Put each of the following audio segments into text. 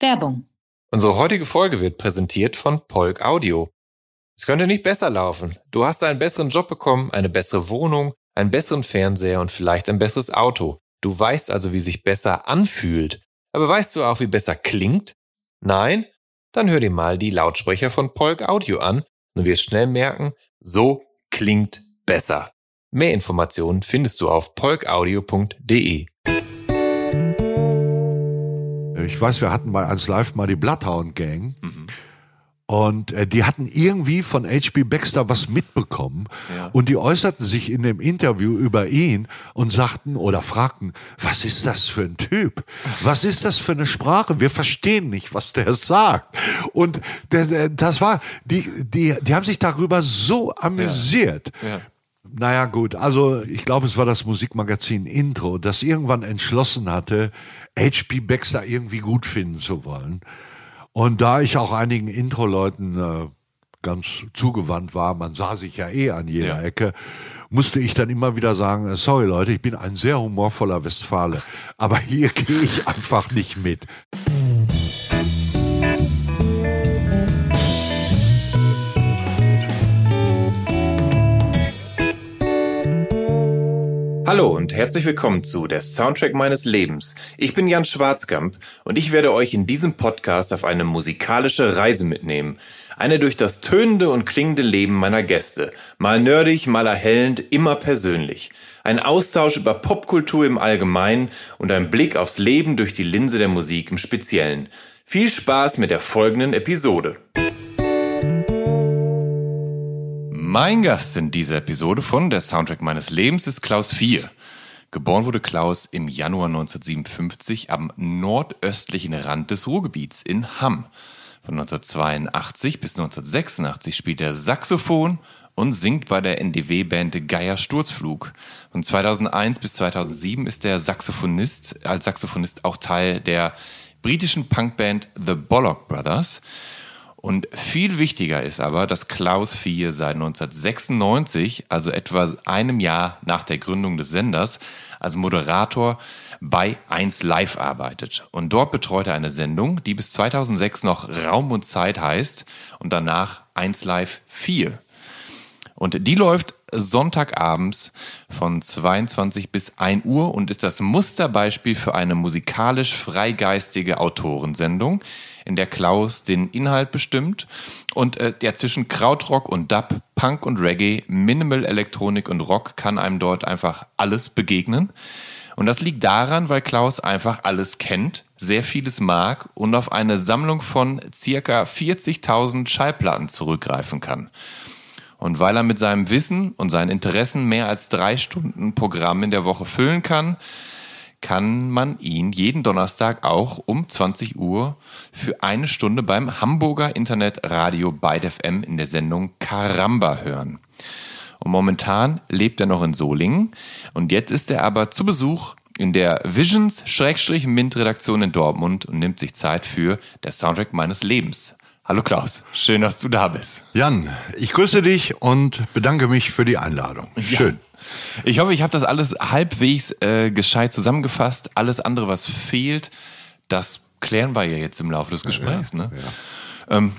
Werbung. Unsere heutige Folge wird präsentiert von Polk Audio. Es könnte nicht besser laufen. Du hast einen besseren Job bekommen, eine bessere Wohnung, einen besseren Fernseher und vielleicht ein besseres Auto. Du weißt also, wie sich besser anfühlt. Aber weißt du auch, wie besser klingt? Nein? Dann hör dir mal die Lautsprecher von Polk Audio an und wirst schnell merken, so klingt besser. Mehr Informationen findest du auf polkaudio.de. Ich weiß, wir hatten bei 1 Live mal die Bloodhound Gang. Und äh, die hatten irgendwie von H.P. Baxter was mitbekommen. Und die äußerten sich in dem Interview über ihn und sagten oder fragten, was ist das für ein Typ? Was ist das für eine Sprache? Wir verstehen nicht, was der sagt. Und der, der, das war, die, die, die haben sich darüber so amüsiert. Ja. Naja, gut, also ich glaube, es war das Musikmagazin Intro, das irgendwann entschlossen hatte, H.P. Baxter irgendwie gut finden zu wollen. Und da ich auch einigen Intro-Leuten äh, ganz zugewandt war, man sah sich ja eh an jeder Ja. Ecke, musste ich dann immer wieder sagen, äh, sorry Leute, ich bin ein sehr humorvoller Westfale, aber hier gehe ich einfach nicht mit. Hallo und herzlich willkommen zu Der Soundtrack meines Lebens. Ich bin Jan Schwarzkamp und ich werde euch in diesem Podcast auf eine musikalische Reise mitnehmen. Eine durch das tönende und klingende Leben meiner Gäste. Mal nerdig, mal erhellend, immer persönlich. Ein Austausch über Popkultur im Allgemeinen und ein Blick aufs Leben durch die Linse der Musik im Speziellen. Viel Spaß mit der folgenden Episode. Mein Gast in dieser Episode von Der Soundtrack meines Lebens ist Klaus Vier. Geboren wurde Klaus im Januar 1957 am nordöstlichen Rand des Ruhrgebiets in Hamm. Von 1982 bis 1986 spielt er Saxophon und singt bei der NDW-Band Geier Sturzflug. Von 2001 bis 2007 ist er Saxophonist, als Saxophonist auch Teil der britischen Punkband The Bollock Brothers. Und viel wichtiger ist aber, dass Klaus Vier seit 1996, also etwa einem Jahr nach der Gründung des Senders, als Moderator bei 1 Live arbeitet. Und dort betreut er eine Sendung, die bis 2006 noch Raum und Zeit heißt und danach 1 Live 4. Und die läuft Sonntagabends von 22 bis 1 Uhr und ist das Musterbeispiel für eine musikalisch freigeistige Autorensendung, in der Klaus den Inhalt bestimmt und äh, der zwischen Krautrock und Dub, Punk und Reggae, Minimal Elektronik und Rock kann einem dort einfach alles begegnen. Und das liegt daran, weil Klaus einfach alles kennt, sehr vieles mag und auf eine Sammlung von circa 40.000 Schallplatten zurückgreifen kann. Und weil er mit seinem Wissen und seinen Interessen mehr als drei Stunden Programm in der Woche füllen kann, kann man ihn jeden Donnerstag auch um 20 Uhr für eine Stunde beim Hamburger Internetradio Byte FM in der Sendung Karamba hören. Und momentan lebt er noch in Solingen und jetzt ist er aber zu Besuch in der Visions-Mint-Redaktion in Dortmund und nimmt sich Zeit für der Soundtrack meines Lebens. Hallo Klaus, schön, dass du da bist. Jan, ich grüße dich und bedanke mich für die Einladung. Schön. Ich hoffe, ich habe das alles halbwegs äh, gescheit zusammengefasst. Alles andere, was fehlt, das klären wir ja jetzt im Laufe des Gesprächs. ne? Ähm,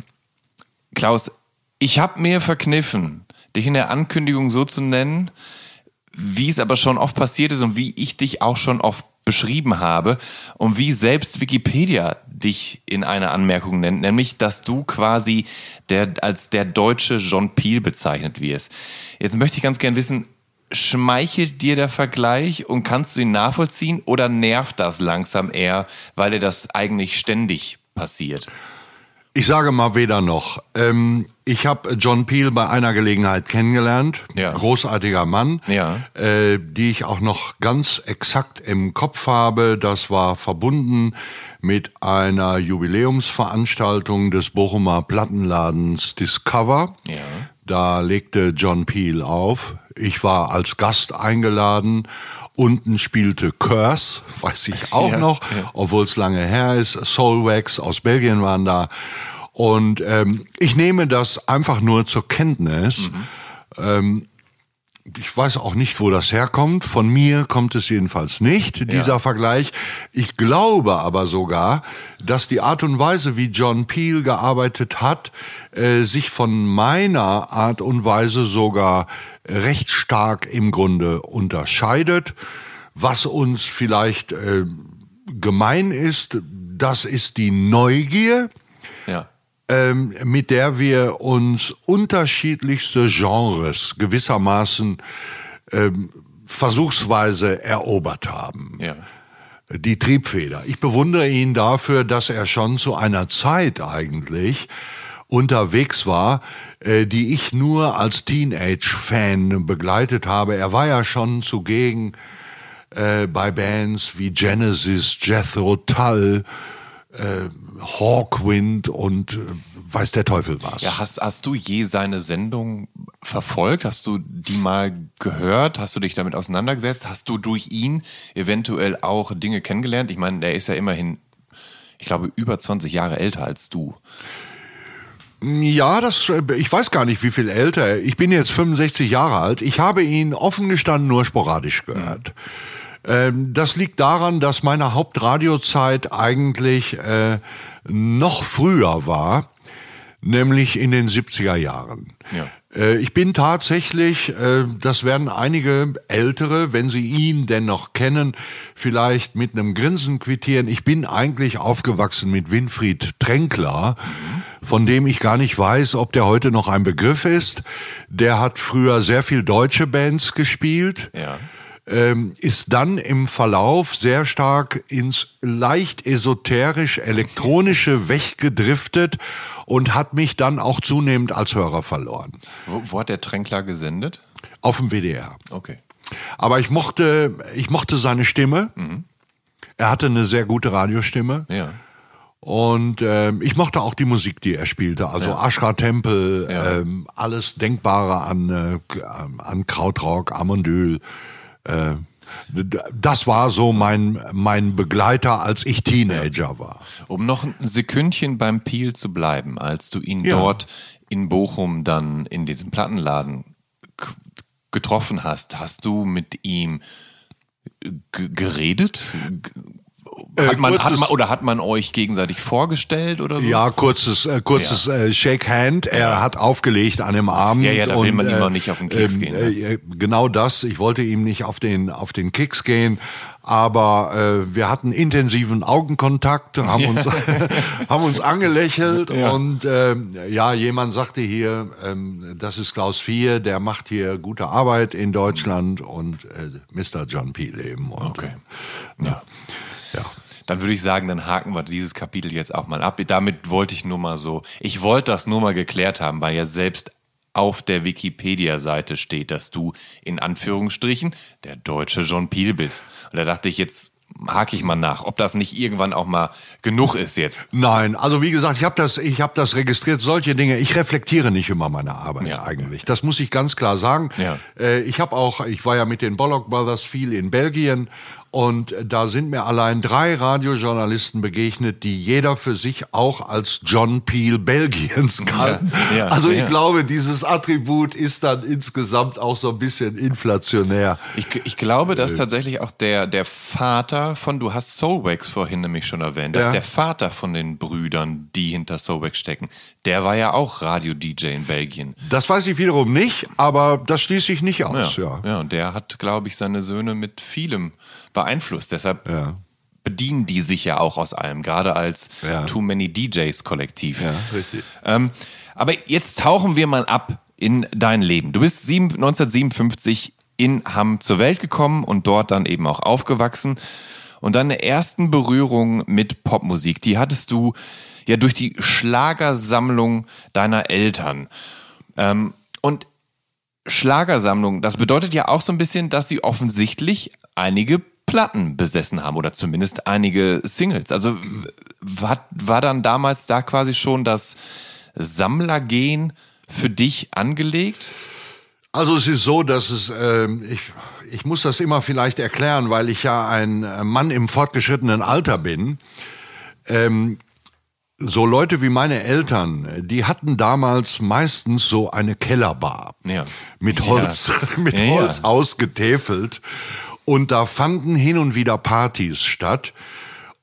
Klaus, ich habe mir verkniffen, dich in der Ankündigung so zu nennen, wie es aber schon oft passiert ist und wie ich dich auch schon oft beschrieben habe und wie selbst Wikipedia dich in einer Anmerkung nennt, nämlich, dass du quasi der, als der deutsche John Peel bezeichnet wirst. Jetzt möchte ich ganz gern wissen, schmeichelt dir der Vergleich und kannst du ihn nachvollziehen oder nervt das langsam eher, weil dir das eigentlich ständig passiert? Ich sage mal weder noch. Ähm, ich habe John Peel bei einer Gelegenheit kennengelernt. Ja. Großartiger Mann, Ja. äh, die ich auch noch ganz exakt im Kopf habe. Das war verbunden mit einer Jubiläumsveranstaltung des Bochumer Plattenladens Discover. Ja. Da legte John Peel auf. Ich war als Gast eingeladen. Unten spielte Curse, weiß ich auch Ja, noch, ja. obwohl es lange her ist. Soulwax aus Belgien waren da. Und ähm, ich nehme das einfach nur zur Kenntnis. Ähm, ich weiß auch nicht, wo das herkommt. Von mir kommt es jedenfalls nicht, dieser Vergleich. Ich glaube aber sogar, dass die Art und Weise, wie John Peel gearbeitet hat, äh, sich von meiner Art und Weise sogar recht stark im Grunde unterscheidet. Was uns vielleicht äh, gemein ist, das ist die Neugier Ja. Ähm, mit der wir uns unterschiedlichste Genres gewissermaßen ähm, versuchsweise erobert haben. Ja. Die Triebfeder. Ich bewundere ihn dafür, dass er schon zu einer Zeit eigentlich unterwegs war, äh, die ich nur als Teenage-Fan begleitet habe. Er war ja schon zugegen äh, bei Bands wie Genesis, Jethro Tull, äh, Hawkwind und äh, weiß der Teufel was. Ja, hast, hast du je seine Sendung verfolgt? Hast du die mal gehört? Hast du dich damit auseinandergesetzt? Hast du durch ihn eventuell auch Dinge kennengelernt? Ich meine, der ist ja immerhin, ich glaube, über 20 Jahre älter als du. Ja, das, äh, ich weiß gar nicht, wie viel älter. Ich bin jetzt 65 Jahre alt. Ich habe ihn offen gestanden nur sporadisch gehört. Ähm, das liegt daran, dass meine Hauptradiozeit eigentlich äh, noch früher war, nämlich in den 70er Jahren. Ja. Äh, Ich bin tatsächlich, äh, das werden einige Ältere, wenn sie ihn denn noch kennen, vielleicht mit einem Grinsen quittieren. Ich bin eigentlich aufgewachsen mit Winfried Tränkler, von dem ich gar nicht weiß, ob der heute noch ein Begriff ist. Der hat früher sehr viel deutsche Bands gespielt Ja. Ähm, ist dann im Verlauf sehr stark ins leicht esoterisch-elektronische weggedriftet und hat mich dann auch zunehmend als Hörer verloren. Wo, wo hat der Tränkler gesendet? Auf dem WDR. Okay. Aber ich mochte, ich mochte seine Stimme. Er hatte eine sehr gute Radiostimme. Ja. Und ähm, ich mochte auch die Musik, die er spielte. Also Ashra Tempel, Ja. ähm, alles Denkbare an, äh, an Krautrock, Amondyl. Äh, das war so mein, mein Begleiter, als ich Teenager war. Um noch ein Sekündchen beim Peel zu bleiben, als du ihn Ja. dort in Bochum dann in diesem Plattenladen getroffen hast, hast du mit ihm g- geredet? G- Hat man, hat kurzes- man, oder hat man euch gegenseitig vorgestellt oder so? Ja, kurzes, äh, kurzes äh, Shake Hand. Er hat aufgelegt an dem Abend. Ja, ja, da will und, man äh, auch nicht auf den Keks gehen, ne? Äh, äh, genau das. Ich wollte ihm nicht auf den auf den Keks gehen, aber äh, wir hatten intensiven Augenkontakt, haben uns haben uns angelächelt Ja. und ähm, ja, jemand sagte hier, ähm, das ist Klaus Vier, der macht hier gute Arbeit in Deutschland und äh, Mr. John Peel eben. Und, Okay. äh, ja. Ja. Dann würde ich sagen, dann haken wir dieses Kapitel jetzt auch mal ab. Damit wollte ich nur mal so, ich wollte das nur mal geklärt haben, weil ja selbst auf der Wikipedia-Seite steht, dass du in Anführungsstrichen der deutsche John Peel bist. Und da dachte ich, jetzt hake ich mal nach, ob das nicht irgendwann auch mal genug ist jetzt. Nein, also wie gesagt, ich habe das, ich habe das registriert. Solche Dinge. Ich reflektiere nicht immer meine Arbeit Ja. eigentlich. Das muss ich ganz klar sagen. Ja. Äh, ich habe auch, ich war ja mit den Bollock Brothers viel in Belgien und da sind mir allein drei Radiojournalisten begegnet, die jeder für sich auch als John Peel Belgiens galten. ja, also ich ja. glaube, dieses Attribut ist dann insgesamt auch so ein bisschen inflationär. Ich, ich glaube, dass tatsächlich auch der, der Vater von, du hast Soulwax vorhin nämlich schon erwähnt, dass Ja. der Vater von den Brüdern, die hinter Soulwax stecken, der war ja auch Radio-DJ in Belgien. Das weiß ich wiederum nicht, aber das schließe ich nicht aus. Ja. ja, und der hat, glaube ich, seine Söhne mit vielem beeinflusst. Deshalb Ja. bedienen die sich ja auch aus allem, gerade als Ja. Too Many DJs Kollektiv. Ja, richtig. Ähm, aber jetzt tauchen wir mal ab in dein Leben. Du bist sieben, 1957 in Hamm zur Welt gekommen und dort dann eben auch aufgewachsen. Und deine ersten Berührungen mit Popmusik, die hattest du ja durch die Schlagersammlung deiner Eltern. Ähm, und Schlagersammlung, das bedeutet ja auch so ein bisschen, dass sie offensichtlich einige Platten besessen haben oder zumindest einige Singles. Also war, war dann damals da quasi schon das Sammlergehen für dich angelegt? Also es ist so, dass es, äh, ich, ich muss das immer vielleicht erklären, weil ich ja ein äh, Mann im fortgeschrittenen Alter bin. Ähm, so Leute wie meine Eltern, die hatten damals meistens so eine Kellerbar ja. mit Holz, ja. mit ja, Holz ausgetäfelt. Und da fanden hin und wieder Partys statt.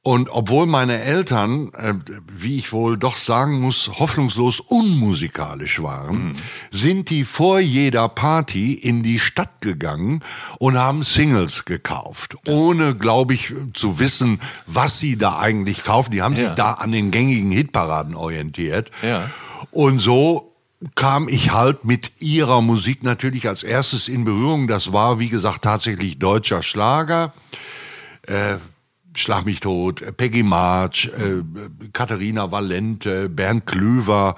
Und obwohl meine Eltern, äh, wie ich wohl doch sagen muss, hoffnungslos unmusikalisch waren, mhm. sind die vor jeder Party in die Stadt gegangen und haben Singles gekauft, ohne, glaube ich, zu wissen, was sie da eigentlich kaufen. Die haben ja. sich da an den gängigen Hitparaden orientiert. Ja. Und so kam ich halt mit ihrer Musik natürlich als erstes in Berührung. Das war, wie gesagt, tatsächlich deutscher Schlager. Äh, Schlag mich tot, Peggy March, äh, Katharina Valente, Bernd Klüver,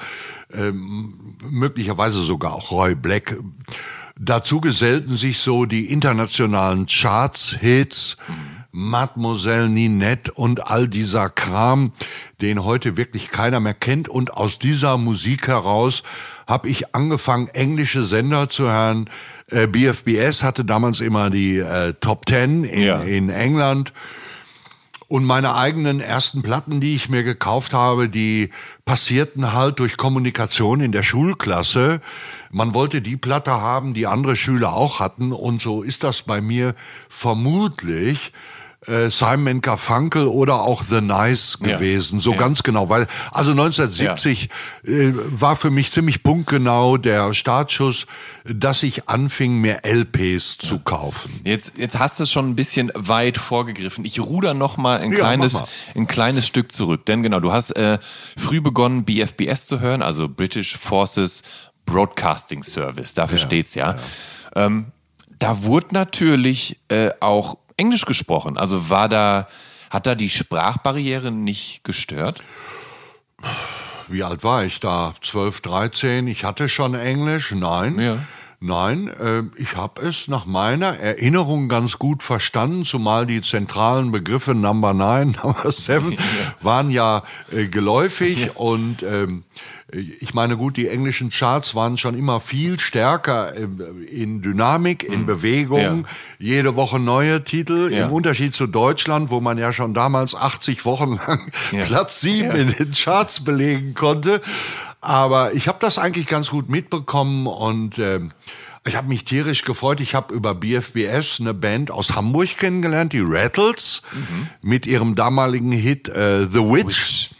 äh, möglicherweise sogar auch Roy Black. Dazu gesellten sich so die internationalen Charts-Hits, Mademoiselle Ninette und all dieser Kram, den heute wirklich keiner mehr kennt. Und aus dieser Musik heraus habe ich angefangen, englische Sender zu hören. Äh, BFBS hatte damals immer die äh, Top Ten in, ja. in England. Und meine eigenen ersten Platten, die ich mir gekauft habe, die passierten halt durch Kommunikation in der Schulklasse. Man wollte die Platte haben, die andere Schüler auch hatten. Und so ist das bei mir vermutlich Simon Garfunkel oder auch The Nice gewesen, ja. so ja. ganz genau, weil also 1970 ja. äh, war für mich ziemlich punktgenau der Startschuss, dass ich anfing, mir LPs zu kaufen. Jetzt, jetzt hast du es schon ein bisschen weit vorgegriffen. Ich ruder noch mal ein kleines, mal. ein kleines Stück zurück, denn genau, du hast äh, früh begonnen, BFBS zu hören, also British Forces Broadcasting Service. Dafür steht's ja. Ähm, da wurde natürlich äh, auch Englisch gesprochen. Also war da, hat da die Sprachbarriere nicht gestört? Wie alt war ich da? 12, 13? Ich hatte schon Englisch? Nein. Ja. Nein, äh, ich habe es nach meiner Erinnerung ganz gut verstanden, zumal die zentralen Begriffe Number 9, Number 7 ja. waren ja äh, geläufig ja. und ähm, ich meine, gut, die englischen Charts waren schon immer viel stärker in Dynamik, in mhm. Bewegung, ja. jede Woche neue Titel, ja. im Unterschied zu Deutschland, wo man ja schon damals 80 Wochen lang ja. Platz 7 in den Charts belegen konnte. Aber ich habe das eigentlich ganz gut mitbekommen und äh, ich habe mich tierisch gefreut. Ich habe über BFBS eine Band aus Hamburg kennengelernt, die Rattles, mhm. mit ihrem damaligen Hit äh, The Witch. Witch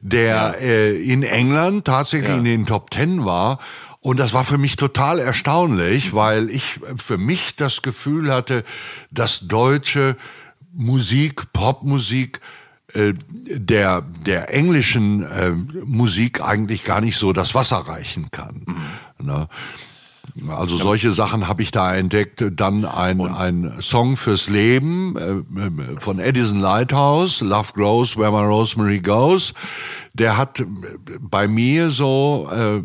der ja. äh, in England tatsächlich ja. in den Top Ten war. Und das war für mich total erstaunlich, weil ich für mich das Gefühl hatte, dass deutsche Musik, Popmusik, äh, der, der englischen äh, Musik eigentlich gar nicht so das Wasser reichen kann. Mhm. Ne? Also solche Sachen habe ich da entdeckt. Dann ein, ein Song fürs Leben äh, von Edison Lighthouse, Love Grows Where My Rosemary Goes. Der hat bei mir so äh,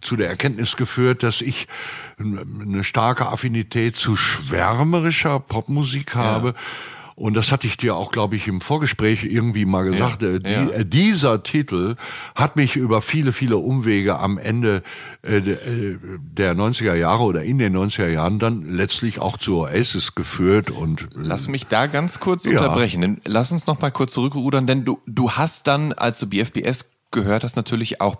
zu der Erkenntnis geführt, dass ich eine starke Affinität zu schwärmerischer Popmusik habe. Ja und das hatte ich dir auch, glaube ich, im Vorgespräch irgendwie mal gesagt. Ja, äh, die, ja. Äh, dieser Titel hat mich über viele, viele Umwege am Ende äh, äh der 90er Jahre oder in den 90er Jahren dann letztlich auch zu Oasis geführt. Und Lass mich da ganz kurz ja. unterbrechen. Lass uns noch mal kurz zurückrudern, denn du, du hast dann, als du BFBS gehört hast, natürlich auch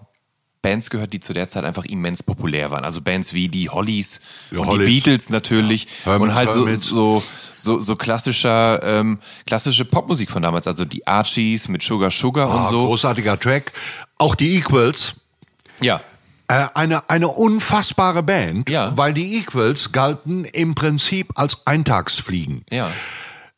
Bands gehört, die zu der Zeit einfach immens populär waren. Also Bands wie die Hollies ja, und Hollies. die Beatles natürlich ja. und halt so, so, so, so klassischer, ähm, klassische Popmusik von damals. Also die Archies mit Sugar Sugar ah, und so. Großartiger Track. Auch die Equals. Ja. Äh, eine, eine unfassbare Band, ja. weil die Equals galten im Prinzip als Eintagsfliegen. Ja.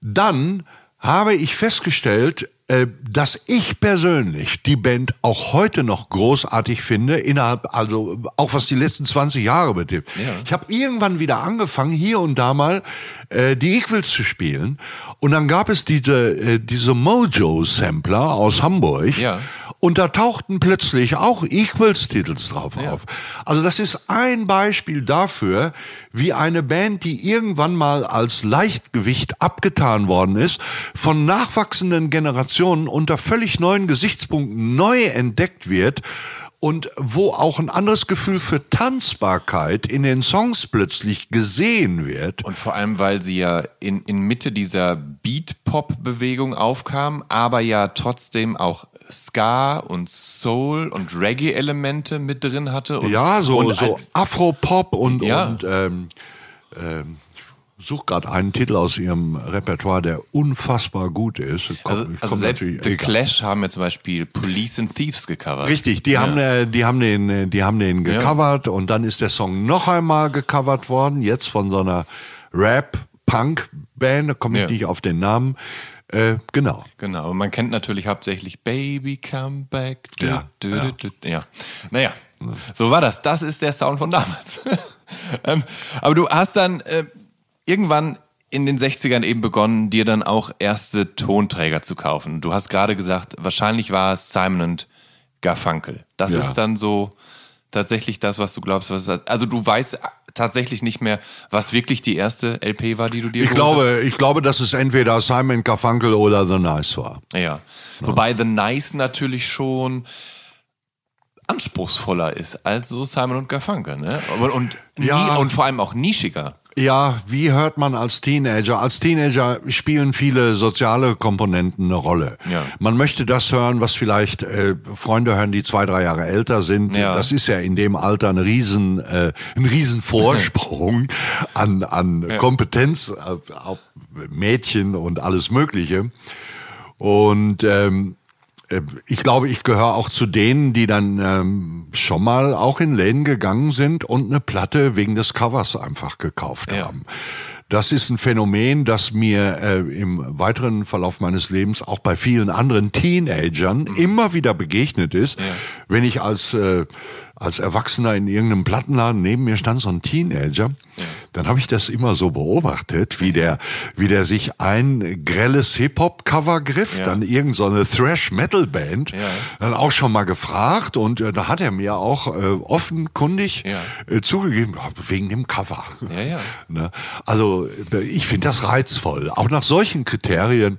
Dann habe ich festgestellt, dass ich persönlich die Band auch heute noch großartig finde, innerhalb, also auch was die letzten 20 Jahre betrifft. Ja. Ich habe irgendwann wieder angefangen, hier und da mal äh, die Equals zu spielen. Und dann gab es diese, äh, diese Mojo-Sampler aus Hamburg. Ja. Und da tauchten plötzlich auch Equals-Titels drauf auf. Also das ist ein Beispiel dafür, wie eine Band, die irgendwann mal als Leichtgewicht abgetan worden ist, von nachwachsenden Generationen unter völlig neuen Gesichtspunkten neu entdeckt wird und wo auch ein anderes Gefühl für Tanzbarkeit in den Songs plötzlich gesehen wird. Und vor allem, weil sie ja in, in Mitte dieser Beat-Pop-Bewegung aufkam, aber ja trotzdem auch Ska und Soul und Reggae-Elemente mit drin hatte. Und, Ja, so, und so Afro-Pop und, Ja. und ähm, ähm, suche gerade einen Titel aus ihrem Repertoire, der unfassbar gut ist. Kommt- also, also selbst The egal. Clash haben ja zum Beispiel Police and Thieves gecovert. Richtig, die haben, äh, die haben den, äh, die haben den gecovert und dann ist der Song noch einmal gecovert worden, jetzt von so einer Rap-Punk-Band, da komme ich Ja. nicht auf den Namen. Äh, genau. Genau, und man kennt natürlich hauptsächlich Baby Come Back. Du, Ja, du, ja. Du. ja. Naja, so war das. Das ist der Sound von damals. ähm, aber du hast dann äh, irgendwann in den 60ern eben begonnen, dir dann auch erste Tonträger zu kaufen. Du hast gerade gesagt, wahrscheinlich war es Simon und Garfunkel. Das Ja. ist dann so tatsächlich das, was du glaubst. Was also du weißt tatsächlich nicht mehr, was wirklich die erste LP war, die du dir Ich geholt hast? glaube, ich glaube, dass es entweder Simon Garfunkel oder The Nice war. Ja. Wobei The Nice natürlich schon anspruchsvoller ist als so Simon und Garfunkel, ne? Und, und, Ja. nie, und vor allem auch nischiger. Ja, wie hört man als Teenager? Als Teenager spielen viele soziale Komponenten eine Rolle. Ja. Man möchte das hören, was vielleicht äh, Freunde hören, die zwei, drei Jahre älter sind. Ja. Das ist ja in dem Alter ein riesen, äh, ein riesen Vorsprung an, an Kompetenz, äh, auf Mädchen und alles Mögliche. Und ähm, äh, ich glaube, ich gehöre auch zu denen, die dann ähm, schon mal auch in Läden gegangen sind und eine Platte wegen des Covers einfach gekauft Ja. haben. Das ist ein Phänomen, das mir äh, im weiteren Verlauf meines Lebens auch bei vielen anderen Teenagern immer wieder begegnet ist. Wenn ich als, äh, als Erwachsener in irgendeinem Plattenladen neben mir stand, so ein Teenager, dann habe ich das immer so beobachtet, wie der, wie der sich ein grelles Hip-Hop-Cover griff, Ja. dann irgend so Thrash-Metal-Band, Ja. dann auch schon mal gefragt und äh, da hat er mir auch äh, offenkundig Ja. äh, zugegeben, wegen dem Cover. Ne? Also äh, ich finde das reizvoll, auch nach solchen Kriterien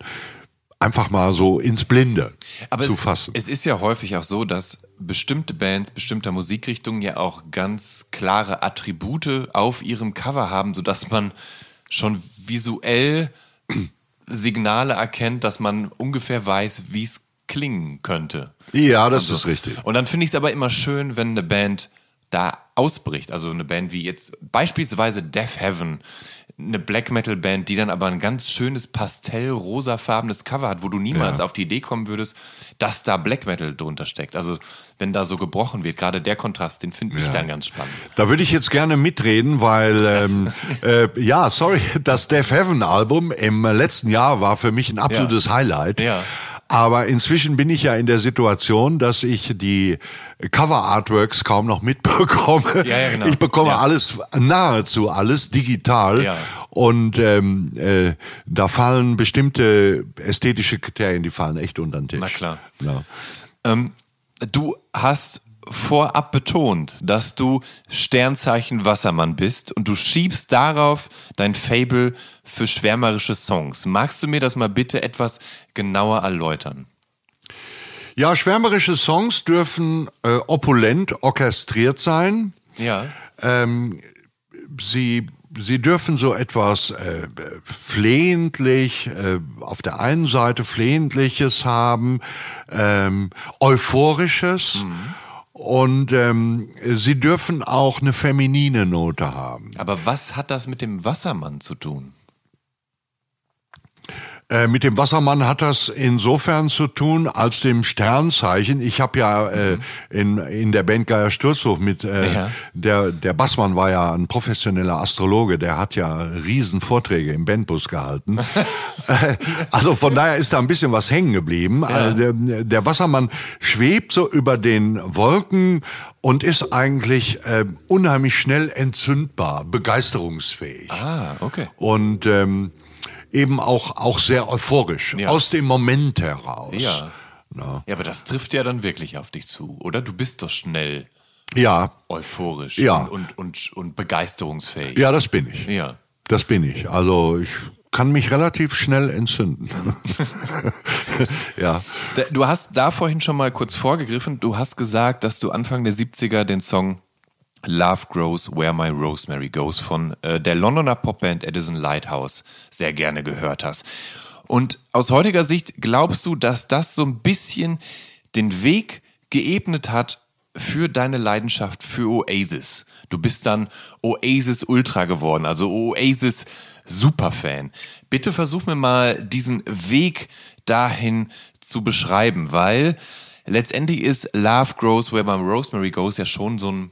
einfach mal so ins Blinde zu es, fassen. es ist ja häufig auch so, dass bestimmte Bands bestimmter Musikrichtungen ja auch ganz klare Attribute auf ihrem Cover haben, sodass man schon visuell Signale erkennt, dass man ungefähr weiß, wie es klingen könnte. ja, das Und ist richtig. Und dann finde ich es aber immer schön, wenn eine Band da ausbricht. Also eine Band wie jetzt beispielsweise Death Heaven, eine Black Metal Band, die dann aber ein ganz schönes pastell-rosafarbenes Cover hat, wo du niemals Ja. auf die Idee kommen würdest, dass da Black Metal drunter steckt. Also wenn da so gebrochen wird, gerade der Kontrast, den finde ich Ja. dann ganz spannend. Da würde ich jetzt gerne mitreden, weil ähm, äh, ja, sorry, das Death Heaven Album im letzten Jahr war für mich ein absolutes Highlight. Ja. Aber inzwischen bin ich ja in der Situation, dass ich die Cover Artworks kaum noch mitbekomme. Ja, ja, genau. Ich bekomme Ja. alles, nahezu alles digital. Ja. Und ähm, äh, da fallen bestimmte ästhetische Kriterien, die fallen echt unter den Tisch. Na klar. Ja. Ähm, du hast vorab betont, dass du Sternzeichen Wassermann bist und du schiebst darauf dein Fable für schwärmerische Songs. Magst du mir das mal bitte etwas genauer erläutern? Ja, schwärmerische Songs dürfen äh, opulent orchestriert sein. Ja. Ähm, sie, sie dürfen so etwas äh, flehentlich, äh, auf der einen Seite flehentliches haben, ähm, euphorisches. Und ähm, sie dürfen auch eine feminine Note haben. Aber was hat das mit dem Wassermann zu tun? Äh, mit dem Wassermann hat das insofern zu tun, als dem Sternzeichen. Ich habe ja äh, in, in der Band Geier Sturzhof mit, äh, Ja. der, der Bassmann war ja ein professioneller Astrologe, der hat ja riesen Vorträge im Bandbus gehalten. Äh, also von daher ist da ein bisschen was hängen geblieben. Äh, Der, der Wassermann schwebt so über den Wolken und ist eigentlich äh, unheimlich schnell entzündbar, begeisterungsfähig Ah, okay. und ähm, eben auch, auch sehr euphorisch, Ja. aus dem Moment heraus. Ja. Na. Ja, aber das trifft ja dann wirklich auf dich zu, oder? Du bist doch schnell Ja, euphorisch Ja. und, und, und, und begeisterungsfähig. ja, das bin ich. Ja. Das bin ich. Also ich kann mich relativ schnell entzünden. ja. Du hast da vorhin schon mal kurz vorgegriffen. Du hast gesagt, dass du Anfang der 70er den Song Love Grows Where My Rosemary Goes von äh, der Londoner Popband Edison Lighthouse sehr gerne gehört hast. Und aus heutiger Sicht glaubst du, dass das so ein bisschen den Weg geebnet hat für deine Leidenschaft für Oasis. Du bist dann Oasis Ultra geworden, also Oasis Superfan. Bitte versuch mir mal diesen Weg dahin zu beschreiben, weil letztendlich ist Love Grows Where My Rosemary Goes ja schon so ein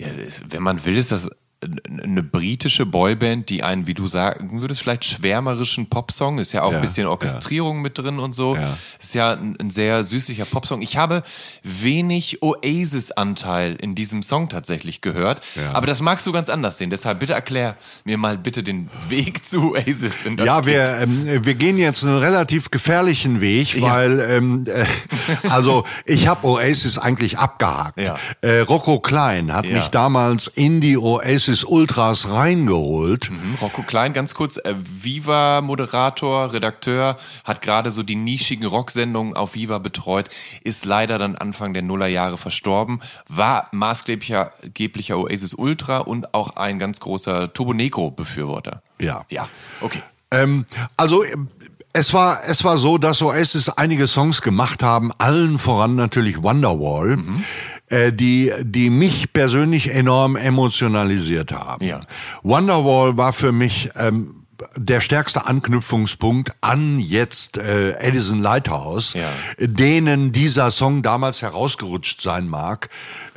ist, wenn man will, ist das eine britische Boyband, die einen, wie du sagen würdest, vielleicht schwärmerischen Popsong, ist ja auch Ja, ein bisschen Orchestrierung mit drin und so. Ja. Ist ja ein, ein sehr süßlicher Popsong. Ich habe wenig Oasis-Anteil in diesem Song tatsächlich gehört, Ja. aber das magst du ganz anders sehen. Deshalb bitte erklär mir mal bitte den Weg zu Oasis, wenn das Ja, geht. wir, ähm, wir gehen jetzt einen relativ gefährlichen Weg, weil ähm, äh, also ich habe Oasis eigentlich abgehakt. Ja. Äh, Rocco Klein hat Ja. mich damals in die Oasis Ultras reingeholt. Mhm, Rocco Klein, ganz kurz, äh, Viva-Moderator, Redakteur, hat gerade so die nischigen Rocksendungen auf Viva betreut, ist leider dann Anfang der Nullerjahre verstorben, war maßgeblicher geblicher Oasis Ultra und auch ein ganz großer Turbo Negro-Befürworter. Ja. Ja, okay. Ähm, also äh, es war es war so, dass Oasis einige Songs gemacht haben, allen voran natürlich Wonderwall, Mhm. Äh, die die mich persönlich enorm emotionalisiert haben. Ja. Wonderwall war für mich ähm, der stärkste Anknüpfungspunkt an jetzt äh, Edison Lighthouse, Ja. denen dieser Song damals herausgerutscht sein mag,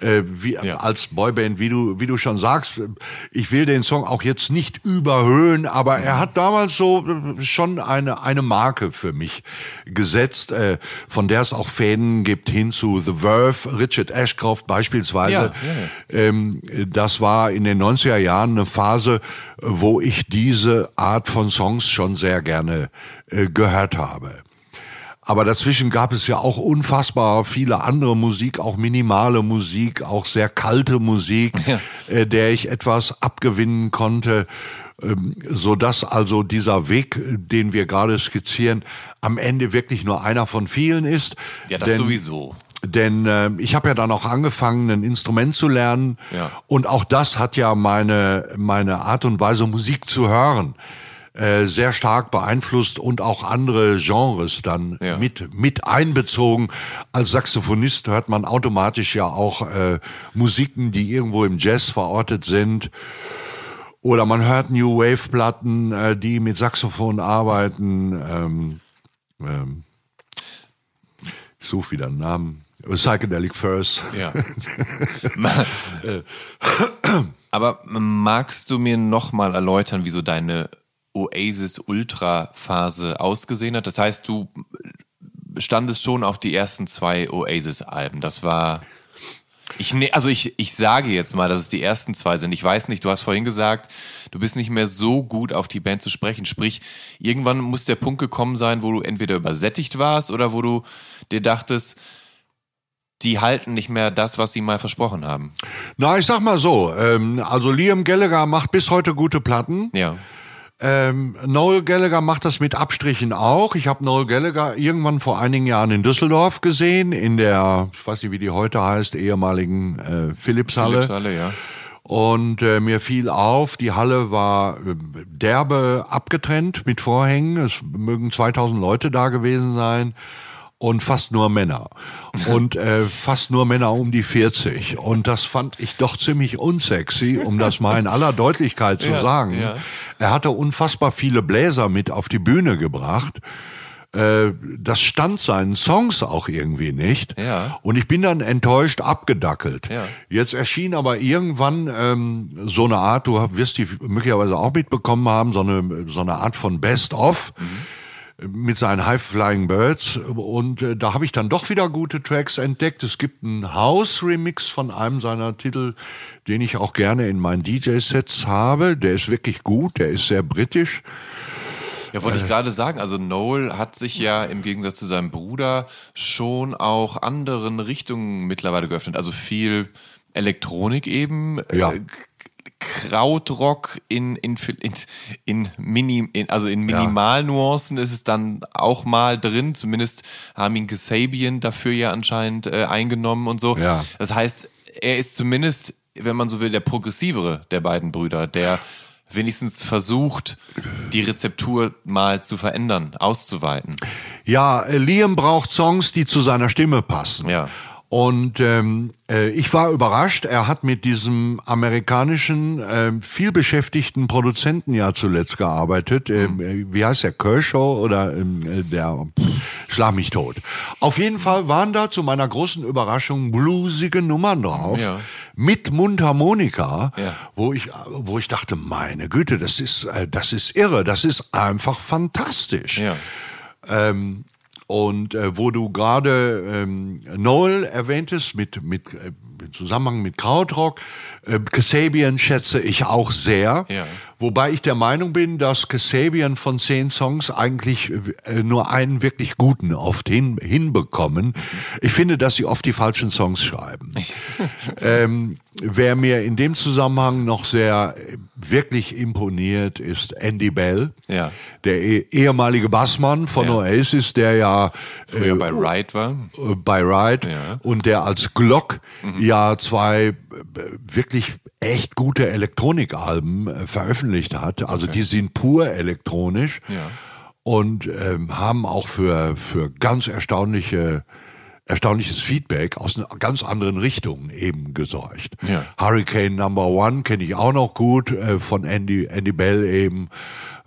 äh, wie Ja. als Boyband, wie du wie du schon sagst. Ich will den Song auch jetzt nicht überhöhen, aber er hat damals so äh, schon eine eine Marke für mich gesetzt, äh, von der es auch Fäden gibt hin zu The Verve, Richard Ashcroft beispielsweise. Ja, ja, Ähm, das war in den 90er Jahren eine Phase, wo ich diese Art von Songs schon sehr gerne äh, gehört habe. Aber dazwischen gab es ja auch unfassbar viele andere Musik, auch minimale Musik, auch sehr kalte Musik, äh, der ich etwas abgewinnen konnte, ähm, so dass also dieser Weg, den wir gerade skizzieren, am Ende wirklich nur einer von vielen ist. Ja, das Denn- sowieso. denn äh, ich habe ja dann auch angefangen, ein Instrument zu lernen. Ja. Und auch das hat ja meine, meine Art und Weise, Musik zu hören, äh, sehr stark beeinflusst und auch andere Genres dann Ja. mit, mit einbezogen. Als Saxophonist hört man automatisch ja auch äh, Musiken, die irgendwo im Jazz verortet sind. Oder man hört New Wave Platten, äh, die mit Saxophon arbeiten. Ähm, ähm, ich suche wieder einen Namen. Psychedelic First. Ja. Aber magst du mir nochmal erläutern, wie so deine Oasis Ultra Phase ausgesehen hat? Das heißt, du standest schon auf die ersten zwei Oasis Alben. Das war ich ne, also ich, ich sage jetzt mal, dass es die ersten zwei sind. Ich weiß nicht, du hast vorhin gesagt, du bist nicht mehr so gut auf die Band zu sprechen. Sprich, irgendwann muss der Punkt gekommen sein, wo du entweder übersättigt warst oder wo du dir dachtest, die halten nicht mehr das, was sie mal versprochen haben. Na, ich sag mal so, ähm, also Liam Gallagher macht bis heute gute Platten. Ja. Ähm, Noel Gallagher macht das mit Abstrichen auch. Ich habe Noel Gallagher irgendwann vor einigen Jahren in Düsseldorf gesehen, in der, ich weiß nicht, wie die heute heißt, ehemaligen äh, Philipshalle. Philips-Halle, ja. Und äh, mir fiel auf, die Halle war äh, derbe abgetrennt mit Vorhängen. Es mögen 2000 Leute da gewesen sein. Und fast nur Männer. Und äh, fast nur Männer um die 40. Und das fand ich doch ziemlich unsexy, um das mal in aller Deutlichkeit zu Ja, sagen. ja. Er hatte unfassbar viele Bläser mit auf die Bühne gebracht. Äh, das stand seinen Songs auch irgendwie nicht. Ja. Und ich bin dann enttäuscht abgedackelt. Ja. Jetzt erschien aber irgendwann ähm, so eine Art, du wirst die möglicherweise auch mitbekommen haben, so eine, so eine Art von Best-of. Mit seinen High Flying Birds und äh, da habe ich dann doch wieder gute Tracks entdeckt. Es gibt einen House-Remix von einem seiner Titel, den ich auch gerne in meinen DJ-Sets habe. Der ist wirklich gut, der ist sehr britisch. Ja, wollte ich gerade sagen. Also Noel hat sich ja im Gegensatz zu seinem Bruder schon auch anderen Richtungen mittlerweile geöffnet. Also viel Elektronik eben. Ja. Äh, Krautrock in, in, in, in, Mini, in, also in Minimalnuancen ist es dann auch mal drin. Zumindest haben ihn Kasabian dafür ja anscheinend äh, eingenommen und so. Ja. Das heißt, er ist zumindest, wenn man so will, der progressivere der beiden Brüder, der wenigstens versucht, die Rezeptur mal zu verändern, auszuweiten. Ja, Liam braucht Songs, die zu seiner Stimme passen. Ja. Und ähm, äh, ich war überrascht, er hat mit diesem amerikanischen, äh, vielbeschäftigten Produzenten ja zuletzt gearbeitet. Ähm, äh, wie heißt der, Kershaw oder ähm, äh, der, schlag mich tot. Auf jeden Fall waren da zu meiner großen Überraschung bluesige Nummern drauf. Ja. Mit Mundharmonika, Ja. wo ich, wo ich dachte, meine Güte, das ist, äh, das ist irre, das ist einfach fantastisch. Ja. Ähm, und äh, wo du gerade ähm, Noel erwähntest, mit, mit, äh, im Zusammenhang mit Krautrock, äh, Kasabian schätze ich auch sehr. Ja. Wobei ich der Meinung bin, dass Kasabian von zehn Songs eigentlich äh, nur einen wirklich guten oft hin, hinbekommen. Ich finde, dass sie oft die falschen Songs schreiben. ähm, wer mir in dem Zusammenhang noch sehr äh, wirklich imponiert, ist Andy Bell. Ja. Der eh- ehemalige Bassmann von Ja. Oasis, der ja Früher äh, bei Ride war. äh, bei Ride Ja. und der als Glock ja zwei wirklich echt gute Elektronikalben äh, veröffentlicht hat. Also die sind pur elektronisch Ja. und ähm, haben auch für, für ganz erstaunliche erstaunliches Feedback aus einer ganz anderen Richtung eben gesorgt. Ja. Hurricane Number One kenne ich auch noch gut äh, von Andy, Andy Bell eben.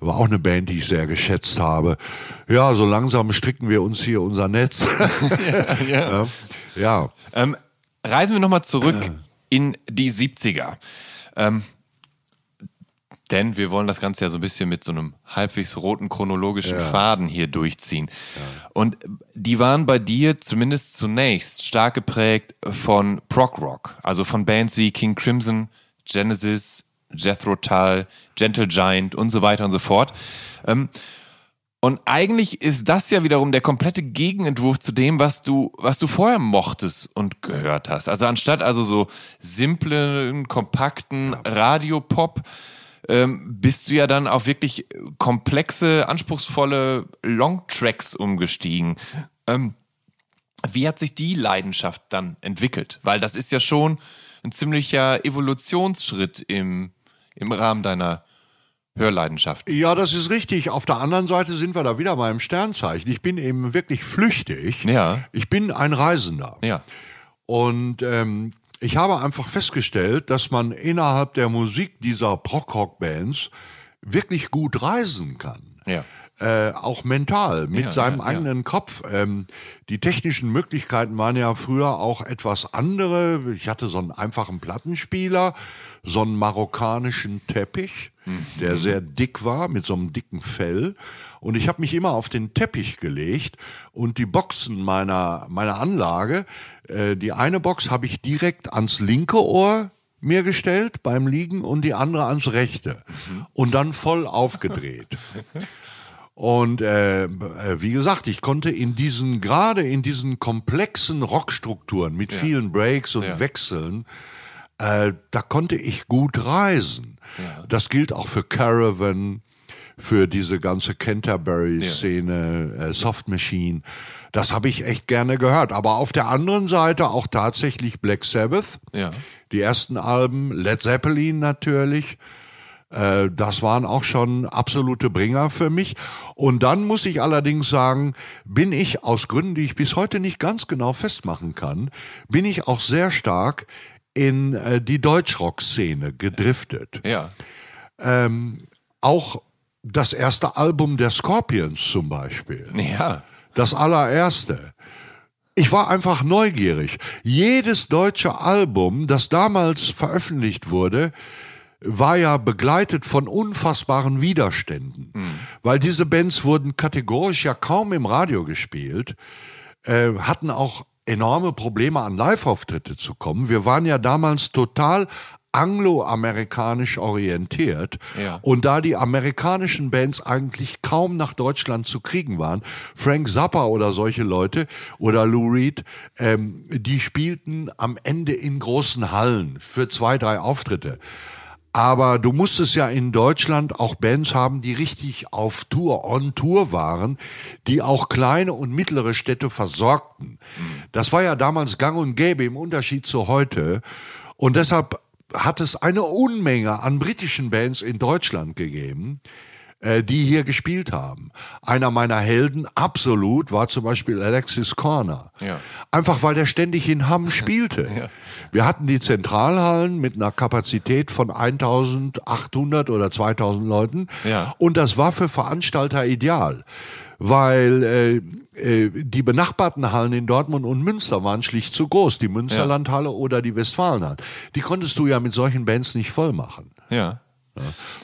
War auch eine Band, die ich sehr geschätzt habe. Ja, so langsam stricken wir uns hier unser Netz. ja. ja. Ähm, reisen wir nochmal zurück in die 70er. Ähm, denn wir wollen das Ganze ja so ein bisschen mit so einem halbwegs roten chronologischen Faden hier durchziehen. Und die waren bei dir zumindest zunächst stark geprägt von Prog Rock, also von Bands wie King Crimson, Genesis, Jethro Tull, Gentle Giant und so weiter und so fort. Ähm, und eigentlich ist das ja wiederum der komplette Gegenentwurf zu dem, was du, was du vorher mochtest und gehört hast. Also anstatt also so simplen, kompakten Radiopop, ähm, bist du ja dann auf wirklich komplexe, anspruchsvolle Longtracks umgestiegen. Ähm, wie hat sich die Leidenschaft dann entwickelt? Weil das ist ja schon ein ziemlicher Evolutionsschritt im, im Rahmen deiner Hörleidenschaft. Ja, das ist richtig. Auf der anderen Seite sind wir da wieder beim Sternzeichen. Ich bin eben wirklich flüchtig. Ja. Ich bin ein Reisender. Ja. Und ähm, ich habe einfach festgestellt, dass man innerhalb der Musik dieser Prog-Rock-Bands wirklich gut reisen kann. Ja. Äh, auch mental, mit Ja, seinem ja, ja. eigenen Kopf. Ähm, die technischen Möglichkeiten waren ja früher auch etwas andere. Ich hatte so einen einfachen Plattenspieler, so einen marokkanischen Teppich, Mhm. der sehr dick war, mit so einem dicken Fell. Und ich habe mich immer auf den Teppich gelegt und die Boxen meiner, meiner Anlage, äh, die eine Box habe ich direkt ans linke Ohr mir gestellt beim Liegen und die andere ans rechte. Mhm. Und dann voll aufgedreht. Und äh, äh, wie gesagt, ich konnte in diesen, gerade in diesen komplexen Rockstrukturen mit vielen Breaks und Ja. Wechseln, äh, da konnte ich gut reisen. Das gilt auch für Caravan, für diese ganze Canterbury-Szene, äh, Soft Machine. Das habe ich echt gerne gehört. Aber auf der anderen Seite auch tatsächlich Black Sabbath. Ja. Die ersten Alben, Led Zeppelin natürlich. Äh, Das waren auch schon absolute Bringer für mich. Und dann muss ich allerdings sagen, bin ich aus Gründen, die ich bis heute nicht ganz genau festmachen kann, bin ich auch sehr stark in äh, die Deutschrock-Szene gedriftet. Ja. Ähm, auch das erste Album der Scorpions zum Beispiel. Ja. Das allererste. Ich war einfach neugierig. Jedes deutsche Album, das damals veröffentlicht wurde, war ja begleitet von unfassbaren Widerständen. Mhm. Weil diese Bands wurden kategorisch ja kaum im Radio gespielt, äh, hatten auch enorme Probleme an Live-Auftritte zu kommen. Wir waren ja damals total angloamerikanisch orientiert. Ja. Und da die amerikanischen Bands eigentlich kaum nach Deutschland zu kriegen waren, Frank Zappa oder solche Leute oder Lou Reed, ähm, die spielten am Ende in großen Hallen für zwei, drei Auftritte. Aber du musstest ja in Deutschland auch Bands haben, die richtig auf Tour, on Tour waren, die auch kleine und mittlere Städte versorgten. Das war ja damals gang und gäbe im Unterschied zu heute. Und deshalb hat es eine Unmenge an britischen Bands in Deutschland gegeben, äh, die hier gespielt haben. Einer meiner Helden absolut war zum Beispiel Alexis Corner. Ja. Einfach weil der ständig in Hamm spielte. Ja. Wir hatten die Zentralhallen mit einer Kapazität von 1800 oder 2000 Leuten. Ja. Und das war für Veranstalter ideal. Weil äh, äh, die benachbarten Hallen in Dortmund und Münster waren schlicht zu groß. Die Münsterlandhalle oder die Westfalenhalle. Die konntest du ja mit solchen Bands nicht voll machen. Ja.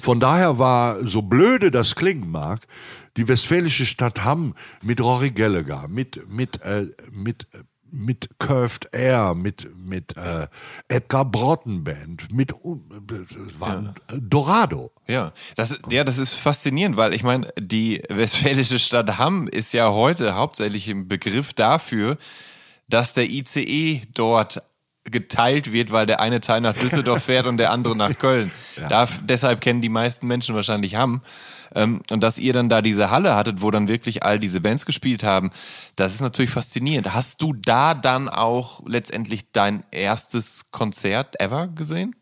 Von daher war, so blöde das klingen mag, die westfälische Stadt Hamm mit Rory Gallagher, mit, mit, äh, mit, äh, mit Curved Air, mit, mit äh, Edgar Broughton Band, mit uh, war Dorado. Ja, das, ja, das ist faszinierend, weil ich meine, die westfälische Stadt Hamm ist ja heute hauptsächlich im Begriff dafür, dass der ICE dort geteilt wird, weil der eine Teil nach Düsseldorf fährt und der andere nach Köln. Da, deshalb kennen die meisten Menschen wahrscheinlich Hamm. Ähm, und dass ihr dann da diese Halle hattet, wo dann wirklich all diese Bands gespielt haben, das ist natürlich faszinierend. Hast du da dann auch letztendlich dein erstes Konzert ever gesehen?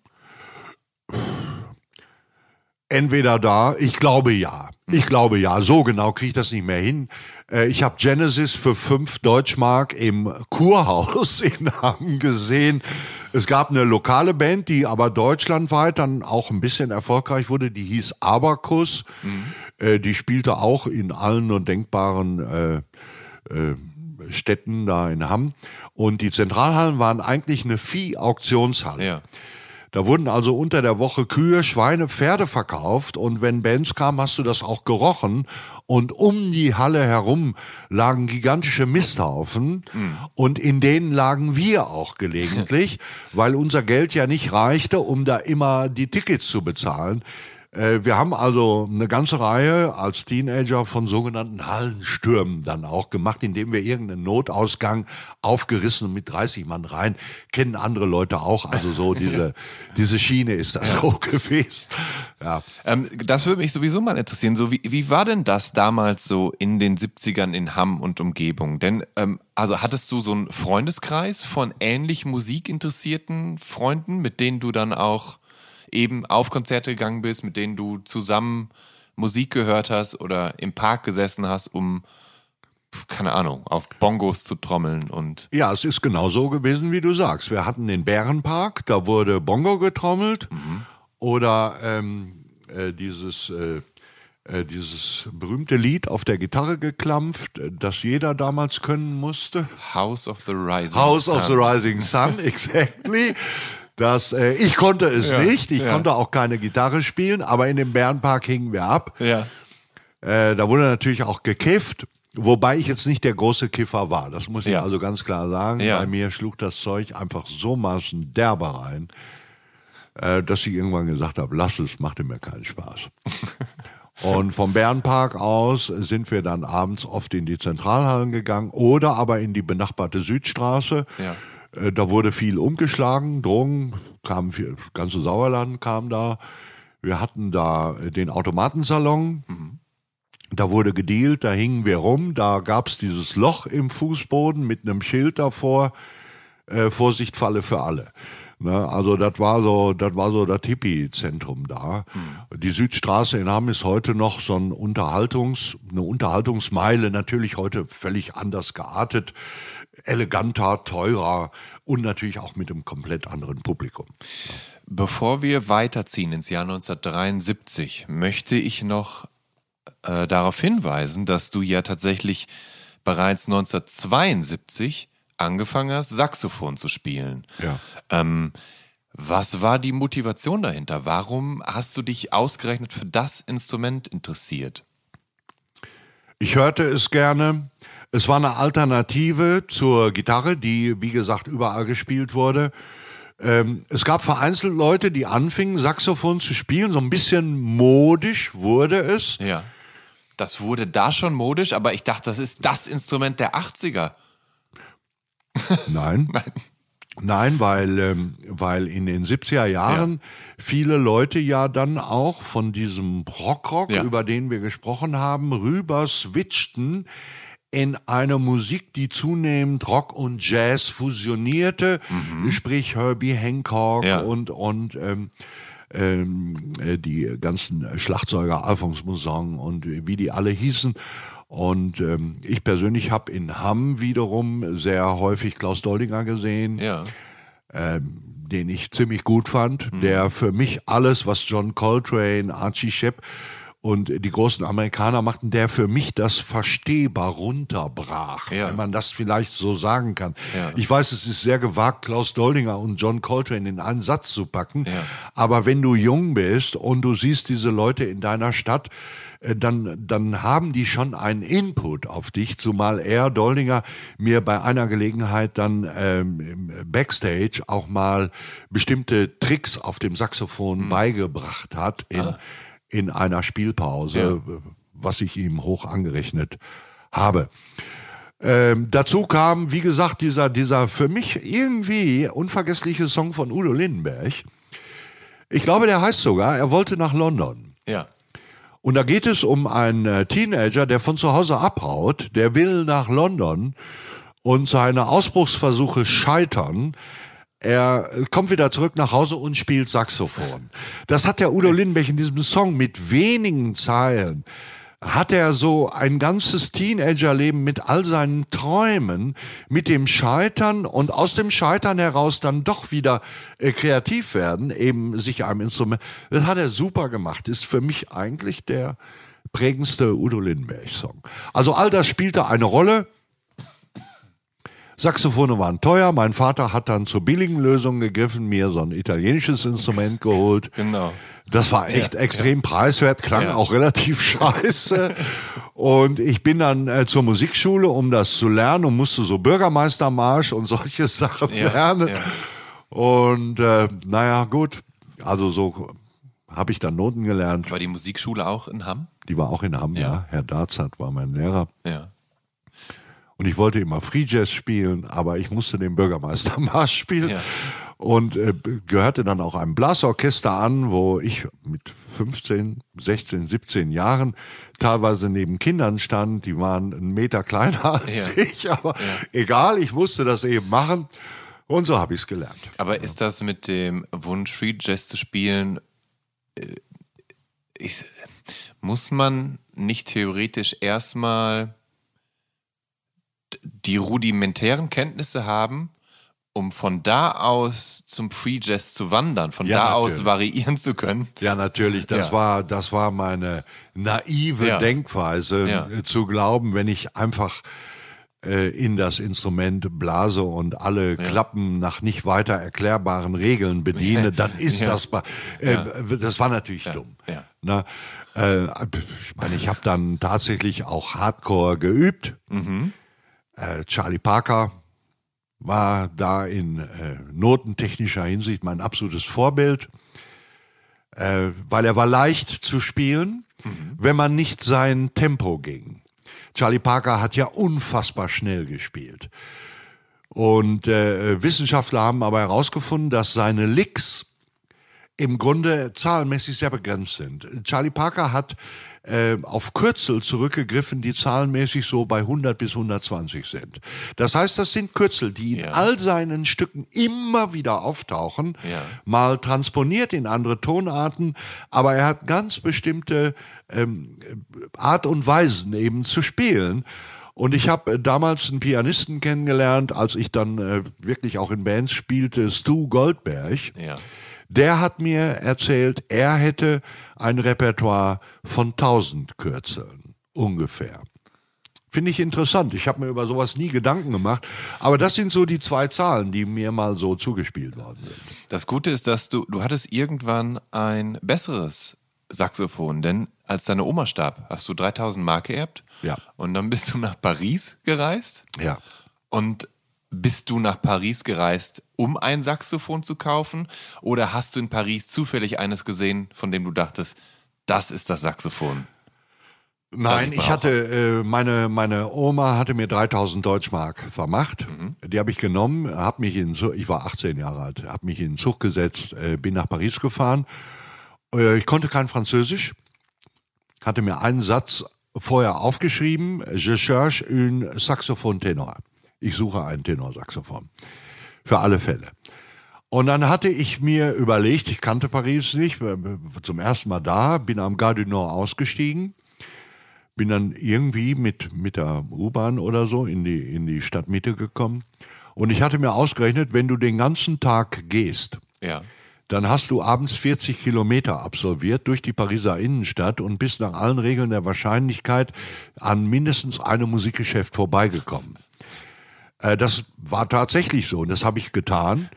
Entweder da, ich glaube ja. Ich glaube ja. So genau kriege ich das nicht mehr hin. Äh, Ich habe Genesis für fünf Deutschmark im Kurhaus in Hamm gesehen. Es gab eine lokale Band, die aber deutschlandweit dann auch ein bisschen erfolgreich wurde. Die hieß Abakus. Äh, Die spielte auch in allen nur denkbaren äh, äh, Städten da in Hamm. Und die Zentralhallen waren eigentlich eine Vieh-Auktionshalle. Ja. Da wurden also unter der Woche Kühe, Schweine, Pferde verkauft und wenn Bands kamen, hast du das auch gerochen. Und um die Halle herum lagen gigantische Misthaufen und in denen lagen wir auch gelegentlich, weil unser Geld ja nicht reichte, um da immer die Tickets zu bezahlen. Äh, Wir haben also eine ganze Reihe als Teenager von sogenannten Hallenstürmen dann auch gemacht, indem wir irgendeinen Notausgang aufgerissen mit 30 Mann rein. Kennen andere Leute auch. Also so diese, diese Schiene ist das so gewesen. Ja. Ähm, das würde mich sowieso mal interessieren. So, wie, wie war denn das damals so in den 70ern in Hamm und Umgebung? Denn, ähm, also hattest du so einen Freundeskreis von ähnlich musikinteressierten Freunden, mit denen du dann auch eben auf Konzerte gegangen bist, mit denen du zusammen Musik gehört hast oder im Park gesessen hast, um, keine Ahnung, auf Bongos zu trommeln und. Ja, es ist genau so gewesen, wie du sagst. Wir hatten den Bärenpark, da wurde Bongo getrommelt oder ähm, äh, dieses, äh, äh, dieses berühmte Lied auf der Gitarre geklampft, äh, das jeder damals können musste. House of the Rising House of the Sun. Rising Sun, exactly. Das, äh, ich konnte es Ja, nicht, ich ja. konnte auch keine Gitarre spielen, aber in dem Bärenpark hingen wir ab. Ja. Äh, da wurde natürlich auch gekifft, wobei ich jetzt nicht der große Kiffer war. Das muss ich also ganz klar sagen. Bei mir schlug das Zeug einfach so maßen derber rein, äh, dass ich irgendwann gesagt habe, lass es, machte mir keinen Spaß. Und vom Bärenpark aus sind wir dann abends oft in die Zentralhallen gegangen oder aber in die benachbarte Südstraße. Ja. Äh, Da wurde viel umgeschlagen, Drogen, kam viel, das ganze Sauerland kam da. Wir hatten da äh, den Automatensalon. Da wurde gedealt, da hingen wir rum, da gab's dieses Loch im Fußboden mit einem Schild davor, äh, Vorsicht, Falle für alle. Ne, also das war so, das war so das Hippie-Zentrum da. Mhm. Die Südstraße in Hamm ist heute noch so ein Unterhaltungs, eine Unterhaltungsmeile, natürlich heute völlig anders geartet, eleganter, teurer und natürlich auch mit einem komplett anderen Publikum. Ja. Bevor wir weiterziehen ins Jahr 1973, möchte ich noch äh, darauf hinweisen, dass du ja tatsächlich bereits 1972 angefangen hast, Saxophon zu spielen. Ja. Ähm, was war die Motivation dahinter? Warum hast du dich ausgerechnet für das Instrument interessiert? Ich hörte es gerne. Es war eine Alternative zur Gitarre, die, wie gesagt, überall gespielt wurde. Ähm, es gab vereinzelt Leute, die anfingen, Saxophon zu spielen. So ein bisschen modisch wurde es. Ja. Das wurde da schon modisch, aber ich dachte, das ist das Instrument der 80er. Nein. Nein. Nein, weil, ähm, weil in den 70er Jahren ja. viele Leute ja dann auch von diesem Rockrock, ja. über den wir gesprochen haben, rüber switchten in eine Musik, die zunehmend Rock und Jazz fusionierte, mhm. sprich Herbie Hancock ja. und, und ähm, ähm, äh, die ganzen Schlagzeuger, Alphonse Mousson und wie die alle hießen. Und ähm, ich persönlich habe in Hamm wiederum sehr häufig Klaus Doldinger gesehen. Ja. Ähm, den ich ziemlich gut fand, mhm. der für mich alles, was John Coltrane, Archie Shepp und die großen Amerikaner machten, der für mich das verstehbar runterbrach, ja. wenn man das vielleicht so sagen kann. Ja. Ich weiß, es ist sehr gewagt, Klaus Doldinger und John Coltrane in einen Satz zu packen, ja. aber wenn du jung bist und du siehst diese Leute in deiner Stadt, äh, dann, dann haben die schon einen Input auf dich, zumal er, Doldinger, mir bei einer Gelegenheit dann ähm, Backstage auch mal bestimmte Tricks auf dem Saxophon mhm. beigebracht hat in, ah. In einer Spielpause, ja. was ich ihm hoch angerechnet habe. Ähm, dazu kam, wie gesagt, dieser, dieser für mich irgendwie unvergessliche Song von Udo Lindenberg. Ich glaube, der heißt sogar, er wollte nach London. Ja. Und da geht es um einen äh, Teenager, der von zu Hause abhaut, der will nach London und seine Ausbruchsversuche scheitern. Er kommt wieder zurück nach Hause und spielt Saxophon. Das hat der Udo Lindenberg in diesem Song mit wenigen Zeilen hat er so ein ganzes Teenagerleben mit all seinen Träumen, mit dem Scheitern und aus dem Scheitern heraus dann doch wieder äh, kreativ werden, eben sich einem Instrument. Das hat er super gemacht. Ist für mich eigentlich der prägendste Udo Lindenberg-Song. Also all das spielte eine Rolle. Saxophone waren teuer. Mein Vater hat dann zur billigen Lösung gegriffen, mir so ein italienisches Instrument geholt. Genau. Das war echt ja, extrem ja. preiswert, klang ja. auch relativ scheiße. Und ich bin dann äh, zur Musikschule, um das zu lernen und musste so Bürgermeistermarsch und solche Sachen lernen. Und äh, naja, gut. Also so habe ich dann Noten gelernt. War die Musikschule auch in Hamm? Die war auch in Hamm, ja. Herr Darzat war mein Lehrer. Ja. Und ich wollte immer Free Jazz spielen, aber ich musste den Bürgermeistermarsch spielen. Ja und äh, gehörte dann auch einem Blasorchester an, wo ich mit 15, 16, 17 Jahren teilweise neben Kindern stand, die waren einen Meter kleiner als ja. ich, aber ja. egal, ich musste das eben machen und so habe ich es gelernt. Aber ist das mit dem Wunsch, Free Jazz zu spielen, äh, ich, muss man nicht theoretisch erstmal die rudimentären Kenntnisse haben, um von da aus zum Free Jazz zu wandern, von ja, da natürlich. aus variieren zu können. Ja, natürlich. Das ja. war, das war meine naive ja. Denkweise, äh, zu glauben, wenn ich einfach äh, in das Instrument blase und alle Klappen nach nicht weiter erklärbaren Regeln bediene, dann ist das, äh, das war natürlich dumm. Na, äh, ich meine, ich habe dann tatsächlich auch Hardcore geübt. Mhm. Äh, Charlie Parker, war da in äh, notentechnischer Hinsicht mein absolutes Vorbild, äh, weil er war leicht zu spielen, mhm. wenn man nicht sein Tempo ging. Charlie Parker hat ja unfassbar schnell gespielt. Und äh, Wissenschaftler haben aber herausgefunden, dass seine Licks im Grunde zahlenmäßig sehr begrenzt sind. Charlie Parker hat äh, auf Kürzel zurückgegriffen, die zahlenmäßig so bei 100 bis 120 sind. Das heißt, das sind Kürzel, die in Ja. all seinen Stücken immer wieder auftauchen, Ja. mal transponiert in andere Tonarten, aber er hat ganz bestimmte ähm, Art und Weisen eben zu spielen. Und ich habe äh, damals einen Pianisten kennengelernt, als ich dann äh, wirklich auch in Bands spielte, Stu Goldberg. Ja. Der hat mir erzählt, er hätte ein Repertoire von 1000 Kürzeln ungefähr. Finde ich interessant. Ich habe mir über sowas nie Gedanken gemacht. Aber das sind so die zwei Zahlen, die mir mal so zugespielt worden sind. Das Gute ist, dass du, du hattest irgendwann ein besseres Saxophon, denn als deine Oma starb, hast du 3000 Mark geerbt. Ja. Und dann bist du nach Paris gereist. Ja. Und bist du nach Paris gereist, um ein Saxophon zu kaufen? Oder hast du in Paris zufällig eines gesehen, von dem du dachtest, das ist das Saxophon? Nein, ich ich hatte, äh, meine, meine Oma hatte mir 3000 Deutschmark vermacht. Die habe ich genommen, habe mich in, Zug- ich war 18 Jahre alt, habe mich in den Zug gesetzt, äh, bin nach Paris gefahren. Äh, ich konnte kein Französisch, hatte mir einen Satz vorher aufgeschrieben, je cherche un saxophone ténor. Ich suche ein Tenorsaxophon. Für alle Fälle. Und dann hatte ich mir überlegt, ich kannte Paris nicht, zum ersten Mal da, bin am Gare du Nord ausgestiegen, bin dann irgendwie mit, mit der U-Bahn oder so in die, in die Stadtmitte gekommen. Und ich hatte mir ausgerechnet, wenn du den ganzen Tag gehst, Ja. dann hast du abends 40 Kilometer absolviert durch die Pariser Innenstadt und bist nach allen Regeln der Wahrscheinlichkeit an mindestens einem Musikgeschäft vorbeigekommen. Äh, das war tatsächlich so und das habe ich getan.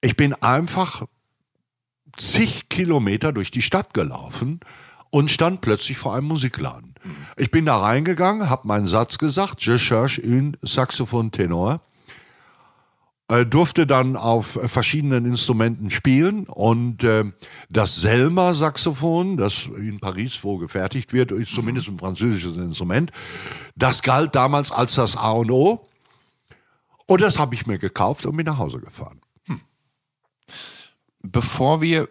Ich bin einfach zig Kilometer durch die Stadt gelaufen und stand plötzlich vor einem Musikladen. Ich bin da reingegangen, habe meinen Satz gesagt, je cherche un saxophone ténor äh, durfte dann auf verschiedenen Instrumenten spielen und äh, das Selma Saxophon, das in Paris wo gefertigt wird, ist zumindest ein französisches Instrument. Das galt damals als das A und O. Und das habe ich mir gekauft und bin nach Hause gefahren. Bevor wir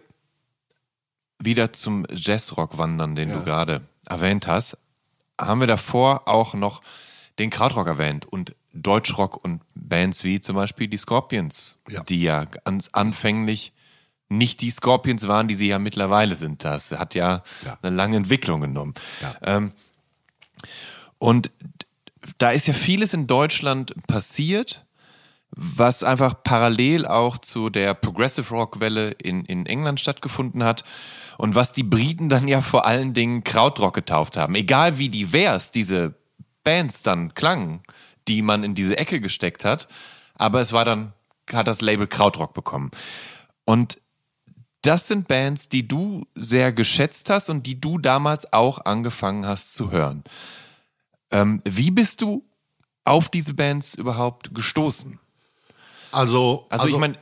wieder zum Jazzrock wandern, den du gerade erwähnt hast, haben wir davor auch noch den Krautrock erwähnt und Deutschrock und Bands wie zum Beispiel die Scorpions, Ja. die ja ganz anfänglich nicht die Scorpions waren, die sie ja mittlerweile sind. Das hat ja, Ja. eine lange Entwicklung genommen. Ja. Ähm, und da ist ja vieles in Deutschland passiert, was einfach parallel auch zu der Progressive Rock Welle in, in England stattgefunden hat und was die Briten dann ja vor allen Dingen Krautrock getauft haben. Egal wie divers diese Bands dann klangen, die man in diese Ecke gesteckt hat, aber es war dann, hat das Label Krautrock bekommen. Und das sind Bands, die du sehr geschätzt hast und die du damals auch angefangen hast zu hören. Ähm, wie bist du auf diese Bands überhaupt gestoßen? Also, Also, ich meine,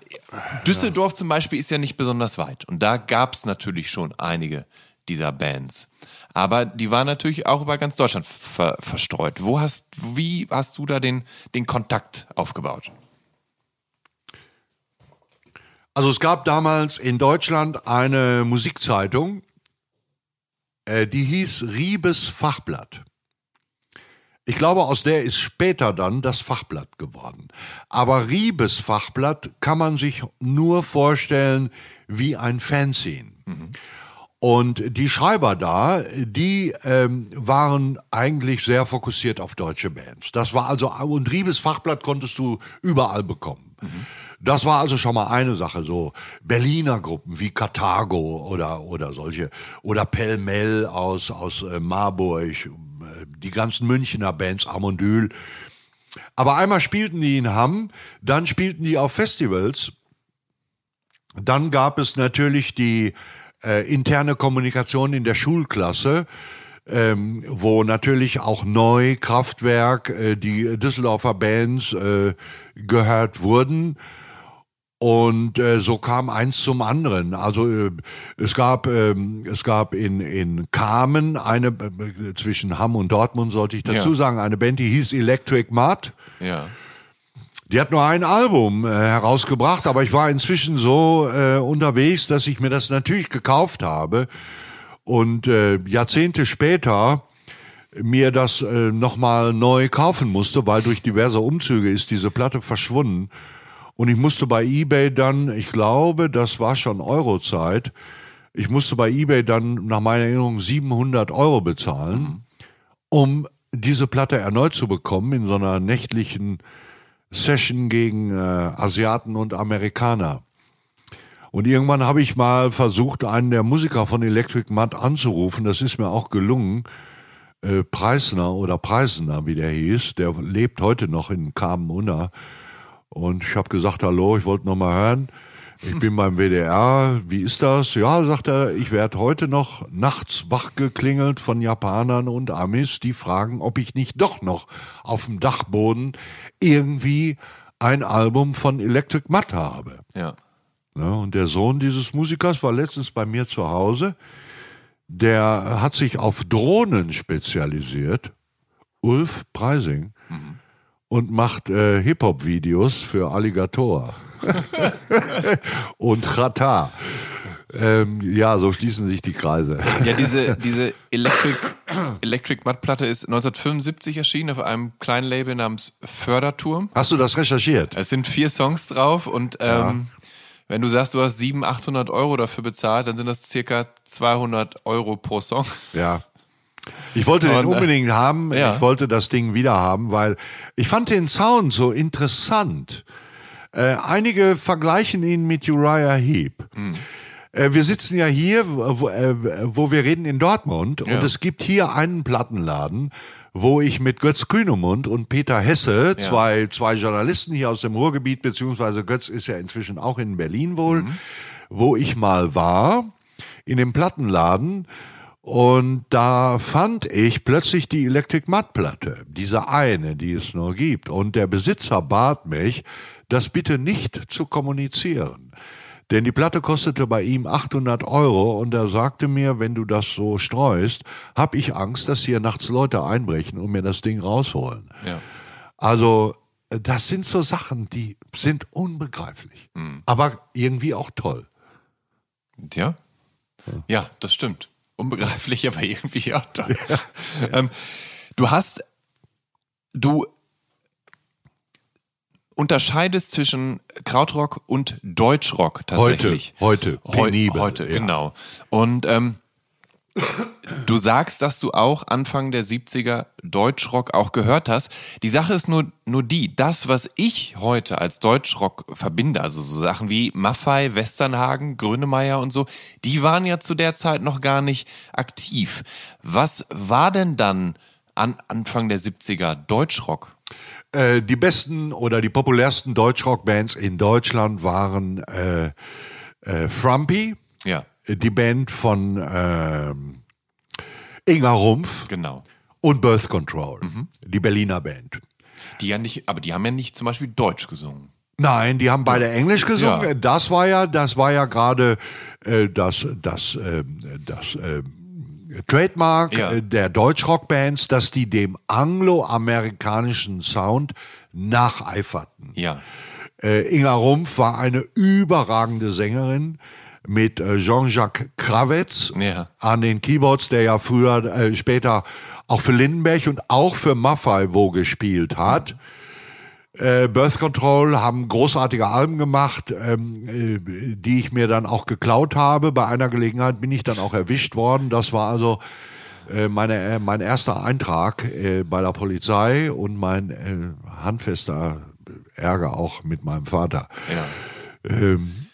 Düsseldorf zum Beispiel ist ja nicht besonders weit. Und da gab es natürlich schon einige dieser Bands. Aber die waren natürlich auch über ganz Deutschland ver verstreut. Wo hast, wie hast du da den, den Kontakt aufgebaut? Also es gab damals in Deutschland eine Musikzeitung, äh, die hieß Riebes Fachblatt. Ich glaube, aus der ist später dann das Fachblatt geworden. Aber Riebes Fachblatt kann man sich nur vorstellen wie ein Fanzine. Und die Schreiber da, die ähm, waren eigentlich sehr fokussiert auf deutsche Bands. Das war also, und Riebes Fachblatt konntest du überall bekommen. Das war also schon mal eine Sache, so Berliner Gruppen wie Karthago oder, oder solche, oder Pellmell aus, aus äh, Marburg, die ganzen Münchner Bands, Amondyl. Aber einmal spielten die in Hamm, dann spielten die auf Festivals. Dann gab es natürlich die äh, interne Kommunikation in der Schulklasse, ähm, wo natürlich auch neu Kraftwerk, äh, die Düsseldorfer Bands äh, gehört wurden. Und äh, so kam eins zum anderen. Also äh, es gab ähm, es gab in in Kamen eine äh, zwischen Hamm und Dortmund sollte ich dazu Ja. sagen eine Band die hieß Electric Mud. Ja. Die hat nur ein Album äh, herausgebracht, aber ich war inzwischen so äh, unterwegs, dass ich mir das natürlich gekauft habe und äh, Jahrzehnte später mir das äh, nochmal neu kaufen musste, weil durch diverse Umzüge ist diese Platte verschwunden. Und ich musste bei eBay dann, ich glaube, das war schon Eurozeit, ich musste bei eBay dann nach meiner Erinnerung 700 Euro bezahlen, um diese Platte erneut zu bekommen in so einer nächtlichen Session gegen äh, Asiaten und Amerikaner. Und irgendwann habe ich mal versucht, einen der Musiker von Electric Mud anzurufen. Das ist mir auch gelungen. Äh, Preisner oder Preisner, wie der hieß, der lebt heute noch in Kamenunna. Und ich habe gesagt, hallo, ich wollte noch mal hören. Ich bin beim WDR. Wie ist das? Ja, sagt er, ich werde heute noch nachts wach geklingelt von Japanern und Amis, die fragen, ob ich nicht doch noch auf dem Dachboden irgendwie ein Album von Electric Mud habe. Ja. Ja, und der Sohn dieses Musikers war letztens bei mir zu Hause. Der hat sich auf Drohnen spezialisiert, Ulf Preising, und macht äh, Hip-Hop-Videos für Alligator und Chata. Ähm, ja, so schließen sich die Kreise. Ja, diese, diese Electric, Electric Mud Platte ist 1975 erschienen auf einem kleinen Label namens Förderturm. Hast du das recherchiert? Es sind vier Songs drauf und ähm, wenn du sagst, du hast 700, 800 Euro dafür bezahlt, dann sind das circa 200 Euro pro Song. Ja. Ich wollte den Und, äh, unbedingt haben. ja. Ich wollte das Ding wieder haben, weil ich fand den Sound so interessant. Äh, einige vergleichen ihn mit Uriah Heep. Hm. Äh, wir sitzen ja hier, wo, äh, wo wir reden in Dortmund Ja. und es gibt hier einen Plattenladen, wo ich mit Götz Kühnemund und Peter Hesse, Ja. zwei, zwei Journalisten hier aus dem Ruhrgebiet, beziehungsweise Götz ist ja inzwischen auch in Berlin wohl, Mhm. wo ich mal war, in dem Plattenladen. Und da fand ich plötzlich die Electric Mud Platte, diese eine, die es nur gibt. Und der Besitzer bat mich, das bitte nicht zu kommunizieren. Denn die Platte kostete bei ihm 800 Euro und er sagte mir, wenn du das so streust, hab ich Angst, dass hier nachts Leute einbrechen und mir das Ding rausholen. Ja. Also, das sind so Sachen, die sind unbegreiflich. Aber irgendwie auch toll. Ja? Ja, das stimmt. Unbegreiflich, aber irgendwie auch toll. Ähm, du hast, du unterscheidest zwischen Krautrock und Deutschrock tatsächlich. Heute, heute, Heu- penibel, heute, ja. genau. Und ähm, du sagst, dass du auch Anfang der 70er Deutschrock auch gehört hast. Die Sache ist nur, nur die, das, was ich heute als Deutschrock verbinde, also so Sachen wie Maffei, Westernhagen, Grönemeyer und so, die waren ja zu der Zeit noch gar nicht aktiv. Was war denn dann an Anfang der 70er Deutschrock? Äh, die besten oder die populärsten Deutschrock-Bands in Deutschland waren äh, äh, Frumpy, Ja, die Band von ähm, Inga Rumpf genau. und Birth Control, die Berliner Band. Die ja nicht, aber die haben ja nicht zum Beispiel Deutsch gesungen. Nein, die haben beide Englisch gesungen. Ja. Das war ja, das war ja gerade äh, das, das, ähm, das ähm, Trademark Ja. äh, der Deutschrock-Bands, dass die dem angloamerikanischen Sound nacheiferten. Ja. Äh, Inga Rumpf war eine überragende Sängerin mit äh, Jean-Jacques Krawetz Ja. an den Keyboards, der ja früher, äh, später auch für Lindenberg und auch für Maffei wo gespielt hat. Äh, Birth Control haben großartige Alben gemacht, ähm, äh, die ich mir dann auch geklaut habe. Bei einer Gelegenheit bin ich dann auch erwischt worden. Das war also äh, meine, äh, mein erster Eintrag äh, bei der Polizei und mein handfester Ärger auch mit meinem Vater. Ja. Ähm,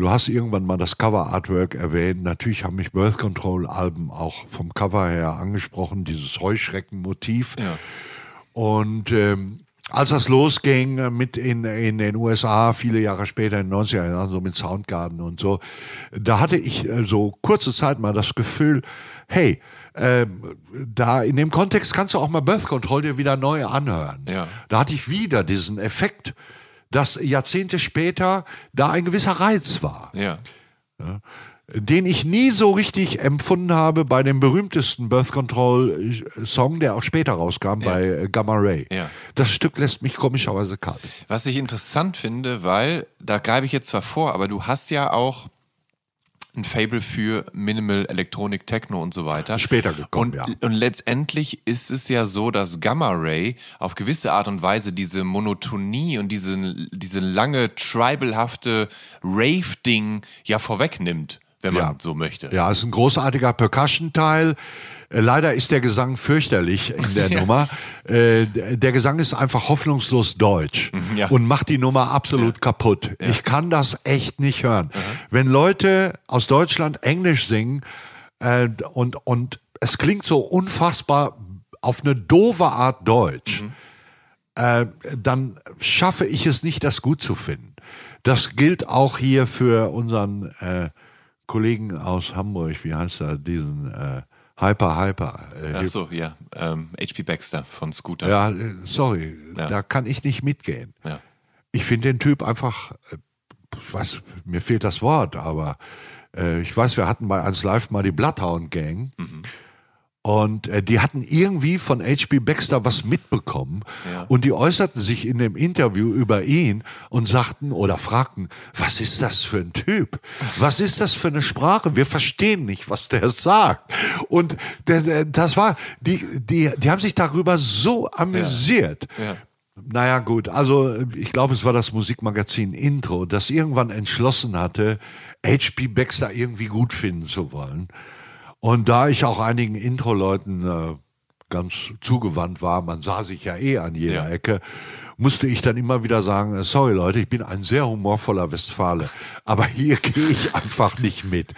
du hast irgendwann mal das Cover-Artwork erwähnt. Natürlich haben mich Birth Control-Alben auch vom Cover her angesprochen, dieses Heuschrecken-Motiv. Ja. Und ähm, als das losging äh, mit in, in den USA, viele Jahre später, in den 90er Jahren, so mit Soundgarden und so, da hatte ich äh, so kurze Zeit mal das Gefühl, hey, ähm, da in dem Kontext kannst du auch mal Birth Control dir wieder neu anhören. Ja. Da hatte ich wieder diesen Effekt, dass Jahrzehnte später da ein gewisser Reiz war Ja. den ich nie so richtig empfunden habe bei dem berühmtesten Birth Control äh, Song, der auch später rauskam bei äh, Gamma Ray. Ja. Das Stück lässt mich komischerweise kalt. Was ich interessant finde, weil, da greife ich jetzt zwar vor, aber du hast ja auch ein Fable für Minimal Electronic Techno und so weiter. Später gekommen, und, ja. Und letztendlich ist es ja so, dass Gamma Ray auf gewisse Art und Weise diese Monotonie und diese, diese lange tribalhafte Rave-Ding ja vorwegnimmt, wenn man Ja. so möchte. Ja, ist ein großartiger Percussion-Teil. Äh, Leider ist der Gesang fürchterlich in der Nummer. Äh, der Gesang ist einfach hoffnungslos deutsch ja. und macht die Nummer absolut kaputt. Ich kann das echt nicht hören. Wenn Leute aus Deutschland Englisch singen äh, und, und es klingt so unfassbar auf eine doofe Art deutsch, äh, dann schaffe ich es nicht, das gut zu finden. Das gilt auch hier für unseren Kollegen aus Hamburg, wie heißt er, diesen Hyper Hyper. Äh, Ach so, ja. Ähm, HP Baxter von Scooter. ja, äh, sorry, Ja. da kann ich nicht mitgehen. Ja. Ich finde den Typ einfach, äh, ich weiß, mir fehlt das Wort, aber äh, ich weiß, wir hatten bei 1 Live mal die Bloodhound Gang. Und äh, die hatten irgendwie von H.P. Baxter was mitbekommen. Ja. Und die äußerten sich in dem Interview über ihn und sagten oder fragten, was ist das für ein Typ? Was ist das für eine Sprache? Wir verstehen nicht, was der sagt. Und das war, die, die, die haben sich darüber so amüsiert. Ja. Naja, gut, also ich glaube, es war das Musikmagazin Intro, das irgendwann entschlossen hatte, H.P. Baxter irgendwie gut finden zu wollen. Und da ich auch einigen Intro-Leuten äh, ganz zugewandt war, man sah sich ja eh an jeder Ja. Ecke, musste ich dann immer wieder sagen, äh, sorry Leute, ich bin ein sehr humorvoller Westfale, aber hier gehe ich einfach nicht mit.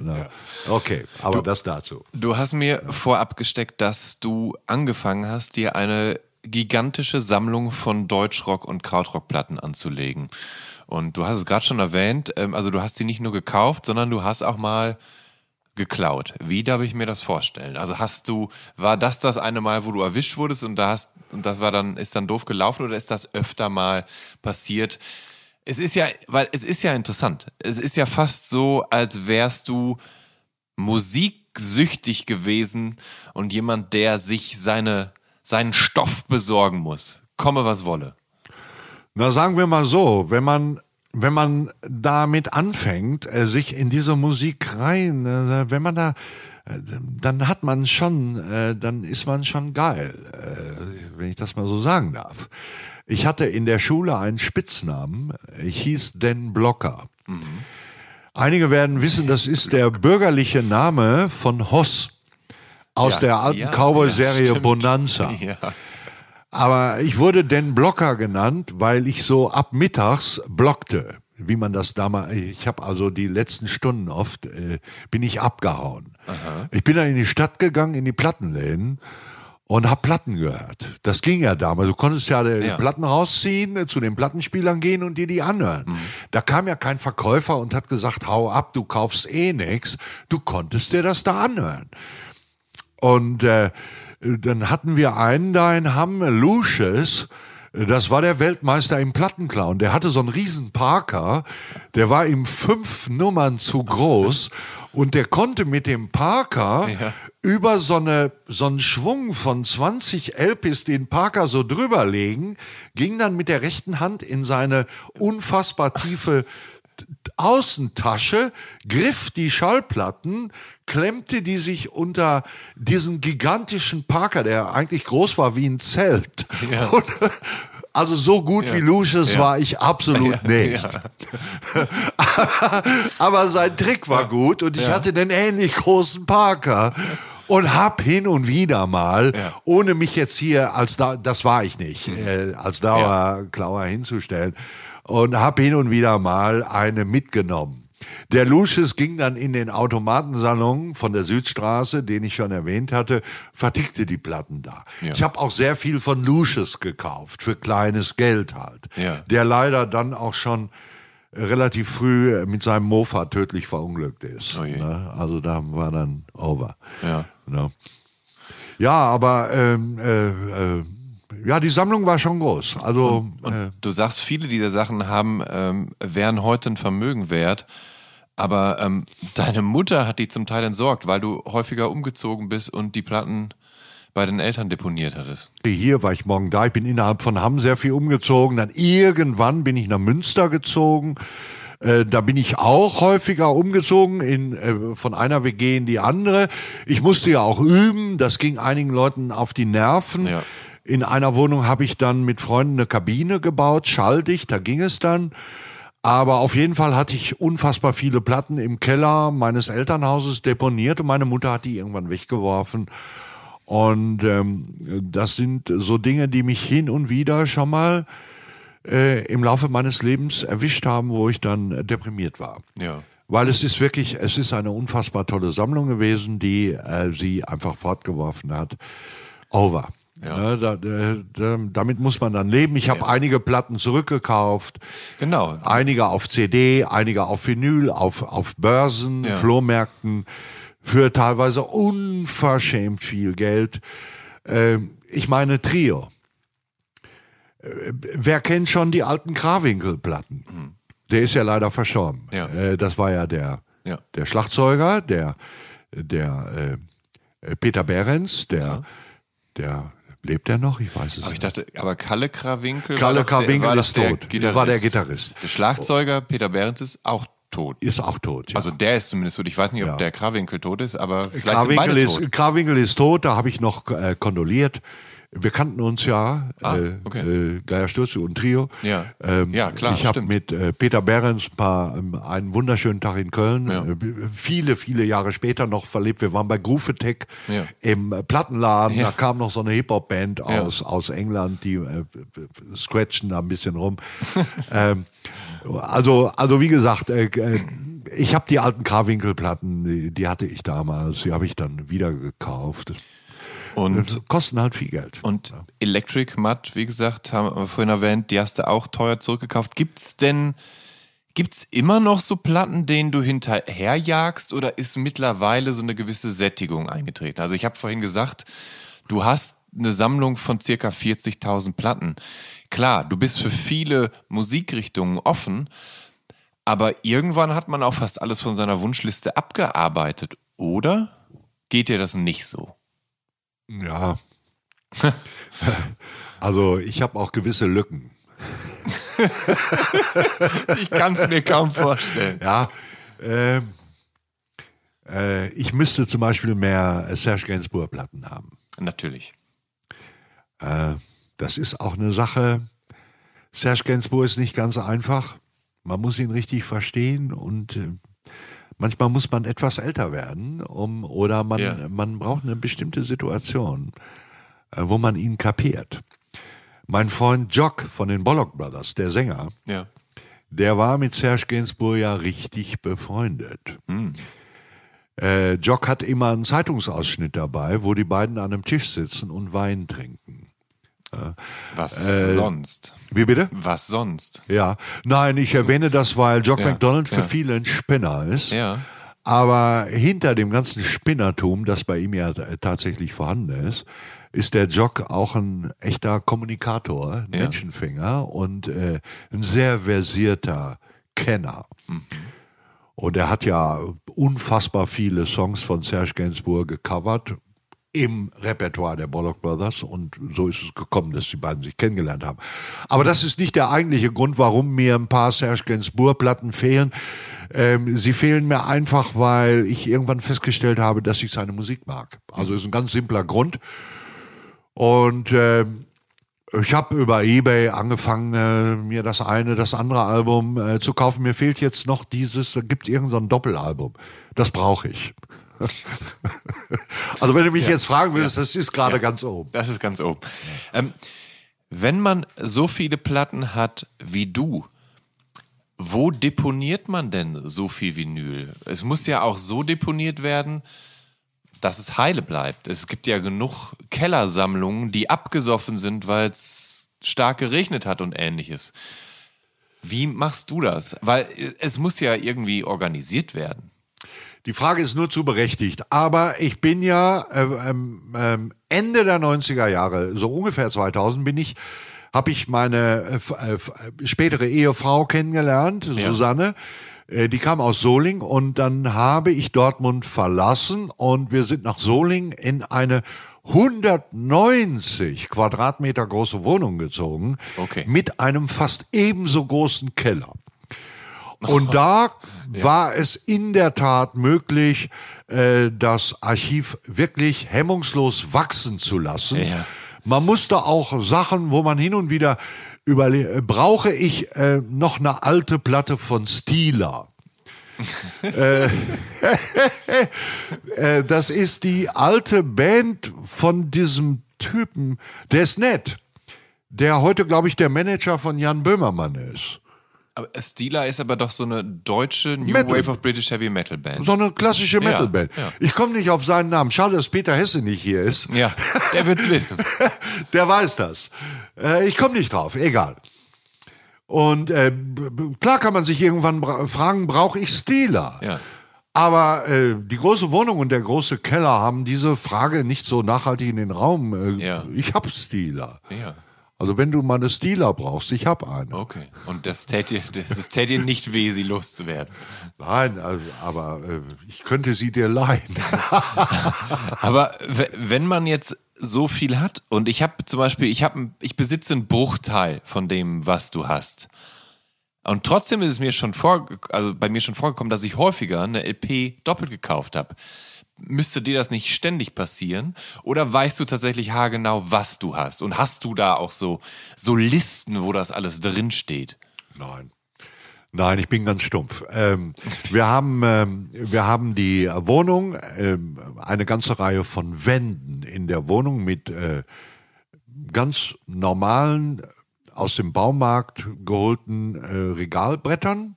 Na, Okay, aber das dazu. Du hast mir vorab gesteckt, dass du angefangen hast, dir eine gigantische Sammlung von Deutschrock- und Krautrockplatten anzulegen. Und du hast es gerade schon erwähnt, ähm, also du hast sie nicht nur gekauft, sondern du hast auch mal geklaut. Wie darf ich mir das vorstellen? Also hast du, war das das eine Mal, wo du erwischt wurdest und da hast, und das war dann, ist dann doof gelaufen oder ist das öfter mal passiert? Es ist ja, weil es ist ja interessant. Es ist ja fast so, als wärst du musiksüchtig gewesen und jemand, der sich seine, seinen Stoff besorgen muss. Komme, was wolle. Na, sagen wir mal so, wenn man, wenn man damit anfängt, äh, sich in diese Musik rein, äh, wenn man da, äh, dann hat man schon, dann ist man schon geil, wenn ich das mal so sagen darf. Ich hatte in der Schule einen Spitznamen, ich hieß Den Blocker. Einige werden wissen, das ist der bürgerliche Name von Hoss aus Ja, der alten ja, Cowboy-Serie ja. Bonanza. Ja. Aber ich wurde den Blocker genannt, weil ich so ab mittags blockte, wie man das damals. Ich habe also die letzten Stunden oft äh, bin ich abgehauen. Ich bin dann in die Stadt gegangen, in die Plattenläden und hab Platten gehört. Das ging ja damals. Du konntest ja, die Ja. Platten rausziehen, zu den Plattenspielern gehen und dir die anhören. Mhm. Da kam ja kein Verkäufer und hat gesagt, hau ab, du kaufst eh nix. Du konntest dir das da anhören. Und äh, dann hatten wir einen da in Hamm, Lucius, das war der Weltmeister im Plattenclown. Der hatte so einen riesen Parker, der war ihm fünf Nummern zu groß und der konnte mit dem Parker Ja. über so, eine, so einen Schwung von 20 LPs den Parker so drüber legen, ging dann mit der rechten Hand in seine unfassbar tiefe Außentasche, griff die Schallplatten, klemmte die sich unter diesen gigantischen Parker, der eigentlich groß war wie ein Zelt. Ja. Und, also so gut Ja. wie Lucius Ja. war ich absolut nicht. Aber sein Trick war gut und ich hatte den ähnlich großen Parker. Und hab hin und wieder mal, Ja. ohne mich jetzt hier als da, das war ich nicht, äh, als Dauerklauer hinzustellen, und hab hin und wieder mal eine mitgenommen. Der Lucius ging dann in den Automatensalon von der Südstraße, den ich schon erwähnt hatte, vertickte die Platten da. Ja. Ich habe auch sehr viel von Lucius gekauft, für kleines Geld halt. Ja. Der leider dann auch schon relativ früh mit seinem Mofa tödlich verunglückt ist. Oh ne? Also da war dann over. Ja. Ne? Ja, aber ähm, äh, äh, ja, die Sammlung war schon groß. Also äh, Du sagst, viele dieser Sachen haben, ähm, wären heute ein Vermögen wert. Aber ähm, deine Mutter hat die zum Teil entsorgt, weil du häufiger umgezogen bist und die Platten bei den Eltern deponiert hattest. hier war ich morgen da. Ich bin innerhalb von Hamm sehr viel umgezogen. Dann irgendwann bin ich nach Münster gezogen. Äh, da bin ich auch häufiger umgezogen in, äh, von einer WG in die andere. Ich musste ja auch üben. Das ging einigen Leuten auf die Nerven. Ja. In einer Wohnung habe ich dann mit Freunden eine Kabine gebaut, schalldicht, da ging es dann. Aber auf jeden Fall hatte ich unfassbar viele Platten im Keller meines Elternhauses deponiert und meine Mutter hat die irgendwann weggeworfen. Und ähm, das sind so Dinge, die mich hin und wieder schon mal äh, im Laufe meines Lebens erwischt haben, wo ich dann deprimiert war. Ja. Weil es ist wirklich, es ist eine unfassbar tolle Sammlung gewesen, die äh, sie einfach fortgeworfen hat. Over. Ja. Ja, da, da, da, damit muss man dann leben. Ich habe einige Platten zurückgekauft. Genau. Einige auf CD, einige auf Vinyl, auf, auf Börsen, Ja. Flohmärkten für teilweise unverschämt viel Geld. Ähm, ich meine Trio. Äh, wer kennt schon die alten Krawinkel-Platten? Der ist ja leider verstorben. Ja. Äh, das war ja der, der Schlagzeuger, der, der äh, Peter Behrens, der, der lebt er noch? Ich weiß es Aber ich nicht. dachte, aber Kalle Krawinkel Kalle war doch der, Krawinkel war ist der tot. Gitarrist. War der Gitarrist. Der Schlagzeuger Peter Behrens ist auch tot. Ist auch tot. Ja. Also der ist zumindest tot. Ich weiß nicht, ob Ja. der Krawinkel tot ist, aber vielleicht sind Krawinkel beide ist, tot. Krawinkel ist tot, da habe ich noch äh, kondoliert. Wir kannten uns ja, Ah, äh, okay. äh, Geier Stürze und Trio. Ja. ähm, Ja, klar, Ich habe mit äh, Peter Behrens ein paar, ähm, einen wunderschönen Tag in Köln, Ja. äh, viele, viele Jahre später noch verlebt. Wir waren bei Groovetech Ja. im äh, Plattenladen. Da kam noch so eine Hip-Hop-Band aus, aus England, die äh, scratchen da ein bisschen rum. ähm, also, also wie gesagt, äh, ich habe die alten Krawinkel-Platten, die, die hatte ich damals, die habe ich dann wieder gekauft. Und, Kosten halt viel Geld. und Electric Matt, wie gesagt, haben wir vorhin erwähnt, die hast du auch teuer zurückgekauft. Gibt's denn, gibt's immer noch so Platten, denen du hinterherjagst oder ist mittlerweile so eine gewisse Sättigung eingetreten? Also ich habe vorhin gesagt, du hast eine Sammlung von circa 40.000 Platten. Klar, du bist für viele Musikrichtungen offen, aber irgendwann hat man auch fast alles von seiner Wunschliste abgearbeitet, oder? Geht dir das nicht so? Ja. also ich habe auch gewisse Lücken. Ich kann es mir kaum vorstellen. Ja. ähm, äh, ich müsste zum Beispiel mehr Serge Gainsbourg-Platten haben. Natürlich. Äh, das ist auch eine Sache. Serge Gainsbourg ist nicht ganz einfach. Man muss ihn richtig verstehen und äh, manchmal muss man etwas älter werden, um oder man, Ja. man braucht eine bestimmte Situation, äh, wo man ihn kapiert. Mein Freund Jock von den Bollock Brothers, der Sänger, Ja. der war mit Serge Gainsbourg ja richtig befreundet. Äh, Jock hat immer einen Zeitungsausschnitt dabei, wo die beiden an einem Tisch sitzen und Wein trinken. Was Äh, sonst? Wie bitte? Was sonst? Ja, nein, ich erwähne das, weil Jock Ja, McDonald für ja. viele ein Spinner ist. Ja. Aber hinter dem ganzen Spinnertum, das bei ihm ja äh, tatsächlich vorhanden ist, ist der Jock auch ein echter Kommunikator, ein Ja. Menschenfänger und äh, ein sehr versierter Kenner. Und er hat ja unfassbar viele Songs von Serge Gainsbourg gecovert im Repertoire der Bollock Brothers und so ist es gekommen, dass die beiden sich kennengelernt haben. Aber das ist nicht der eigentliche Grund, warum mir ein paar Serge Gainsbourg Platten fehlen. Ähm, sie fehlen mir einfach, weil ich irgendwann festgestellt habe, dass ich seine Musik mag. Also ist ein ganz simpler Grund. Und ähm, ich habe über eBay angefangen, äh, mir das eine, das andere Album äh, zu kaufen. Mir fehlt jetzt noch dieses, da gibt es irgendein so Doppelalbum. Das brauche ich. also wenn du mich jetzt fragen willst, das ist gerade ganz oben. Das ist ganz oben. Ähm, wenn man so viele Platten hat wie du, wo deponiert man denn so viel Vinyl? Es muss ja auch so deponiert werden, dass es heile bleibt. Es gibt ja genug Kellersammlungen, die abgesoffen sind, weil es stark geregnet hat und ähnliches. Wie machst du das? Weil es muss ja irgendwie organisiert werden. Die Frage ist nur zu berechtigt. Aber ich bin ja äh, ähm, ähm, Ende der 90er Jahre, so ungefähr 2000, bin ich, habe ich meine äh, äh, äh, spätere Ehefrau kennengelernt, Susanne. Äh, Die kam aus Soling und dann habe ich Dortmund verlassen und wir sind nach Soling in eine 190 Quadratmeter große Wohnung gezogen Okay. mit einem fast ebenso großen Keller. Und da war es in der Tat möglich, äh, das Archiv wirklich hemmungslos wachsen zu lassen. Ja. Man musste auch Sachen, wo man hin und wieder überlegt, brauche ich äh, noch eine alte Platte von Stila? äh, äh, das ist die alte Band von diesem Typen, der ist nett, der heute, glaube ich, der Manager von Jan Böhmermann ist. Aber Stila ist aber doch so eine deutsche New Metal. Wave of British Heavy Metal Band. So eine klassische Metalband. ja. Ich komme nicht auf seinen Namen. Schade, dass Peter Hesse nicht hier ist. Ja, der wird's wissen. Der weiß das. Äh, ich komme nicht drauf, egal. Und äh, klar kann man sich irgendwann bra fragen, brauche ich Stila? Ja. Aber äh, die große Wohnung und der große Keller haben diese Frage nicht so nachhaltig in den Raum. Äh, Ja. Ich habe Stila. Ja. Also wenn du mal eine Stila brauchst, ich habe eine. Okay. Und das täte, das, täte dir nicht weh, sie loszuwerden. Nein, also, aber äh, ich könnte sie dir leihen. Aber wenn man jetzt so viel hat und ich habe zum Beispiel, ich habe, ich besitze einen Bruchteil von dem, was du hast. Und trotzdem ist es mir schon vor, also bei mir schon vorgekommen, dass ich häufiger eine LP doppelt gekauft habe. Müsste dir das nicht ständig passieren? Oder weißt du tatsächlich haargenau, was du hast? Und hast du da auch so, so Listen, wo das alles drinsteht? Nein. Nein, ich bin ganz stumpf. Ähm, wir, haben, ähm, wir haben die Wohnung, ähm, eine ganze Reihe von Wänden in der Wohnung mit äh, ganz normalen, aus dem Baumarkt geholten äh, Regalbrettern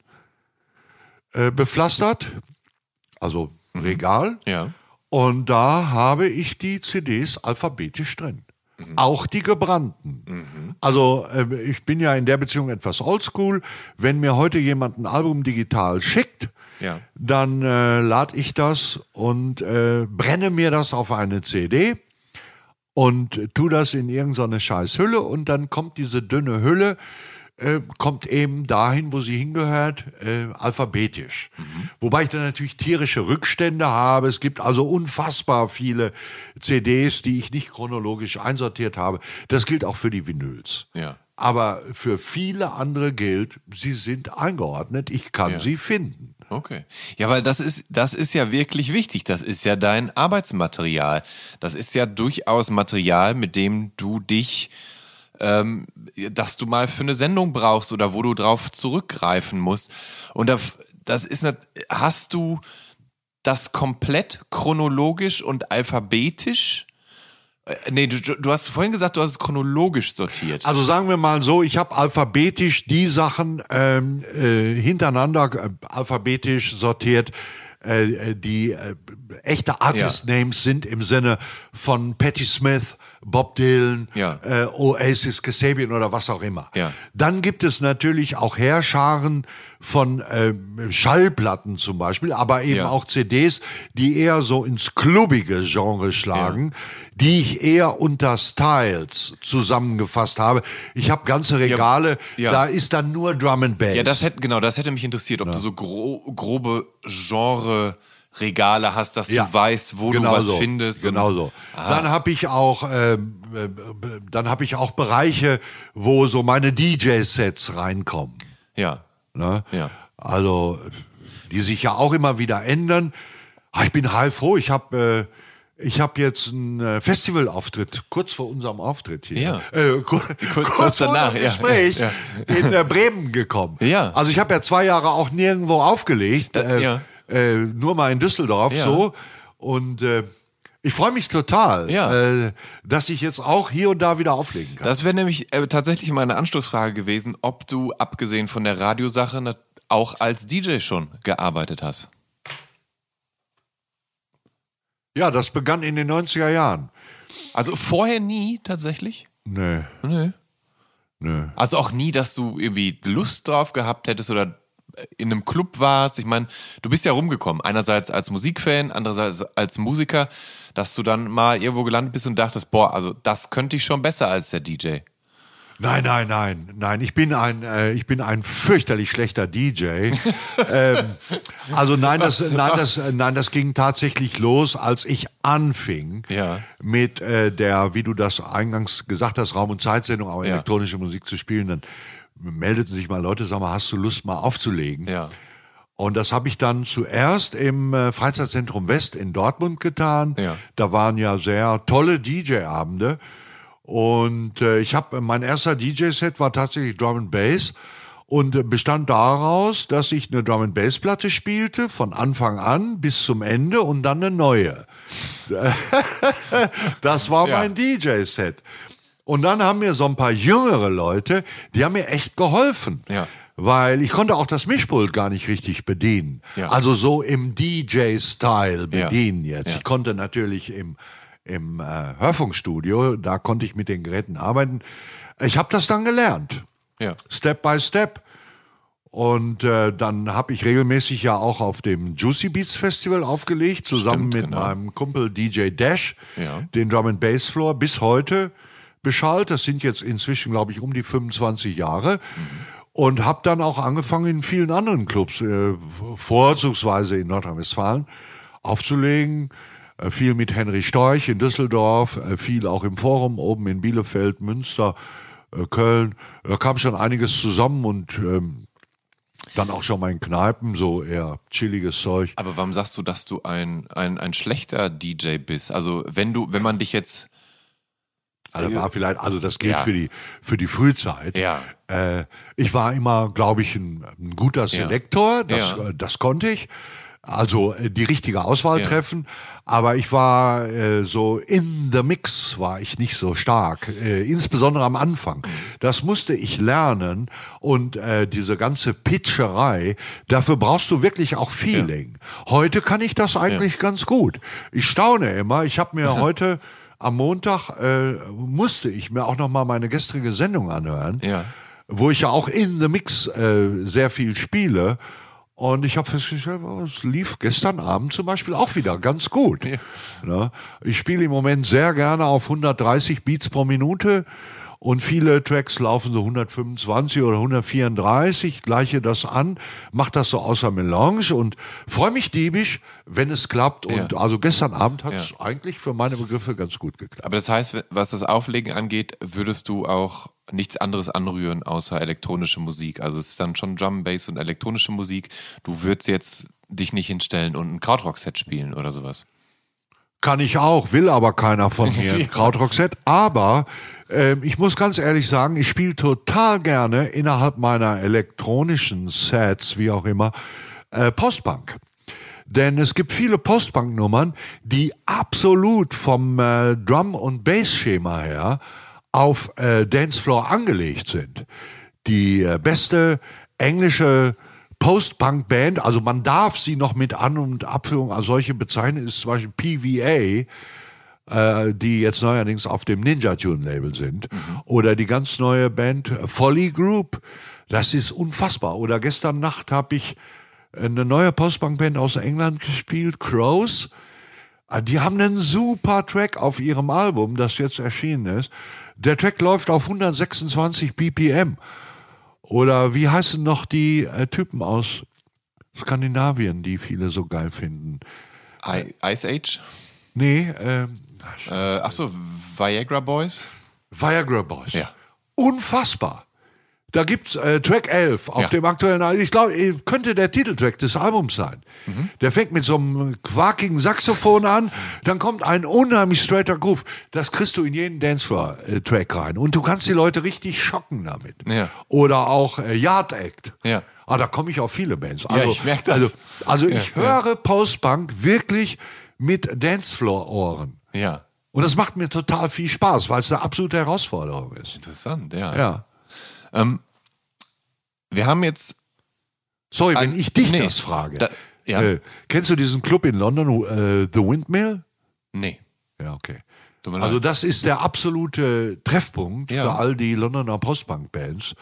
äh, bepflastert. Also Regal. Ja. Und da habe ich die CDs alphabetisch drin. Auch die gebrannten. Also äh, ich bin ja in der Beziehung etwas oldschool. Wenn mir heute jemand ein Album digital schickt, Ja. dann äh, lade ich das und äh, brenne mir das auf eine CD und tu das in irgendeine scheiß Hülle und dann kommt diese dünne Hülle, äh, kommt eben dahin, wo sie hingehört, äh, alphabetisch. Wobei ich dann natürlich tierische Rückstände habe. Es gibt also unfassbar viele CDs, die ich nicht chronologisch einsortiert habe. Das gilt auch für die Vinyls. Ja. Aber für viele andere gilt, sie sind eingeordnet, ich kann Ja. sie finden. Okay. Ja, weil das ist, das ist ja wirklich wichtig. Das ist ja dein Arbeitsmaterial. Das ist ja durchaus Material, mit dem du dich, ähm, dass du mal für eine Sendung brauchst oder wo du drauf zurückgreifen musst. Und da, das ist, nicht, hast du das komplett chronologisch und alphabetisch? Äh, Nee, du, du hast vorhin gesagt, du hast es chronologisch sortiert. Also sagen wir mal so, ich habe alphabetisch die Sachen ähm, äh, hintereinander äh, alphabetisch sortiert, äh, äh, die äh, echte Artist-Names sind im Sinne von Patti Smith, Bob Dylan, Ja. äh, Oasis, Kasabian oder was auch immer. Ja. Dann gibt es natürlich auch Heerscharen von ähm, Schallplatten zum Beispiel, aber eben Ja. auch CDs, die eher so ins klubbige Genre schlagen, die ich eher unter Styles zusammengefasst habe. Ich habe ganze Regale, da ist dann nur Drum and Bass. Ja, das hätte, genau, das hätte mich interessiert, ob du so gro grobe Genre-Regale hast, dass Ja, du weißt, wo genau du was so, findest. Genau so. Dann habe ich auch, ähm, äh, dann habe ich auch Bereiche, wo so meine DJ-Sets reinkommen. Ja. Ne? Ja. Also, die sich ja auch immer wieder ändern. Ah, Ich bin heilfroh. Ich habe äh, ich habe jetzt einen äh, Festivalauftritt kurz vor unserem Auftritt hier. Ja. Äh, kur kurz, kurz vor danach, ja, Gespräch ja, in äh, Bremen gekommen. Ja. Also ich habe ja zwei Jahre auch nirgendwo aufgelegt, Da- äh, ja. Äh, nur mal in Düsseldorf Ja. so. Und äh, ich freue mich total, Ja. äh, dass ich jetzt auch hier und da wieder auflegen kann. Das wäre nämlich äh, tatsächlich meine Anschlussfrage gewesen, ob du, abgesehen von der Radiosache, auch als DJ schon gearbeitet hast. ja, das begann in den 90er Jahren. Also vorher nie tatsächlich? Nö, Nö. nö. Also auch nie, dass du irgendwie Lust drauf gehabt hättest oder in einem Club warst. Ich meine, du bist ja rumgekommen. Einerseits als Musikfan, andererseits als Musiker, dass du dann mal irgendwo gelandet bist und dachtest, boah, also das könnte ich schon besser als der DJ. Nein, nein, nein, nein. Ich bin ein, äh, ich bin ein fürchterlich schlechter DJ. ähm, also nein, das, nein, das, nein, das ging tatsächlich los, als ich anfing Ja. mit äh, der, wie du das eingangs gesagt hast, Raum- und Zeitsendung, aber Ja. elektronische Musik zu spielen. Dann meldeten sich mal Leute, sag mal, hast du Lust mal aufzulegen? Ja. Und das habe ich dann zuerst im äh, Freizeitzentrum West in Dortmund getan. Ja. Da waren ja sehr tolle DJ-Abende. Und äh, ich habe mein erster DJ-Set war tatsächlich Drum and Bass und äh, bestand daraus, dass ich eine Drum and Bass Platte spielte von Anfang an bis zum Ende und dann eine neue. das war Ja. mein DJ-Set. Und dann haben mir so ein paar jüngere Leute, die haben mir echt geholfen. Ja. Weil ich konnte auch das Mischpult gar nicht richtig bedienen. Ja. Also so im DJ-Style Ja. bedienen jetzt. Ja. Ich konnte natürlich im, im äh, Hörfunkstudio, da konnte ich mit den Geräten arbeiten. Ich habe das dann gelernt. Ja. Step by Step. Und äh, dann habe ich regelmäßig ja auch auf dem Juicy Beats Festival aufgelegt, zusammen Stimmt, mit genau. meinem Kumpel DJ Dash, Ja. den Drum and Bass Floor, bis heute beschallt. Das sind jetzt inzwischen, glaube ich, um die 25 Jahre. Und habe dann auch angefangen, in vielen anderen Clubs, äh, vorzugsweise in Nordrhein-Westfalen, aufzulegen. Äh, viel mit Henry Storch in Düsseldorf, äh, viel auch im Forum oben in Bielefeld, Münster, äh, Köln. Da kam schon einiges zusammen und ähm, dann auch schon mal in Kneipen, so eher chilliges Zeug. Aber warum sagst du, dass du ein, ein, ein schlechter DJ bist? Also wenn du, wenn man dich jetzt. Also war vielleicht, also das gilt Ja. für die für die Frühzeit. Ja. Äh, ich war immer, glaube ich, ein, ein guter Selektor. Das, Ja. äh, das konnte ich. Also äh, die richtige Auswahl Ja. treffen. Aber ich war äh, so in the mix war ich nicht so stark. Äh, insbesondere am Anfang. Das musste ich lernen. Und äh, diese ganze Pitcherei, dafür brauchst du wirklich auch Feeling. Heute kann ich das eigentlich ganz gut. Ich staune immer. Ich habe mir heute am Montag äh, musste ich mir auch noch mal meine gestrige Sendung anhören, Ja. wo ich ja auch in the Mix äh, sehr viel spiele. Und ich habe festgestellt, oh, es lief gestern Abend zum Beispiel auch wieder ganz gut. Ne? Ich spiele im Moment sehr gerne auf 130 Beats pro Minute und viele Tracks laufen so 125 oder 134, gleiche das an, mach das so außer Melange und freue mich diebisch, wenn es klappt. Und Ja. also gestern Abend hat es Ja. eigentlich für meine Begriffe ganz gut geklappt. Aber das heißt, was das Auflegen angeht, würdest du auch nichts anderes anrühren außer elektronische Musik. Also es ist dann schon Drum, Bass und elektronische Musik. Du würdest jetzt dich nicht hinstellen und ein Krautrock-Set spielen oder sowas. Kann ich auch, will aber keiner von mir Krautrock-Set. Aber ähm, ich muss ganz ehrlich sagen, ich spiele total gerne innerhalb meiner elektronischen Sets, wie auch immer, äh, Postpunk. Denn es gibt viele Postpunk-Nummern, die absolut vom äh, Drum- und Bass-Schema her auf äh, Dancefloor angelegt sind. Die äh, beste englische Post-Punk-Band, also man darf sie noch mit An- und Abführung als solche bezeichnen, ist zum Beispiel PVA, äh, die jetzt neuerdings auf dem Ninja Tune Label sind. Oder die ganz neue Band äh, Folly Group. Das ist unfassbar. Oder gestern Nacht habe ich eine neue Postpunk-Band aus England gespielt, Crows. Ah, Die haben einen super Track auf ihrem Album, das jetzt erschienen ist. Der Track läuft auf 126 BPM. Oder wie heißen noch die äh, Typen aus Skandinavien, die viele so geil finden? I Ice Age? Nee, ähm, Äh, achso, Viagra Boys? Viagra Boys. Ja. Unfassbar. Da gibt's äh, Track 11 auf Ja. dem aktuellen Album. Ich glaube, äh, könnte der Titeltrack des Albums sein. Mhm. Der fängt mit so einem quakigen Saxophon an, dann kommt ein unheimlich straighter Groove. Das kriegst du in jeden Dancefloor-Track rein. Und du kannst die Leute richtig schocken damit. Ja. Oder auch äh, Yard Act. Ja. Ah, da komme ich auf viele Bands. Also, ich merk das. Also, also Ja, ich ja. höre Postpunk wirklich mit Dancefloor-Ohren. Ja. Und das macht mir total viel Spaß, weil es eine absolute Herausforderung ist. Interessant, ja. Ja. Ähm, wir haben jetzt. Sorry, wenn ich dich nee, das frage. da- ja. äh, kennst du diesen Club in London, äh, The Windmill? Nee. Ja, okay. Also das ist der absolute Treffpunkt Ja. für all die Londoner Postpunk-Bands.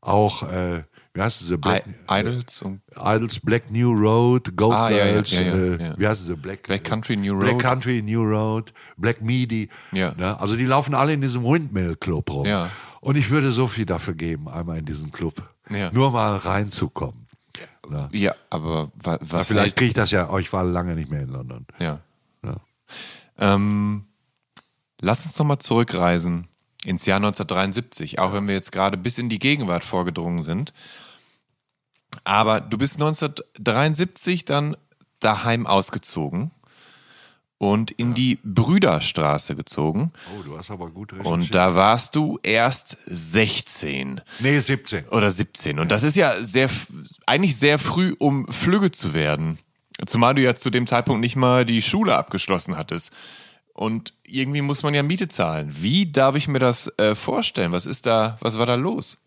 Auch, äh, wie heißt sie? Black, I Idols und Idols, Black New Road, Gold Ah, ja, Girls, ja, ja, äh, ja. wie heißen sie? Black, Black Country New Black Road. Country New Road, Black Midi. Ne? Also die laufen alle in diesem Windmill Club rum. Und ich würde so viel dafür geben, einmal in diesen Club. Nur mal reinzukommen. Ne? Ja, aber wa, was Vielleicht hält- kriege ich das ja, oh, ich war lange nicht mehr in London. Ja. Ähm, lass uns noch mal zurückreisen ins Jahr 1973, auch wenn wir jetzt gerade bis in die Gegenwart vorgedrungen sind. Aber du bist 1973 dann daheim ausgezogen und in ja. die Brüderstraße gezogen. Oh, du hast aber gut recherchiert. Und da warst du erst 16. Nee, 17. Oder 17. Und das ist ja sehr, eigentlich sehr früh, um Flügge zu werden. Zumal du ja zu dem Zeitpunkt nicht mal die Schule abgeschlossen hattest. Und irgendwie muss man ja Miete zahlen. Wie darf ich mir das äh, vorstellen? Was ist da, was war da los?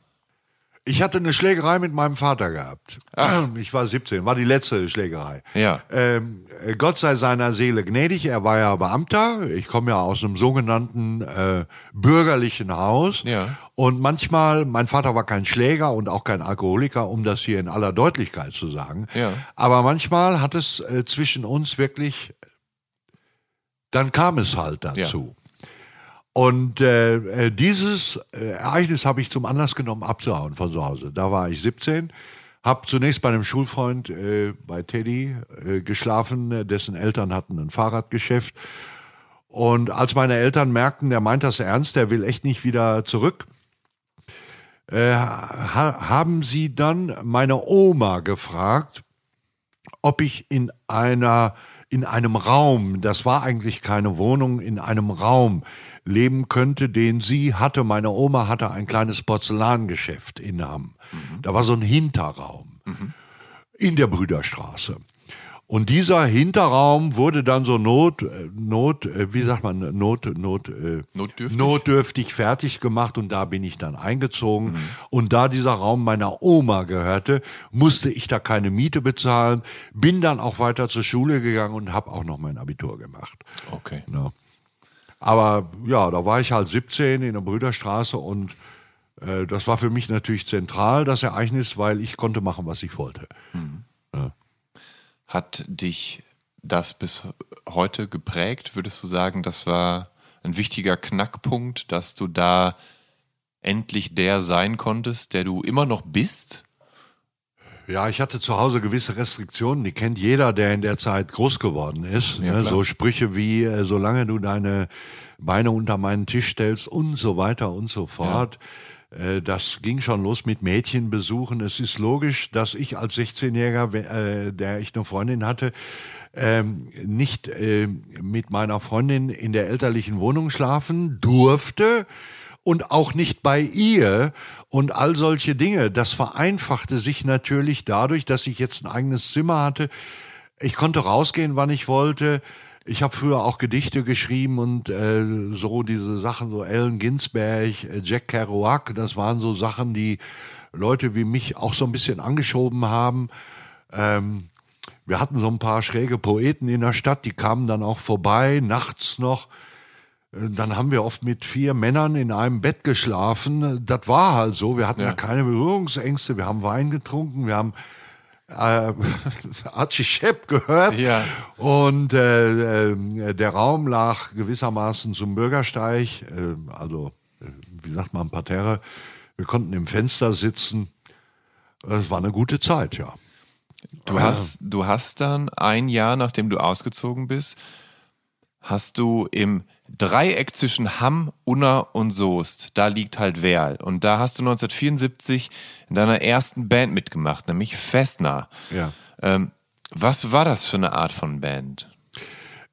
Ich hatte eine Schlägerei mit meinem Vater gehabt. Ach. Ich war 17, war die letzte Schlägerei. Ja. Ähm, Gott sei seiner Seele gnädig, er war ja Beamter. Ich komme ja aus einem sogenannten äh, bürgerlichen Haus. Ja. Und manchmal, mein Vater war kein Schläger und auch kein Alkoholiker, um das hier in aller Deutlichkeit zu sagen. Ja. Aber manchmal hat es äh, zwischen uns wirklich, dann kam es halt dazu. Ja. Und äh, äh, dieses äh, Ereignis habe ich zum Anlass genommen, abzuhauen von zu Hause. Da war ich 17, habe zunächst bei einem Schulfreund äh, bei Teddy äh, geschlafen, dessen Eltern hatten ein Fahrradgeschäft. Und als meine Eltern merkten, der meint das ernst, der will echt nicht wieder zurück, äh, ha haben sie dann meine Oma gefragt, ob ich in einer in einem Raum, das war eigentlich keine Wohnung, in einem Raum leben könnte, den sie hatte. Meine Oma hatte ein kleines Porzellangeschäft in Hamm. Mhm. Da war so ein Hinterraum mhm. in der Brüderstraße. Und dieser Hinterraum wurde dann so not, äh, not, äh, wie sagt man, not, not, äh, notdürftig. notdürftig fertig gemacht und da bin ich dann eingezogen. Mhm. Und da dieser Raum meiner Oma gehörte, musste ich da keine Miete bezahlen, bin dann auch weiter zur Schule gegangen und habe auch noch mein Abitur gemacht. Okay. Ja. Aber ja, da war ich halt 17 in der Brüderstraße und äh, das war für mich natürlich zentral, das Ereignis, weil ich konnte machen, was ich wollte. Mhm. Ja. Hat dich das bis heute geprägt? Würdest du sagen, das war ein wichtiger Knackpunkt, dass du da endlich der sein konntest, der du immer noch bist? Ja, ich hatte zu Hause gewisse Restriktionen, die kennt jeder, der in der Zeit groß geworden ist. Ja, ne? So Sprüche wie, äh, solange du deine Beine unter meinen Tisch stellst und so weiter und so fort. Ja. Äh, das ging schon los mit Mädchenbesuchen. Es ist logisch, dass ich als 16-Jähriger, äh, der ich eine Freundin hatte, ähm, nicht äh, mit meiner Freundin in der elterlichen Wohnung schlafen durfte und auch nicht bei ihr und all solche Dinge. Das vereinfachte sich natürlich dadurch, dass ich jetzt ein eigenes Zimmer hatte. Ich konnte rausgehen, wann ich wollte. Ich habe früher auch Gedichte geschrieben und äh, so diese Sachen, so Ellen Ginsberg, äh, Jack Kerouac, das waren so Sachen, die Leute wie mich auch so ein bisschen angeschoben haben. Ähm, wir hatten so ein paar schräge Poeten in der Stadt, die kamen dann auch vorbei, nachts noch. Dann haben wir oft mit vier Männern in einem Bett geschlafen. Das war halt so. Wir hatten ja, ja keine Berührungsängste. Wir haben Wein getrunken. Wir haben äh, Archie Shepp gehört. Ja. Und äh, äh, der Raum lag gewissermaßen zum Bürgersteig. Äh, also, äh, wie sagt man, Parterre. Wir konnten im Fenster sitzen. Es war eine gute Zeit, ja. Du hast, du hast dann ein Jahr, nachdem du ausgezogen bist, hast du im Dreieck zwischen Hamm, Unna und Soest, da liegt halt Werl. Und da hast du 1974 in deiner ersten Band mitgemacht, nämlich Festner. Ja. Ähm, was war das für eine Art von Band?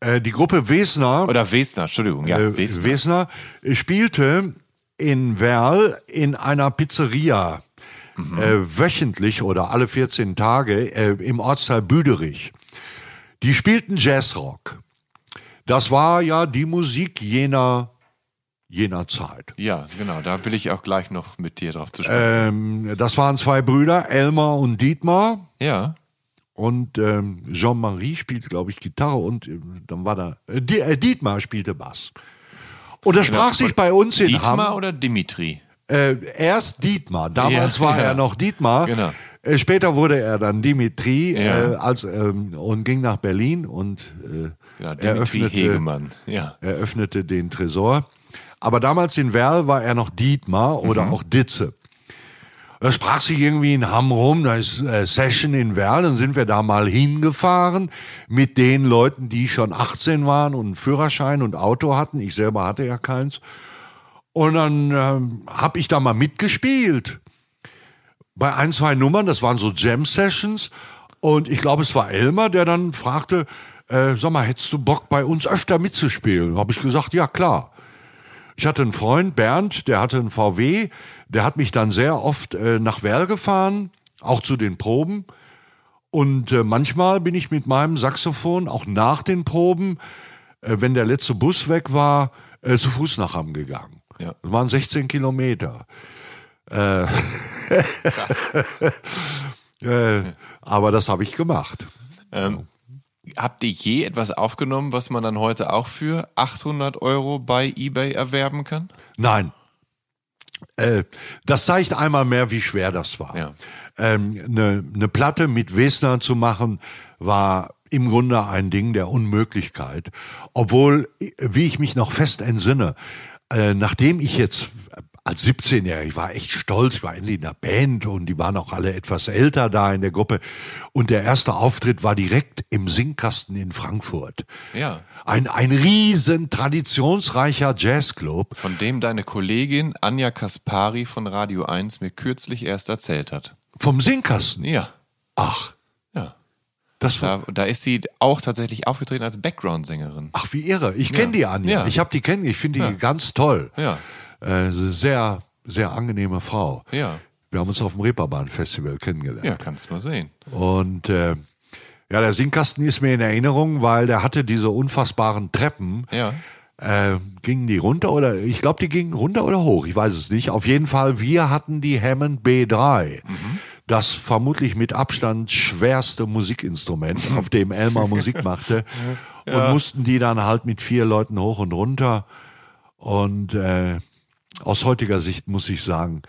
Äh, die Gruppe Wesner. Oder Wesner, Entschuldigung, ja. Äh, Wesner. Wesner spielte in Werl in einer Pizzeria. Mhm. Äh, wöchentlich oder alle 14 Tage äh, im Ortsteil Büderich. Die spielten Jazzrock. Das war ja die Musik jener jener Zeit. Ja, genau, da will ich auch gleich noch mit dir drauf zu sprechen. Ähm, das waren zwei Brüder, Elmar und Dietmar. Ja. Und ähm, Jean-Marie spielte, glaube ich, Gitarre und äh, dann war da, äh, äh Dietmar spielte Bass. Und das sprach sich bei uns in Dietmar Hamm, oder Dimitri? Äh, erst Dietmar, damals ja, war ja. er noch Dietmar. Genau. Äh, später wurde er dann Dimitri Ja. äh, als, ähm, und ging nach Berlin und Genau, Dimitri eröffnete, Hegemann. Ja. eröffnete den Tresor. Aber damals in Werl war er noch Dietmar oder auch Ditze. Das sprach sich irgendwie in Hamm rum, da ist äh, Session in Werl, dann sind wir da mal hingefahren mit den Leuten, die schon 18 waren und einen Führerschein und Auto hatten. Ich selber hatte ja keins. Und dann ähm, habe ich da mal mitgespielt. Bei ein, zwei Nummern, das waren so Jam-Sessions. Und ich glaube, es war Elmar, der dann fragte, äh, sag mal, hättest du Bock, bei uns öfter mitzuspielen? Habe ich gesagt, ja klar. Ich hatte einen Freund, Bernd, der hatte einen VW, der hat mich dann sehr oft äh, nach Werl gefahren, auch zu den Proben. Und äh, manchmal bin ich mit meinem Saxophon auch nach den Proben, äh, wenn der letzte Bus weg war, äh, zu Fuß nach Hamm gegangen. Ja. Das waren 16 Kilometer. Äh, äh, aber das habe ich gemacht. Ähm, habt ihr je etwas aufgenommen, was man dann heute auch für 800 Euro bei eBay erwerben kann? Nein. Äh, das zeigt einmal mehr, wie schwer das war. Ja. Ähm, eine, eine Platte mit Wesner zu machen, war im Grunde ein Ding der Unmöglichkeit. Obwohl, wie ich mich noch fest entsinne, äh, nachdem ich jetzt als 17-Jähriger, ich war echt stolz, ich war endlich in der Band und die waren auch alle etwas älter da in der Gruppe. Und der erste Auftritt war direkt im Singkasten in Frankfurt. Ja. Ein, ein riesen traditionsreicher Jazzclub. Von dem deine Kollegin Anja Kaspari von Radio 1 mir kürzlich erst erzählt hat. Vom Singkasten. Ja. Ach, Ja. das. Da, da ist sie auch tatsächlich aufgetreten als Background-Sängerin. Ach, wie irre. Ich kenne die Anja. Ja. Ich habe die kennen. Ich finde die Ja. ganz toll. Ja. Äh, sehr, sehr angenehme Frau. Ja. Wir haben uns auf dem Reeperbahn-Festival kennengelernt. Ja, kannst mal sehen. Und äh, ja, der Singkasten ist mir in Erinnerung, weil der hatte diese unfassbaren Treppen. Ja. Äh, gingen die runter oder ich glaube, die gingen runter oder hoch, ich weiß es nicht. Auf jeden Fall, wir hatten die Hammond B3. Das vermutlich mit Abstand schwerste Musikinstrument, auf dem Elmar Musik machte. Und mussten die dann halt mit vier Leuten hoch und runter. Und äh, aus heutiger Sicht muss ich sagen,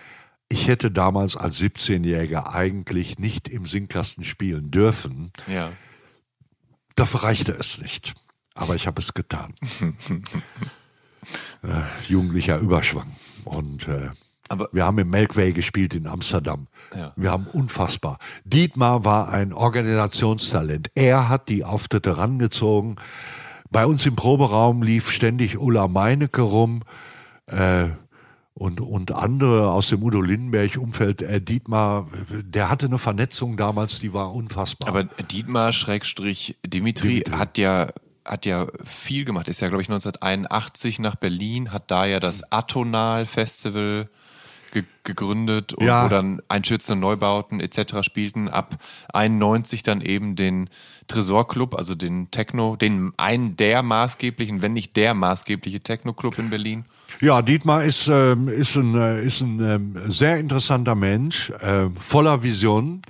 ich hätte damals als 17-Jähriger eigentlich nicht im Singkasten spielen dürfen. Ja. Dafür reichte es nicht. Aber ich habe es getan. äh, jugendlicher Überschwang. Und äh, Aber- wir haben im Melkway gespielt in Amsterdam. Ja. Wir haben unfassbar. Dietmar war ein Organisationstalent. Er hat die Auftritte rangezogen. Bei uns im Proberaum lief ständig Ulla Meinecke rum. Äh, und, und andere aus dem Udo Lindenberg-Umfeld, äh, Dietmar, der hatte eine Vernetzung damals, die war unfassbar. Aber Dietmar Schrägstrich Dimitri, Dimitri. hat ja hat ja viel gemacht. Ist ja glaube ich 1981 nach Berlin, hat da ja das Atonal Festival ge gegründet und Ja. wo dann einschützende Neubauten etc. spielten. Ab 91 dann eben den Tresorclub, also den Techno, den einen der maßgeblichen, wenn nicht der maßgebliche Techno-Club in Berlin. Ja, Dietmar ist, ähm, ist ein, äh, ist ein ähm, sehr interessanter Mensch, äh, voller Vision,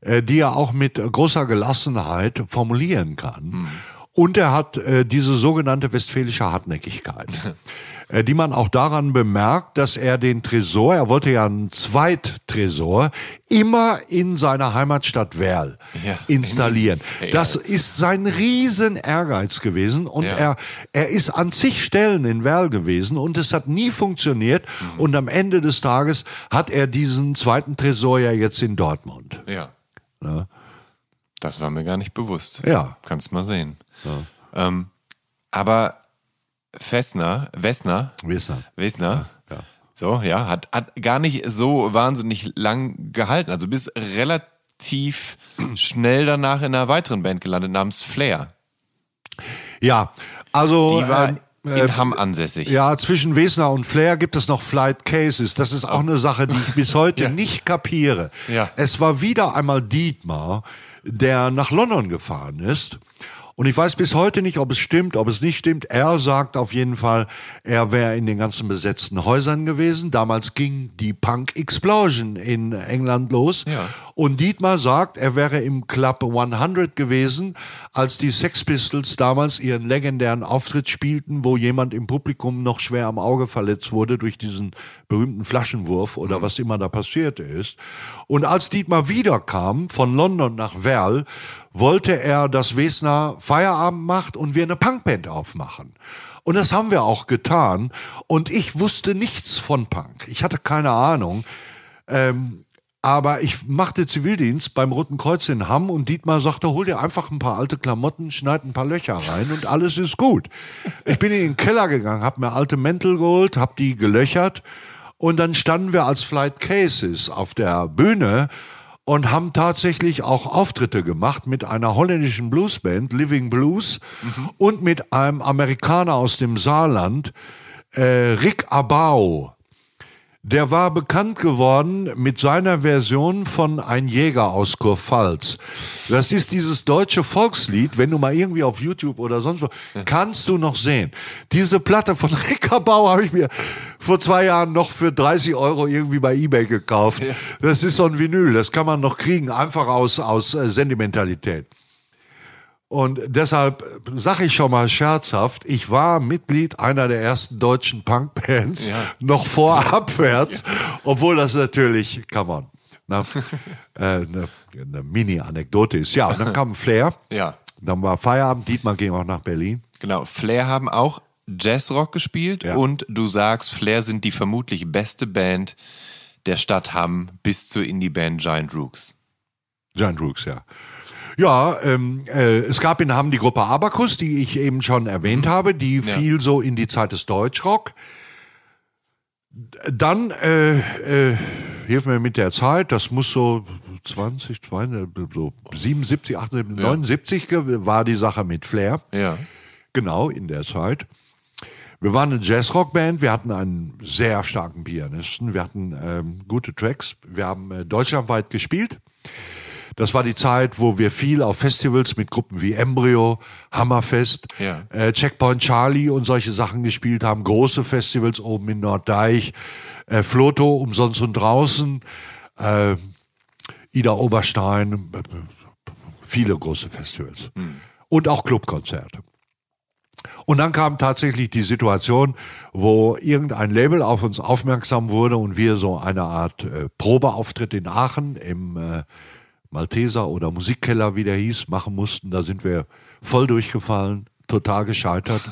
äh, die er auch mit großer Gelassenheit formulieren kann. Und er hat äh, diese sogenannte westfälische Hartnäckigkeit. äh, Die man auch daran bemerkt, dass er den Tresor, er wollte ja einen Zweittresor, immer in seiner Heimatstadt Werl Ja. installieren. Ja. Das ist sein riesen Ehrgeiz gewesen und Ja. er, er ist an zig Stellen in Werl gewesen und es hat nie funktioniert Mhm. und am Ende des Tages hat er diesen zweiten Tresor ja jetzt in Dortmund. Ja. Das war mir gar nicht bewusst. Ja. Kannst mal sehen. Ähm, aber Fessner, Wessner, Wessner. Wessner, Ja. so, ja, hat, hat gar nicht so wahnsinnig lang gehalten. Also bist relativ schnell danach in einer weiteren Band gelandet namens Flair. Ja, also Die war ähm, in Hamm ansässig. Ja, zwischen Wesner und Flair gibt es noch Flight Cases. Das ist auch eine Sache, die ich bis heute nicht kapiere. Ja. Es war wieder einmal Dietmar, der nach London gefahren ist. Und ich weiß bis heute nicht, ob es stimmt, ob es nicht stimmt. Er sagt auf jeden Fall, er wäre in den ganzen besetzten Häusern gewesen. Damals ging die Punk Explosion in England los. Ja. Und Dietmar sagt, er wäre im Club 100 gewesen, als die Sex Pistols damals ihren legendären Auftritt spielten, wo jemand im Publikum noch schwer am Auge verletzt wurde durch diesen berühmten Flaschenwurf oder was immer da passiert ist. Und als Dietmar wiederkam von London nach Werl, wollte er, dass Wesner Feierabend macht und wir eine Punkband aufmachen. Und das haben wir auch getan. Und ich wusste nichts von Punk. Ich hatte keine Ahnung. Ähm, Aber ich machte Zivildienst beim Roten Kreuz in Hamm und Dietmar sagte, hol dir einfach ein paar alte Klamotten, schneid ein paar Löcher rein und alles ist gut. Ich bin in den Keller gegangen, hab mir alte Mäntel geholt, hab die gelöchert und dann standen wir als Flight Cases auf der Bühne und haben tatsächlich auch Auftritte gemacht mit einer holländischen Bluesband, Living Blues, und mit einem Amerikaner aus dem Saarland, äh, Rick Abau. Der war bekannt geworden mit seiner Version von Ein Jäger aus Kurpfalz. Das ist dieses deutsche Volkslied, wenn du mal irgendwie auf YouTube oder sonst wo, kannst du noch sehen. Diese Platte von Rick Abau habe ich mir vor zwei Jahren noch für 30 Euro irgendwie bei Ebay gekauft. Das ist so ein Vinyl, das kann man noch kriegen, einfach aus, aus äh, Sentimentalität. Und deshalb sage ich schon mal scherzhaft, ich war Mitglied einer der ersten deutschen Punkbands, Ja. noch vor Abwärts, obwohl das natürlich, come on, na, äh, eine, eine Mini-Anekdote ist. Ja, und dann kam Flair, Ja, dann war Feierabend, Dietmar ging auch nach Berlin. genau. Flair haben auch Jazzrock gespielt Ja. und du sagst, Flair sind die vermutlich beste Band der Stadt Hamm bis zur Indie-Band Giant Rooks. Giant Rooks, ja. Ja, ähm, äh, es gab in Hamm die Gruppe Abacus, die ich eben schon erwähnt habe, die fiel so in die Zeit des Deutschrock. Dann, äh, äh, hilf mir mit der Zeit, das muss so 20, 22, so 77, 78, 79 ge- war die Sache mit Flair. Ja. Genau, in der Zeit. Wir waren eine Jazzrock-Band, wir hatten einen sehr starken Pianisten, wir hatten ähm, gute Tracks, wir haben äh, deutschlandweit gespielt. Das war die Zeit, wo wir viel auf Festivals mit Gruppen wie Embryo, Hammerfest, Ja. äh, Checkpoint Charlie und solche Sachen gespielt haben. Große Festivals oben in Norddeich, äh, Floto umsonst und draußen, äh, Ida Oberstein, viele große Festivals. Und auch Clubkonzerte. Und dann kam tatsächlich die Situation, wo irgendein Label auf uns aufmerksam wurde und wir so eine Art äh, Probeauftritt in Aachen im äh, Malteser oder Musikkeller, wie der hieß, machen mussten. Da sind wir voll durchgefallen, total gescheitert.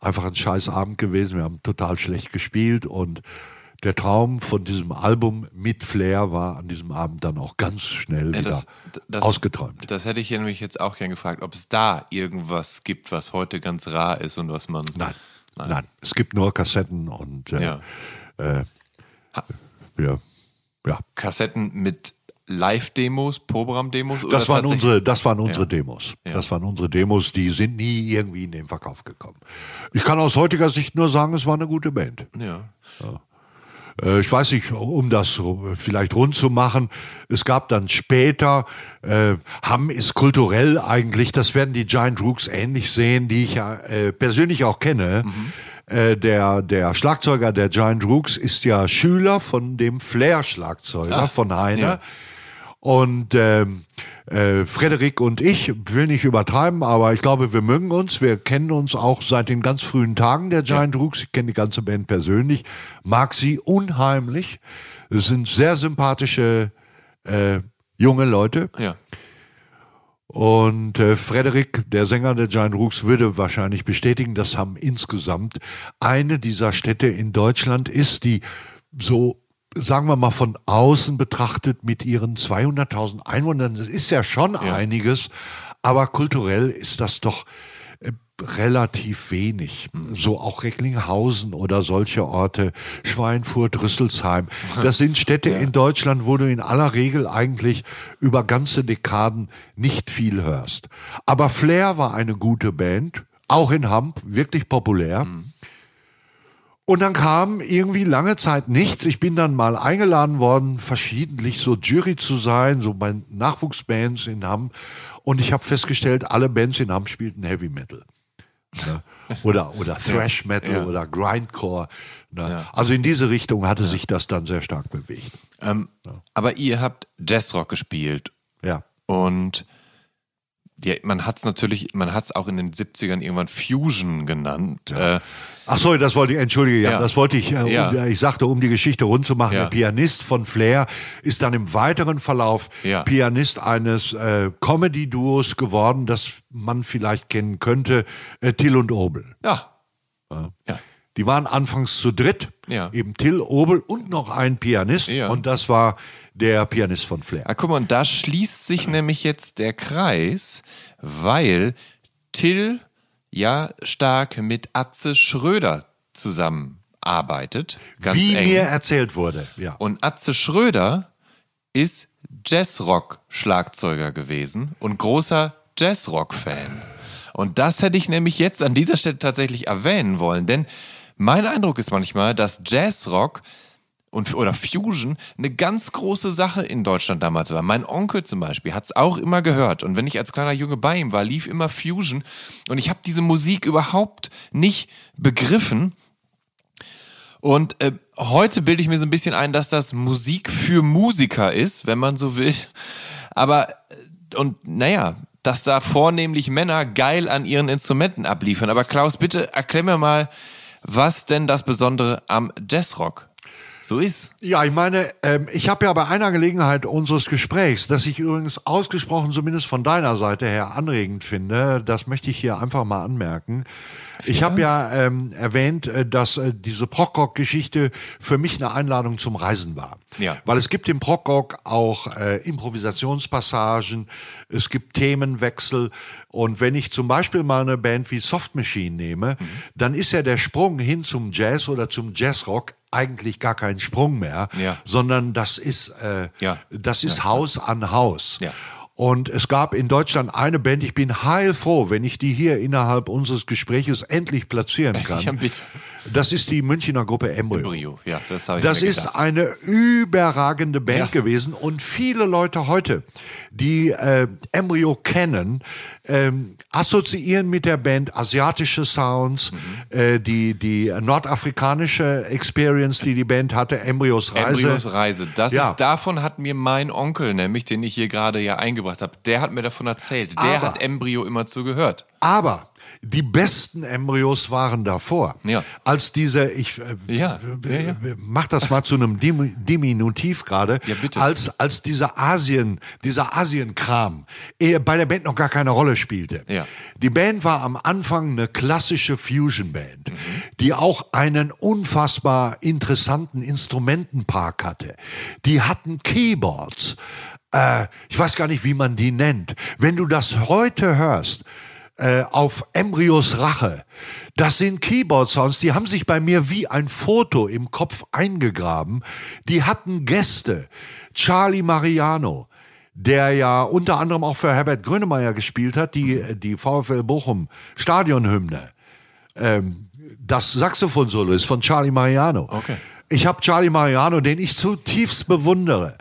Einfach ein scheiß Abend gewesen. Wir haben total schlecht gespielt und der Traum von diesem Album mit Flair war an diesem Abend dann auch ganz schnell Ja, wieder das, das, ausgeträumt. Das hätte ich nämlich jetzt auch gern gefragt, ob es da irgendwas gibt, was heute ganz rar ist und was man. Nein, nein, Es gibt nur Kassetten und äh, Ja. äh, wir, ja. Kassetten mit Live-Demos, Proberaum-Demos? oder Das waren unsere, das waren unsere Ja. Demos. Ja. Das waren unsere Demos, die sind nie irgendwie in den Verkauf gekommen. Ich kann aus heutiger Sicht nur sagen, es war eine gute Band. Ja. Äh, ich weiß nicht, um das vielleicht rund zu machen, es gab dann später, äh, Hamm ist kulturell eigentlich, das werden die Giant Rooks ähnlich sehen, die ich ja äh, persönlich auch kenne. Äh, der, der Schlagzeuger der Giant Rooks ist ja Schüler von dem Flair-Schlagzeuger von Heiner. ja. Und ähm, äh, Frederik und ich, will nicht übertreiben, aber ich glaube, wir mögen uns. Wir kennen uns auch seit den ganz frühen Tagen der Giant Rooks. Ich kenne die ganze Band persönlich, mag sie unheimlich. Es sind sehr sympathische äh, junge Leute. Ja. Und äh, Frederik, der Sänger der Giant Rooks, würde wahrscheinlich bestätigen, dass Hamm insgesamt eine dieser Städte in Deutschland ist, die so, sagen wir mal, von außen betrachtet mit ihren 200.000 Einwohnern, das ist ja schon einiges, aber kulturell ist das doch äh, relativ wenig. So auch Recklinghausen oder solche Orte, Schweinfurt, Rüsselsheim. Das sind Städte in Deutschland, wo du in aller Regel eigentlich über ganze Dekaden nicht viel hörst. Aber Flair war eine gute Band, auch in Hamm, wirklich populär. Und dann kam irgendwie lange Zeit nichts. Ich bin dann mal eingeladen worden, verschiedentlich so Jury zu sein, so bei Nachwuchsbands in Hamm. Und ich habe festgestellt, alle Bands in Hamm spielten Heavy Metal. Ne? Oder, oder Thrash Metal Ja. oder Grindcore. Ne? Ja. Also in diese Richtung hatte sich das dann sehr stark bewegt. Ähm, Aber ihr habt Jazzrock gespielt Ja. und ja, man hat es natürlich, man hat es auch in den 70ern irgendwann Fusion genannt. Äh, Ach so, das wollte ich, entschuldige, ja, Ja. das wollte ich, äh, Ja. um, ich sagte, um die Geschichte rund zu machen, Ja. der Pianist von Flair ist dann im weiteren Verlauf. Pianist eines äh, Comedy-Duos geworden, das man vielleicht kennen könnte, äh, Till und Obel. ja. ja. Die waren anfangs zu dritt. Eben Till Obel und noch ein Pianist. Und das war der Pianist von Flair. Ah, guck mal, und da schließt sich nämlich jetzt der Kreis, weil Till ja stark mit Atze Schröder zusammenarbeitet. Ganz Wie eng. mir erzählt wurde. Ja. Und Atze Schröder ist Jazzrock-Schlagzeuger gewesen und großer Jazzrock-Fan. Und das hätte ich nämlich jetzt an dieser Stelle tatsächlich erwähnen wollen, denn mein Eindruck ist manchmal, dass Jazzrock und, oder Fusion eine ganz große Sache in Deutschland damals war. Mein Onkel zum Beispiel hat es auch immer gehört. Und wenn ich als kleiner Junge bei ihm war, lief immer Fusion. Und ich habe diese Musik überhaupt nicht begriffen. Und äh, heute bilde ich mir so ein bisschen ein, dass das Musik für Musiker ist, wenn man so will. Aber, äh, und naja, dass da vornehmlich Männer geil an ihren Instrumenten abliefern. Aber Klaus, bitte erklär mir mal, was denn das Besondere am Jazzrock so ist. Ja, ich meine, ähm, ich habe ja bei einer Gelegenheit unseres Gesprächs, das ich übrigens ausgesprochen zumindest von deiner Seite her anregend finde, das möchte ich hier einfach mal anmerken. Ich habe ja ähm, erwähnt, äh, dass äh, diese Prog-Rock-Geschichte für mich eine Einladung zum Reisen war. Ja. Weil es gibt im Prog-Rock auch äh, Improvisationspassagen, es gibt Themenwechsel und wenn ich zum Beispiel mal eine Band wie Soft Machine nehme, Mhm. dann ist ja der Sprung hin zum Jazz oder zum Jazzrock eigentlich gar kein Sprung mehr, Ja. sondern das ist, äh, Ja. das ist Haus an Haus. Ja. Und es gab in Deutschland eine Band, ich bin heilfroh, wenn ich die hier innerhalb unseres Gespräches endlich platzieren kann. Ja, bitte. Das ist die Münchner Gruppe Embryo. Embryo, ja, das habe ich Das ist gedacht. eine überragende Band Ja. gewesen und viele Leute heute, die äh, Embryo kennen, ähm, assoziieren mit der Band asiatische Sounds, Mhm. äh, die, die nordafrikanische Experience, die die Band hatte, Embryos Reise. Embryos Reise. Das Ja. ist, davon hat mir mein Onkel, nämlich, den ich hier gerade ja eingebracht habe, der hat mir davon erzählt. Der Aber- hat Embryo immer zugehört. Aber die besten Embryos waren davor. Ja. Als diese, ich äh, Ja, äh, ja, ja. mach das mal zu einem Dim Diminutiv gerade, Ja, als, als dieser Asien, dieser Asienkram eh bei der Band noch gar keine Rolle spielte. Ja. Die Band war am Anfang eine klassische Fusion-Band, Mhm. die auch einen unfassbar interessanten Instrumentenpark hatte. Die hatten Keyboards. Äh, ich weiß gar nicht, wie man die nennt. Wenn du das heute hörst, äh, auf Embryos Rache. Das sind Keyboard-Sounds, die haben sich bei mir wie ein Foto im Kopf eingegraben. Die hatten Gäste. Charlie Mariano, der ja unter anderem auch für Herbert Grönemeyer gespielt hat, die, die VfL Bochum Stadionhymne. Ähm, das Saxophon-Solo ist von Charlie Mariano. Okay. Ich habe Charlie Mariano, den ich zutiefst bewundere,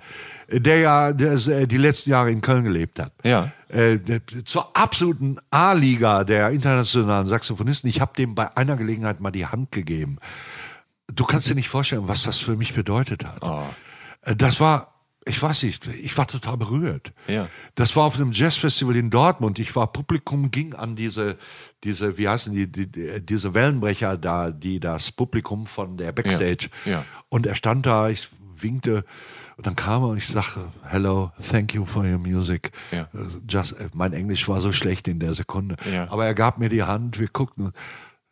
der ja der, äh, die letzten Jahre in Köln gelebt hat Ja. äh, der- zur absoluten A-Liga der internationalen Saxophonisten. Ich habe dem bei einer Gelegenheit mal die Hand gegeben. Du kannst dir nicht vorstellen, was das für mich bedeutet hat. Äh, Das war, ich weiß nicht, ich war total berührt. Ja. Das war auf einem Jazzfestival in Dortmund. Ich war Publikum, ging an diese, diese, wie heißen die, die, die diese Wellenbrecher da, die das Publikum von der Backstage. Ja. Und er stand da, ich winkte und dann kam er und ich sagte, hello, thank you for your music. Ja. Just, äh, mein Englisch war so schlecht in der Sekunde. Ja. Aber er gab mir die Hand, wir guckten.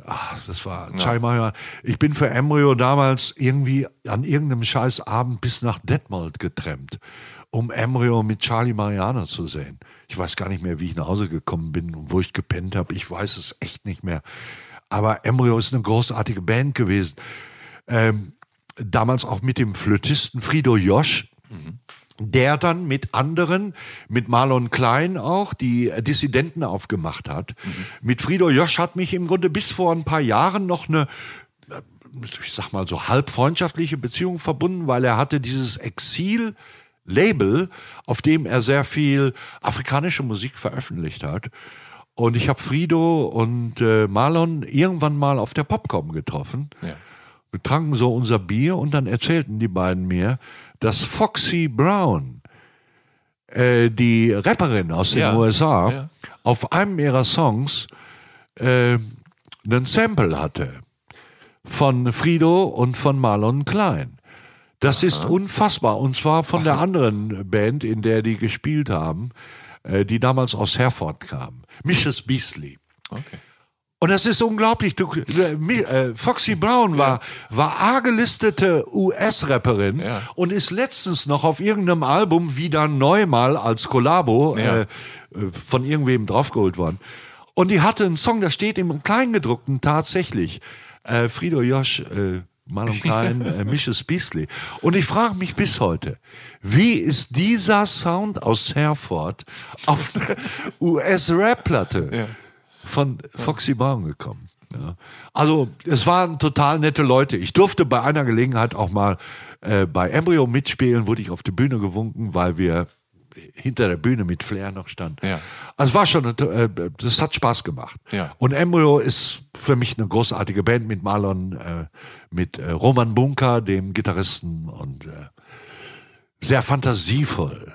Ach, das war Marian. Ich bin für Embryo damals irgendwie an irgendeinem scheiß Abend bis nach Detmold getrennt, um Embryo mit Charlie Mariano zu sehen. Ich weiß gar nicht mehr, wie ich nach Hause gekommen bin und wo ich gepennt habe. Ich weiß es echt nicht mehr. Aber Embryo ist eine großartige Band gewesen. Ähm, damals auch mit dem Flötisten Frido Josch, der dann mit anderen, mit Marlon Klein auch, die Dissidenten aufgemacht hat. Mit Frido Josch hat mich im Grunde bis vor ein paar Jahren noch eine, äh, ich sag mal so halb freundschaftliche Beziehung verbunden, weil er hatte dieses Exil Label, auf dem er sehr viel afrikanische Musik veröffentlicht hat. Und ich habe Frido und äh, Marlon irgendwann mal auf der Popcom getroffen. Ja. Wir tranken so unser Bier und dann erzählten die beiden mir, dass Foxy Brown, äh, die Rapperin aus den Ja, USA, ja. auf einem ihrer Songs äh, einen Sample hatte von Frido und von Marlon Klein. Das ist unfassbar. Und zwar von der anderen Band, in der die gespielt haben, äh, die damals aus Herford kam. Mrs. Beasley. Okay. Und das ist unglaublich. Du, äh, Foxy Brown war, war A-gelistete US-Rapperin Ja. und ist letztens noch auf irgendeinem Album wieder neu mal als Kollabo Ja. äh, äh, von irgendwem draufgeholt worden. Und die hatte einen Song, da steht im Kleingedruckten tatsächlich äh, Frido Josh, äh, mal und klein, äh, Mrs. Beasley. Und ich frage mich bis heute, wie ist dieser Sound aus Herford auf eine US-Rap-Platte von Foxy Brown gekommen? Ja. Also es waren total nette Leute. Ich durfte bei einer Gelegenheit auch mal äh, bei Embryo mitspielen, wurde ich auf die Bühne gewunken, weil wir hinter der Bühne mit Flair noch standen. Ja. Also es war schon, äh, das hat Spaß gemacht. Ja. Und Embryo ist für mich eine großartige Band mit Marlon, äh, mit äh, Roman Bunker, dem Gitarristen und äh, sehr fantasievoll.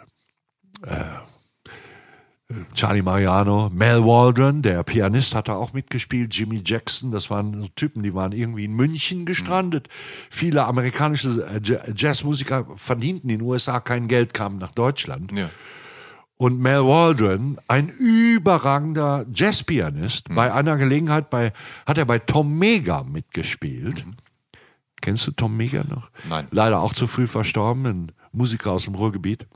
Charlie Mariano, Mel Waldron, der Pianist, hat da auch mitgespielt. Jimmy Jackson, das waren so Typen, die waren irgendwie in München gestrandet. Viele amerikanische äh, Ja- Jazzmusiker verdienten in den USA kein Geld, kamen nach Deutschland. Ja. Und Mel Waldron, ein überragender Jazzpianist, bei einer Gelegenheit bei, hat er bei Tom Mega mitgespielt. Kennst du Tom Mega noch? Nein. Leider auch zu früh verstorben, ein Musiker aus dem Ruhrgebiet.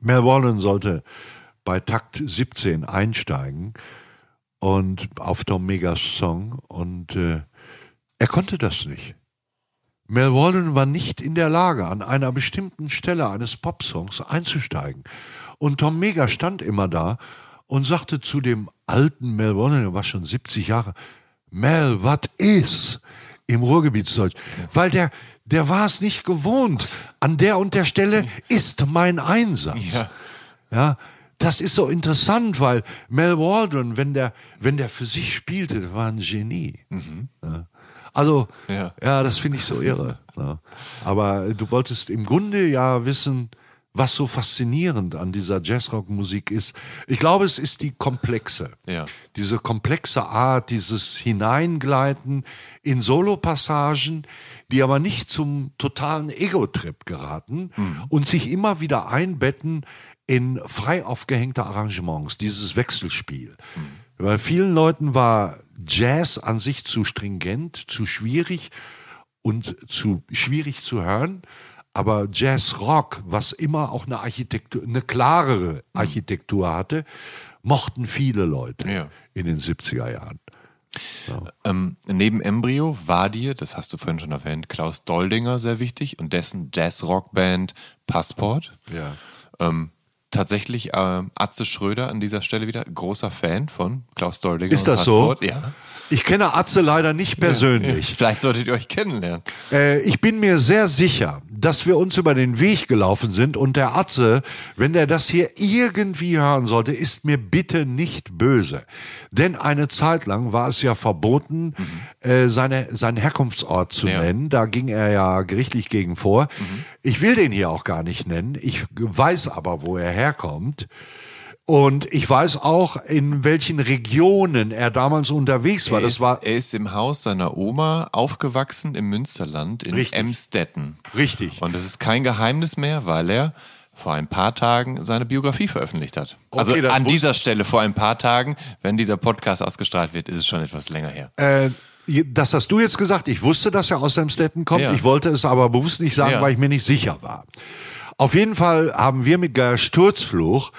Mel Waldron sollte bei Takt 17 einsteigen und auf Tom Megas Song und äh, er konnte das nicht. Mel Walden war nicht in der Lage, an einer bestimmten Stelle eines Popsongs einzusteigen. Und Tom Mega stand immer da und sagte zu dem alten Mel Walden, der war schon 70 Jahre, Mel, was ist im Ruhrgebietsdeutsch? Weil der, der war es nicht gewohnt. An der und der Stelle ist mein Einsatz. Ja. Ja, das ist so interessant, weil Mel Waldron, wenn der, wenn der für sich spielte, war ein Genie. Ja. Also, Ja. ja, das finde ich so irre. Ja. Aber du wolltest im Grunde ja wissen, was so faszinierend an dieser Jazzrock-Musik ist. Ich glaube, es ist die komplexe. Ja. Diese komplexe Art, dieses Hineingleiten in Solopassagen, die aber nicht zum totalen Ego-Trip geraten und sich immer wieder einbetten in frei aufgehängte Arrangements, dieses Wechselspiel. Bei vielen Leuten war Jazz an sich zu stringent, zu schwierig und zu schwierig zu hören. Aber Jazz-Rock, was immer auch eine Architektur, eine klarere Architektur hatte, mochten viele Leute Ja. in den 70er Jahren. Ähm, neben Embryo war dir, das hast du vorhin schon erwähnt, Klaus Doldinger sehr wichtig und dessen Jazz-Rock-Band Passport. Ja. Ähm, tatsächlich ähm, Atze Schröder an dieser Stelle wieder großer Fan von Klaus Doldinger. Ist das so? Ja. Ich kenne Atze leider nicht persönlich. Vielleicht solltet ihr euch kennenlernen. Äh, ich bin mir sehr sicher, dass wir uns über den Weg gelaufen sind und der Atze, wenn er das hier irgendwie hören sollte, ist mir bitte nicht böse. Denn eine Zeit lang war es ja verboten, äh, seine, seinen Herkunftsort zu Ja. nennen. Da ging er ja gerichtlich gegen vor. Ich will den hier auch gar nicht nennen. Ich weiß aber, wo er herkommt. Und ich weiß auch, in welchen Regionen er damals unterwegs war. er, Das ist, war er ist im Haus seiner Oma aufgewachsen im Münsterland in Richtig. Emstetten. richtig. Und das ist kein Geheimnis mehr, weil er vor ein paar Tagen seine Biografie veröffentlicht hat. Also das an dieser Stelle vor ein paar Tagen, wenn dieser Podcast ausgestrahlt wird, ist es schon etwas länger her. Äh, das hast du jetzt gesagt. Ich wusste, dass er aus Emstetten kommt. Ja. Ich wollte es aber bewusst nicht sagen, Ja. weil ich mir nicht sicher war. Auf jeden Fall haben wir mit der Sturzfluch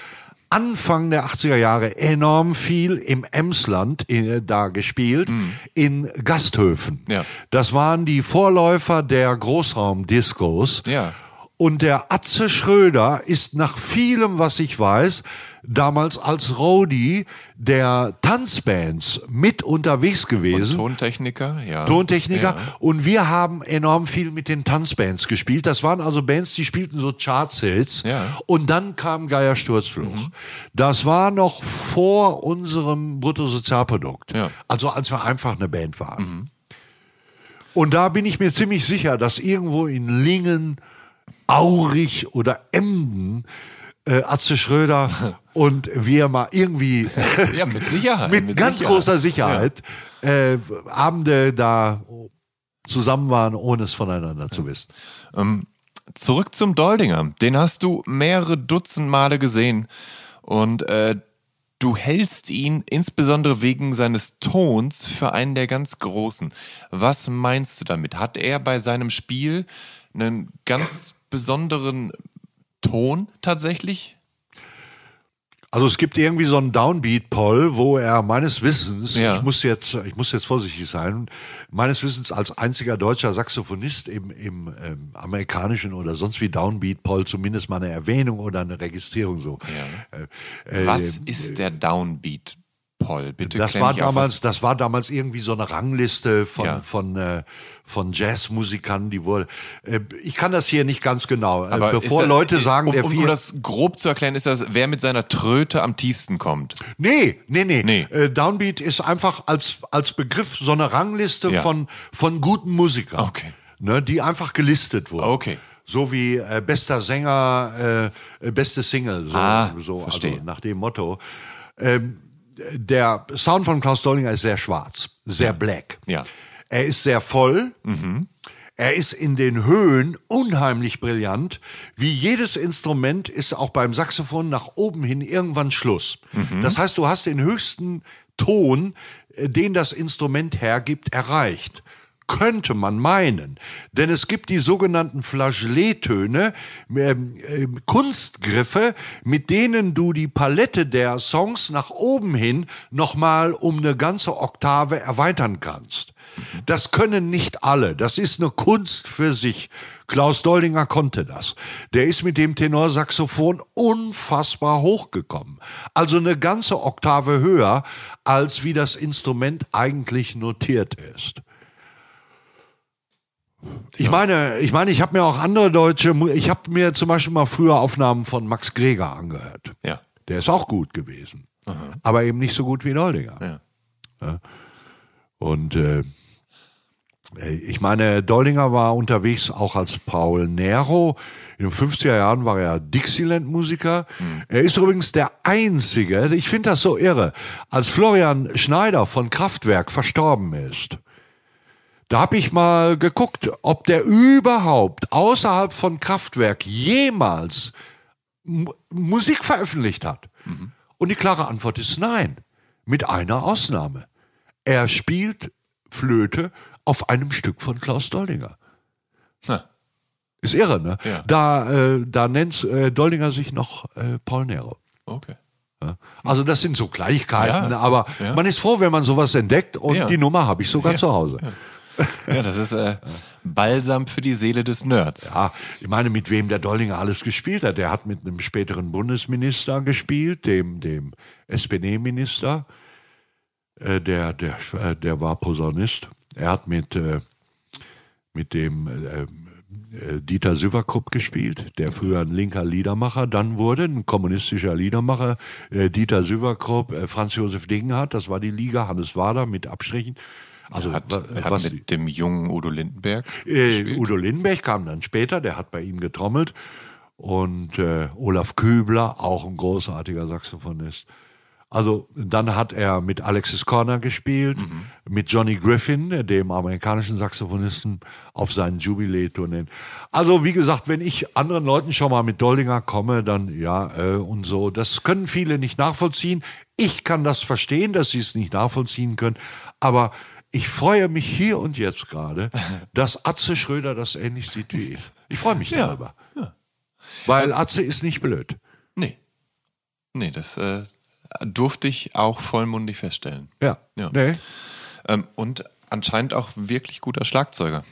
Anfang der 80er Jahre enorm viel im Emsland äh, da gespielt, in Gasthöfen. Mhm. Ja. Das waren die Vorläufer der Großraumdiscos. Ja. Und der Atze Schröder ist nach vielem, was ich weiß, damals als Roadie der Tanzbands mit unterwegs gewesen. Tontechniker, ja. Tontechniker. Ja. Und wir haben enorm viel mit den Tanzbands gespielt. Das waren also Bands, die spielten so Charts-Hits. Ja. Und dann kam Geier Sturzfluch. Das war noch vor unserem Bruttosozialprodukt. Ja. Also als wir einfach eine Band waren. Und da bin ich mir ziemlich sicher, dass irgendwo in Lingen, Aurich oder Emden äh, Atze Schröder und wir mal irgendwie Ja, mit Sicherheit. mit, ganz Sicherheit. großer Sicherheit äh, Abende da zusammen waren, ohne es voneinander zu wissen. Ähm, zurück zum Doldinger. Den hast du mehrere Dutzend Male gesehen. Und äh, Du hältst ihn insbesondere wegen seines Tons für einen der ganz großen. Was meinst du damit? Hat er bei seinem Spiel einen ganz besonderen Ton tatsächlich? Also es gibt irgendwie so einen Downbeat-Poll, wo er meines Wissens, Ja. ich muss jetzt, ich muss jetzt vorsichtig sein, meines Wissens als einziger deutscher Saxophonist im, im ähm, amerikanischen oder sonst wie Downbeat-Poll zumindest mal eine Erwähnung oder eine Registrierung so. Äh, äh, Was ist der Downbeat, Paul? Bitte das war damals, das war damals irgendwie so eine Rangliste von Ja. von äh, von Jazzmusikern, die wurde. Äh, ich kann das hier nicht ganz genau. Äh, Aber bevor das- Leute sagen, um, der um, vier, um das grob zu erklären, ist das, wer mit seiner Tröte am tiefsten kommt. Nee, nee, nee. Nee. Äh, Downbeat ist einfach als, als Begriff so eine Rangliste Ja. von, von guten Musikern. Okay. Ne, die einfach gelistet wurden. Okay. So wie äh, bester Sänger, äh, äh, beste Single, so, Ah, so verstehe. also nach dem Motto. Ähm, der Sound von Klaus Dollinger ist sehr schwarz, sehr black. Ja. Er ist sehr voll. Er ist in den Höhen unheimlich brillant. Wie jedes Instrument ist auch beim Saxophon nach oben hin irgendwann Schluss. Das heißt, du hast den höchsten Ton, äh, den das Instrument hergibt, erreicht. Könnte man meinen. Denn es gibt die sogenannten Flageolettöne, ähm, ähm, Kunstgriffe, mit denen du die Palette der Songs nach oben hin nochmal um eine ganze Oktave erweitern kannst. Das können nicht alle. Das ist eine Kunst für sich. Klaus Doldinger konnte das. Der ist mit dem Tenorsaxophon unfassbar hochgekommen. Also eine ganze Oktave höher, als wie das Instrument eigentlich notiert ist. Ich meine, ich meine, ich habe mir auch andere deutsche, ich habe mir zum Beispiel mal früher Aufnahmen von Max Greger angehört. Ja. Der ist auch gut gewesen, aber eben nicht so gut wie Doldinger. Ja. Und äh, ich meine, Doldinger war unterwegs auch als Paul Nero. In den 50er Jahren war er Dixieland-Musiker. Er ist übrigens der Einzige, ich finde das so irre, als Florian Schneider von Kraftwerk verstorben ist. Da habe ich mal geguckt, ob der überhaupt außerhalb von Kraftwerk jemals M Musik veröffentlicht hat. Und die klare Antwort ist nein. Mit einer Ausnahme. Er spielt Flöte auf einem Stück von Klaus Doldinger. Na, Ist irre, ne? Ja. Da, äh, da nennt äh, Doldinger sich noch äh, Paul Nero. okay. Ja. Also das sind so Kleinigkeiten, Ja, aber man ist froh, wenn man sowas entdeckt und die Nummer habe ich sogar zu Hause. Ja, das ist äh, Balsam für die Seele des Nerds. Ja, ich meine, mit wem der Dollinger alles gespielt hat. Der hat mit einem späteren Bundesminister gespielt, dem, dem SPD-Minister. Äh, der, der, äh, der war Posaunist. Er hat mit, äh, mit dem äh, äh, Dieter Süverkrupp gespielt, der früher ein linker Liedermacher dann wurde, ein kommunistischer Liedermacher. Äh, Dieter Süverkrupp, äh, Franz Josef Degenhardt, das war die Liga, Hannes Wader mit Abstrichen. Also Hat, hat was mit dem jungen Udo Lindenberg. äh, Udo Lindenberg kam dann später, der hat bei ihm getrommelt. Und Olaf Kübler, auch ein großartiger Saxophonist. Also dann hat er mit Alexis Corner gespielt, mit Johnny Griffin, dem amerikanischen Saxophonisten, auf seinen Jubiläetourneen. Also wie gesagt, wenn ich anderen Leuten schon mal mit Doldinger komme, dann ja äh, und so. Das können viele nicht nachvollziehen. Ich kann das verstehen, dass sie es nicht nachvollziehen können. Aber ich freue mich hier und jetzt gerade, dass Atze Schröder das ähnlich sieht wie ich. Ich freue mich Ja, darüber. Weil Atze ist nicht blöd. Nee. Nee, das äh, durfte ich auch vollmundig feststellen. Ja. Ja. Nee. Ähm, und anscheinend auch wirklich guter Schlagzeuger.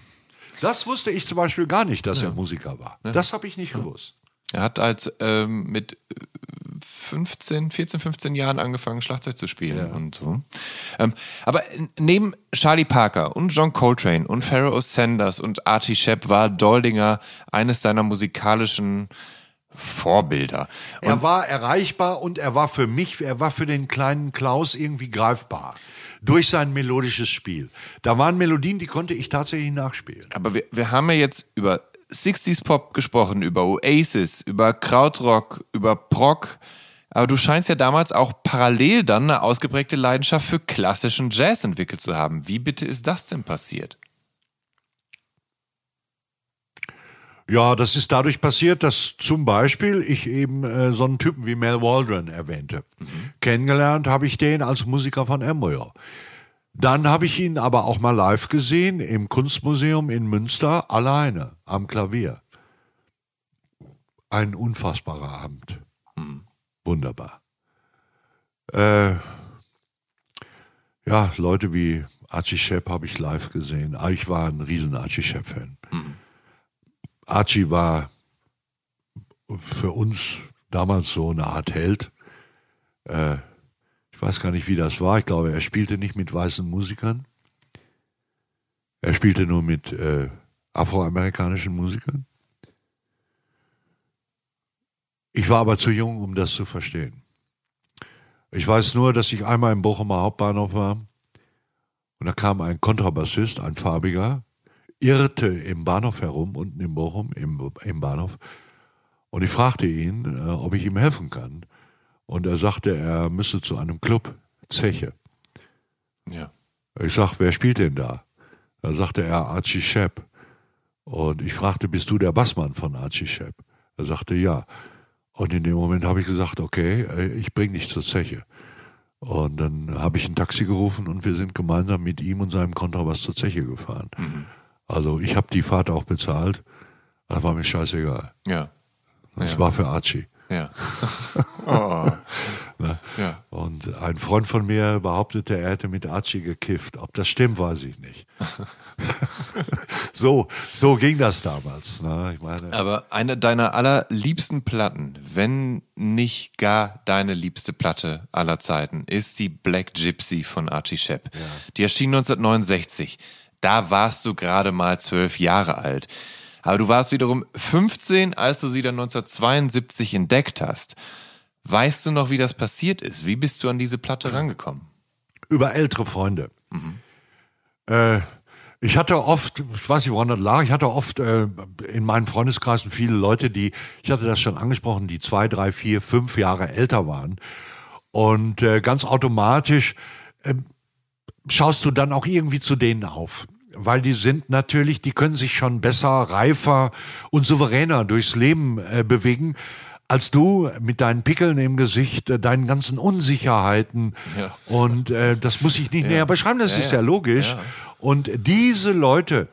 Das wusste ich zum Beispiel gar nicht, dass er Musiker war. Das habe ich nicht gewusst. Er hat als ähm, mit äh, 15, 14, 15 Jahren angefangen, Schlagzeug zu spielen und so. Ähm, aber neben Charlie Parker und John Coltrane und Pharaoh Sanders und Archie Shepp war Doldinger eines seiner musikalischen Vorbilder. Er war erreichbar und er war für mich, er war für den kleinen Klaus irgendwie greifbar. Durch sein melodisches Spiel. Da waren Melodien, die konnte ich tatsächlich nachspielen. Aber wir, wir haben ja jetzt über 60s Pop gesprochen, über Oasis, über Krautrock, über Prog. Aber du scheinst ja damals auch parallel dann eine ausgeprägte Leidenschaft für klassischen Jazz entwickelt zu haben. Wie bitte ist das denn passiert? Ja, das ist dadurch passiert, dass zum Beispiel ich eben äh, so einen Typen wie Mel Waldron erwähnte. Kennengelernt habe ich den als Musiker von Embryo. Dann habe ich ihn aber auch mal live gesehen im Kunstmuseum in Münster alleine am Klavier. Ein unfassbarer Abend. Wunderbar. Äh, ja, Leute wie Archie Shepp habe ich live gesehen. Ah, Ich war ein riesen Archie Shepp-Fan. Archie war für uns damals so eine Art Held. Äh, ich weiß gar nicht, wie das war. Ich glaube, er spielte nicht mit weißen Musikern. Er spielte nur mit äh, afroamerikanischen Musikern. Ich war aber zu jung, um das zu verstehen. Ich weiß nur, dass ich einmal im Bochumer Hauptbahnhof war und da kam ein Kontrabassist, ein farbiger, irrte im Bahnhof herum, unten in Bochum, im, im Bahnhof. Und ich fragte ihn, äh, ob ich ihm helfen kann. Und er sagte, er müsse zu einem Club, Zeche. Ja. Ich sag, wer spielt denn da? Da sagte er Archie Shepp. Und ich fragte, bist du der Bassmann von Archie Shepp? Er sagte, ja. Und in dem Moment habe ich gesagt, okay, äh, ich bring dich zur Zeche. Und dann habe ich ein Taxi gerufen und wir sind gemeinsam mit ihm und seinem Kontrabass zur Zeche gefahren. Also ich habe die Fahrt auch bezahlt. Das war mir scheißegal. Ja. Das Ja. war für Archie. Ja. oh. Ne? Ja. Und ein Freund von mir behauptete, er hätte mit Archie gekifft. Ob das stimmt, weiß ich nicht. so, so ging das damals. Ne? Ich meine, Aber eine deiner allerliebsten Platten, wenn nicht gar deine liebste Platte aller Zeiten, ist die Black Gypsy von Archie Shepp. Die erschien 1969. Da warst du gerade mal zwölf Jahre alt. Aber du warst wiederum 15, als du sie dann 1972 entdeckt hast. Weißt du noch, wie das passiert ist? Wie bist du an diese Platte rangekommen? über ältere Freunde. Äh, ich hatte oft, ich weiß nicht, woran das lag, ich hatte oft äh, in meinen Freundeskreisen viele Leute, die, ich hatte das schon angesprochen, die zwei, drei, vier, fünf Jahre älter waren. Und äh, ganz automatisch äh, schaust du dann auch irgendwie zu denen auf. Weil die sind natürlich, die können sich schon besser, reifer und souveräner durchs Leben äh, bewegen, als du mit deinen Pickeln im Gesicht, äh, deinen ganzen Unsicherheiten. Ja. Und äh, das muss ich nicht näher beschreiben, das Ja, ist ja. ja logisch. Ja. Und diese Leute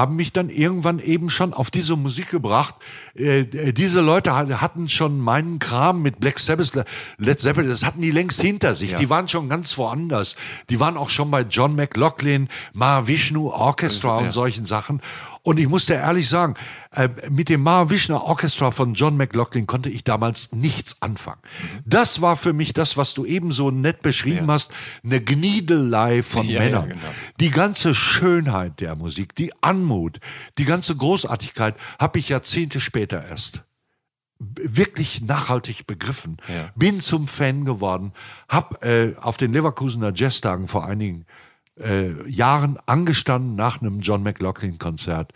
haben mich dann irgendwann eben schon auf diese Musik gebracht. Äh, äh, diese Leute hat- hatten schon meinen Kram mit Black Sabbath, Le- Led Zeppelin, das hatten die längst hinter sich. Ja. Die waren schon ganz woanders. Die waren auch schon bei John McLaughlin, Mahavishnu Orchestra und Ja. solchen Sachen. Und ich muss dir ehrlich sagen, äh, mit dem Mahavishnu Orchestra von John McLaughlin konnte ich damals nichts anfangen. Das war für mich das, was du eben so nett beschrieben Ja. hast, eine Gniedelei von Ja, ja, Männern. genau. Die ganze Schönheit der Musik, die Anmut, die ganze Großartigkeit habe ich Jahrzehnte später erst wirklich nachhaltig begriffen. Ja. Bin zum Fan geworden, hab äh, auf den Leverkusener Jazztagen vor einigen äh, Jahren angestanden nach einem John McLaughlin Konzert,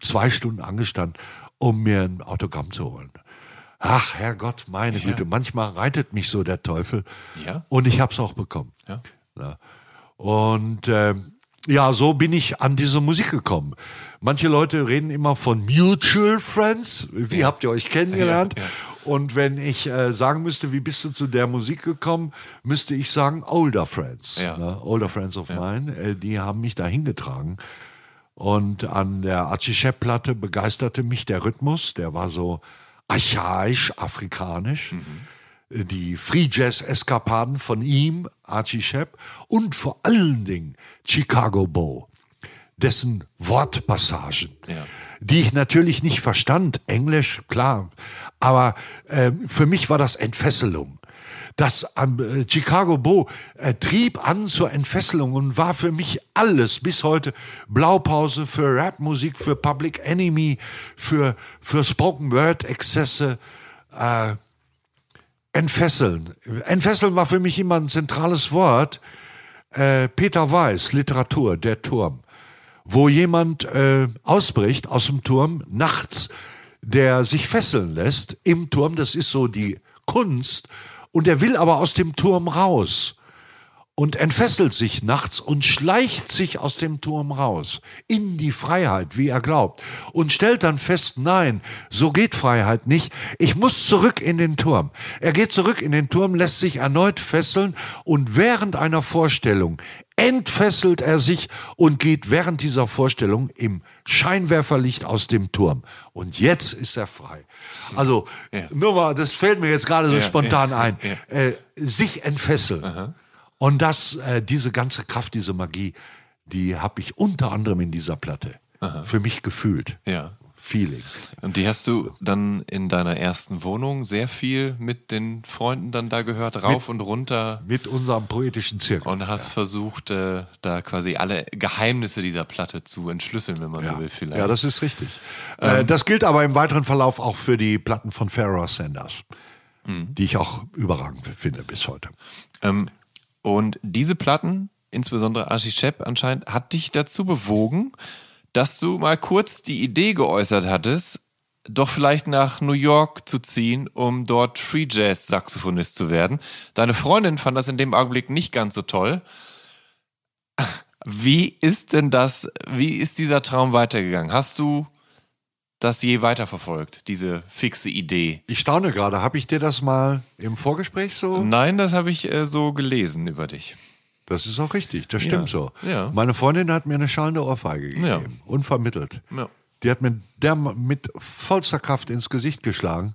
zwei Stunden angestanden, um mir ein Autogramm zu holen. Ach, Herrgott, meine Güte, manchmal reitet mich so der Teufel. Ja. Und ich habe es auch bekommen. Ja. Ja. Und ähm, ja, so bin ich an diese Musik gekommen. Manche Leute reden immer von Mutual Friends. Wie habt ihr euch kennengelernt? Ja, ja. Und wenn ich äh, sagen müsste, wie bist du zu der Musik gekommen, müsste ich sagen Older Friends. Ja. Ne? Older Friends of mine. Äh, die haben mich dahin getragen. Und an der Archie Shepp-Platte begeisterte mich der Rhythmus. Der war so archaisch, afrikanisch. Äh, Die Free Jazz-Eskapaden von ihm, Archie Shepp. Und vor allen Dingen Chicago Bow. Dessen Wortpassagen, Ja. die ich natürlich nicht verstand. Englisch, klar. Aber äh, für mich war das Entfesselung. Das am äh, Chicago Bow äh, trieb an zur Entfesselung und war für mich alles bis heute Blaupause für Rapmusik, für Public Enemy, für, für Spoken Word Exzesse. Äh, entfesseln. Entfesseln war für mich immer ein zentrales Wort. Äh, Peter Weiß, Literatur, der Turm. Wo jemand äh, ausbricht aus dem Turm nachts, der sich fesseln lässt im Turm, das ist so die Kunst, und er will aber aus dem Turm raus. und entfesselt sich nachts und schleicht sich aus dem Turm raus, in die Freiheit, wie er glaubt, und stellt dann fest, nein, so geht Freiheit nicht, ich muss zurück in den Turm. Er geht zurück in den Turm, lässt sich erneut fesseln und während einer Vorstellung entfesselt er sich und geht während dieser Vorstellung im Scheinwerferlicht aus dem Turm. Und jetzt ist er frei. Also, ja. nur mal, das fällt mir jetzt gerade so ja, spontan ja, ein. Äh, sich entfesseln. Aha. Und das, äh, diese ganze Kraft, diese Magie, die habe ich unter anderem in dieser Platte Aha. für mich gefühlt. Ja. Feeling. Und die hast du dann in deiner ersten Wohnung sehr viel mit den Freunden dann da gehört, rauf mit, und runter. Mit unserem poetischen Zirkel. Und hast ja. versucht, äh, da quasi alle Geheimnisse dieser Platte zu entschlüsseln, wenn man ja. so will, vielleicht. Ja, das ist richtig. Ähm, äh, das gilt aber im weiteren Verlauf auch für die Platten von Pharaoh Sanders, mhm. die ich auch überragend finde bis heute. Ähm, und diese Platten, insbesondere Archie Shep anscheinend, hat dich dazu bewogen, dass du mal kurz die Idee geäußert hattest, doch vielleicht nach New York zu ziehen, um dort Free Jazz Saxophonist zu werden. Deine Freundin fand das in dem Augenblick nicht ganz so toll. Wie ist denn das, wie ist dieser Traum weitergegangen? Hast du das je weiterverfolgt, diese fixe Idee? Ich staune gerade. Habe ich dir das mal im Vorgespräch so? Nein, das habe ich äh, so gelesen über dich. Das ist auch richtig, das stimmt ja. so. Ja. Meine Freundin hat mir eine schallende Ohrfeige gegeben, ja. unvermittelt. Die hat mir der mit vollster Kraft ins Gesicht geschlagen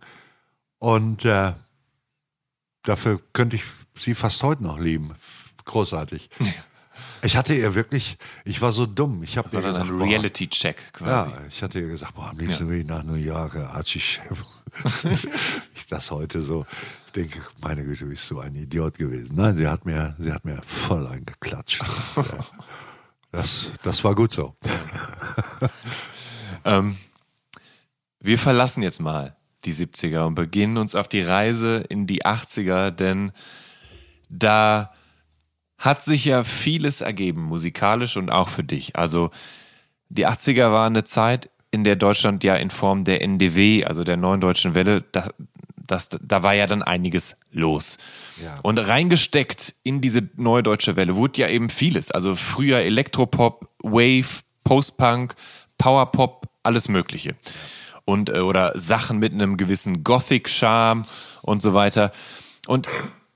und äh, dafür könnte ich sie fast heute noch lieben. Großartig. Ich hatte ihr wirklich, ich war so dumm. Ich habe war dann ein Reality-Check quasi. Ja, ich hatte ihr gesagt, boah, am liebsten will ich nach New York, Archie Chef. ich das heute so denke, meine Güte, bist du ein Idiot gewesen. Nein, sie hat mir, sie hat mir voll eingeklatscht. das, das war gut so. ähm, wir verlassen jetzt mal die 70er und beginnen uns auf die Reise in die 80er, denn da hat sich ja vieles ergeben, musikalisch und auch für dich. Also die 80er war eine Zeit, in der Deutschland ja in Form der NDW, also der neuen deutschen Welle, das, das, da war ja dann einiges los. Ja. Und reingesteckt in diese neue deutsche Welle wurde ja eben vieles. Also früher Elektropop, Wave, Postpunk, Powerpop, alles Mögliche. Und, äh, oder Sachen mit einem gewissen Gothic-Charme und so weiter. Und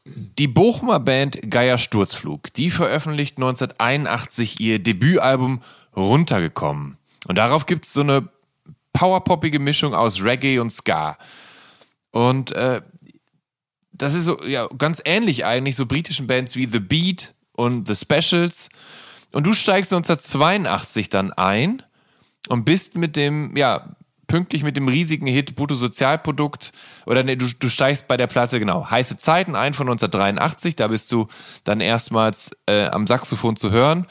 die Bochumer Band Geier Sturzflug, die veröffentlicht 1981 ihr Debütalbum Runtergekommen. Und darauf gibt es so eine powerpoppige Mischung aus Reggae und Ska. Und äh, das ist so ja, ganz ähnlich eigentlich so britischen Bands wie The Beat und The Specials. Und du steigst 1982 dann ein und bist mit dem, ja, pünktlich mit dem riesigen Hit Bruttosozialprodukt oder nee, du, du steigst bei der Platte, genau, heiße Zeiten ein von 1983, da bist du dann erstmals äh, am Saxophon zu hören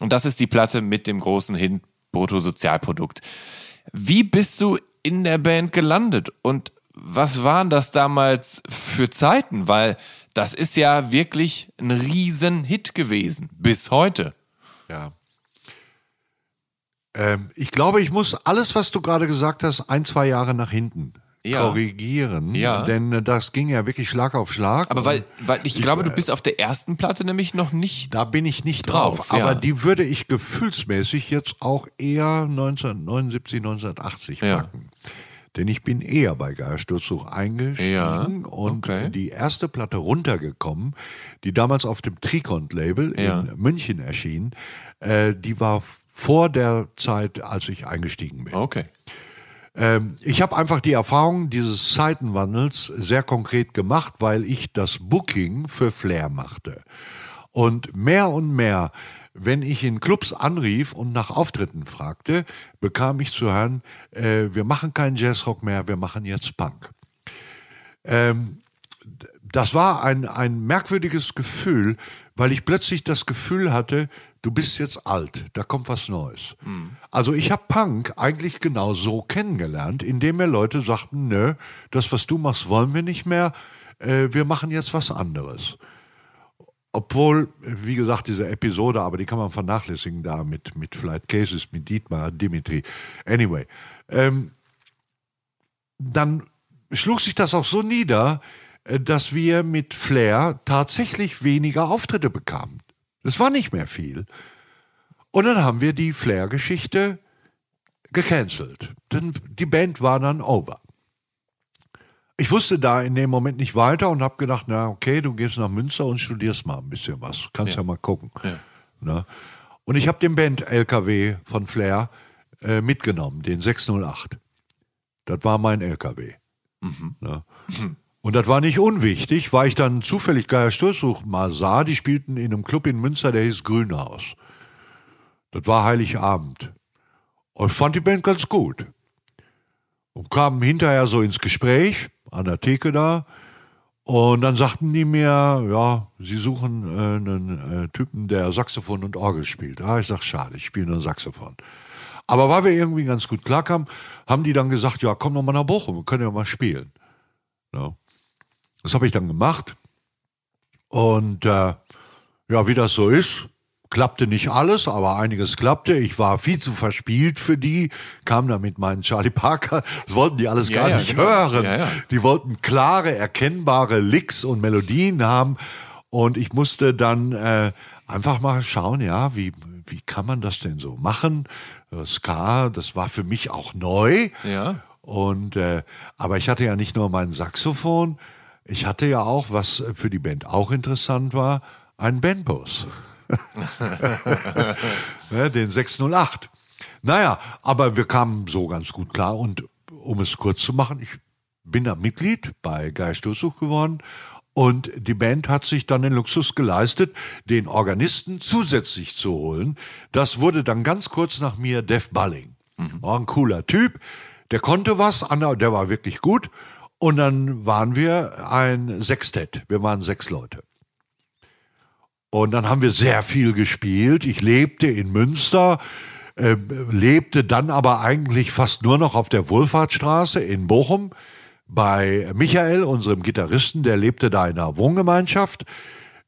und das ist die Platte mit dem großen Hit Bruttosozialprodukt. Wie bist du in der Band gelandet und was waren das damals für Zeiten? Weil das ist ja wirklich ein Riesenhit gewesen, bis heute. Ja. Ähm, ich glaube, ich muss alles, was du gerade gesagt hast, ein, zwei Jahre nach hinten ja. korrigieren. Ja. Denn äh, das ging ja wirklich Schlag auf Schlag. Aber weil, weil ich, ich glaube, du bist auf der ersten Platte nämlich noch nicht. Da bin ich nicht drauf. drauf aber ja. die würde ich gefühlsmäßig jetzt auch eher 1979, 1980 packen. Denn ich bin eher bei Geiersturzsuch eingestiegen und okay. die erste Platte runtergekommen, die damals auf dem Trikont-Label in München erschien, äh, die war vor der Zeit, als ich eingestiegen bin. Okay. Ähm, ich habe einfach die Erfahrung dieses Zeitenwandels sehr konkret gemacht, weil ich das Booking für Flair machte. Und mehr und mehr, wenn ich in Clubs anrief und nach Auftritten fragte, bekam ich zu hören, äh, wir machen keinen Jazzrock mehr, wir machen jetzt Punk. Ähm, das war ein, ein merkwürdiges Gefühl, weil ich plötzlich das Gefühl hatte, du bist jetzt alt, da kommt was Neues. Mhm. Also ich habe Punk eigentlich genau so kennengelernt, indem mir Leute sagten, nö, das, was du machst, wollen wir nicht mehr, äh, wir machen jetzt was anderes. Obwohl, wie gesagt, diese Episode, aber die kann man vernachlässigen da mit, mit Flight Cases, mit Dietmar, Dimitri. Anyway, ähm, dann schlug sich das auch so nieder, äh, dass wir mit Flair tatsächlich weniger Auftritte bekamen. Das war nicht mehr viel. Und dann haben wir die Flair-Geschichte gecancelt. Denn die Band war dann over. Ich wusste da in dem Moment nicht weiter und habe gedacht, na okay, du gehst nach Münster und studierst mal ein bisschen was. Kannst ja, ja mal gucken. Ja. Na? Und ich habe den Band-LKW von Flair äh, mitgenommen, den 608. Das war mein LKW. Mhm. Mhm. Und das war nicht unwichtig, weil ich dann zufällig Geier Stoßsuch mal sah, die spielten in einem Club in Münster, der hieß Grünhaus. Das war Heiligabend. Und ich fand die Band ganz gut. Und kamen hinterher so ins Gespräch, an der Theke da. Und dann sagten die mir, ja, sie suchen äh, einen äh, Typen, der Saxophon und Orgel spielt. Ah, ich sag, schade, ich spiele nur Saxophon. Aber weil wir irgendwie ganz gut klarkamen, haben die dann gesagt, ja, komm doch mal nach Bochum, wir können ja mal spielen. Ja. Das habe ich dann gemacht. Und äh, ja, wie das so ist, klappte nicht alles, aber einiges klappte. Ich war viel zu verspielt für die, kam da mit meinen Charlie Parker. Das wollten die alles ja, gar ja, nicht genau. hören. Ja, die wollten klare, erkennbare Licks und Melodien haben. Und ich musste dann äh, einfach mal schauen, ja, wie, wie kann man das denn so machen? Äh, Ska, das war für mich auch neu. Ja. Und äh, aber ich hatte ja nicht nur mein Saxophon, ich hatte ja auch, was für die Band auch interessant war, einen Bandbus. Ne, den 608. Naja, aber wir kamen so ganz gut klar und um es kurz zu machen, ich bin da Mitglied bei Geist Durchsuch geworden und die Band hat sich dann den Luxus geleistet, den Organisten zusätzlich zu holen. Das wurde dann ganz kurz nach mir Def Balling. Mhm. War ein cooler Typ, der konnte was, der war wirklich gut. Und dann waren wir ein Sextett. Wir waren sechs Leute. Und dann haben wir sehr viel gespielt. Ich lebte in Münster, äh, lebte dann aber eigentlich fast nur noch auf der Wohlfahrtsstraße in Bochum bei Michael, unserem Gitarristen, der lebte da in einer Wohngemeinschaft.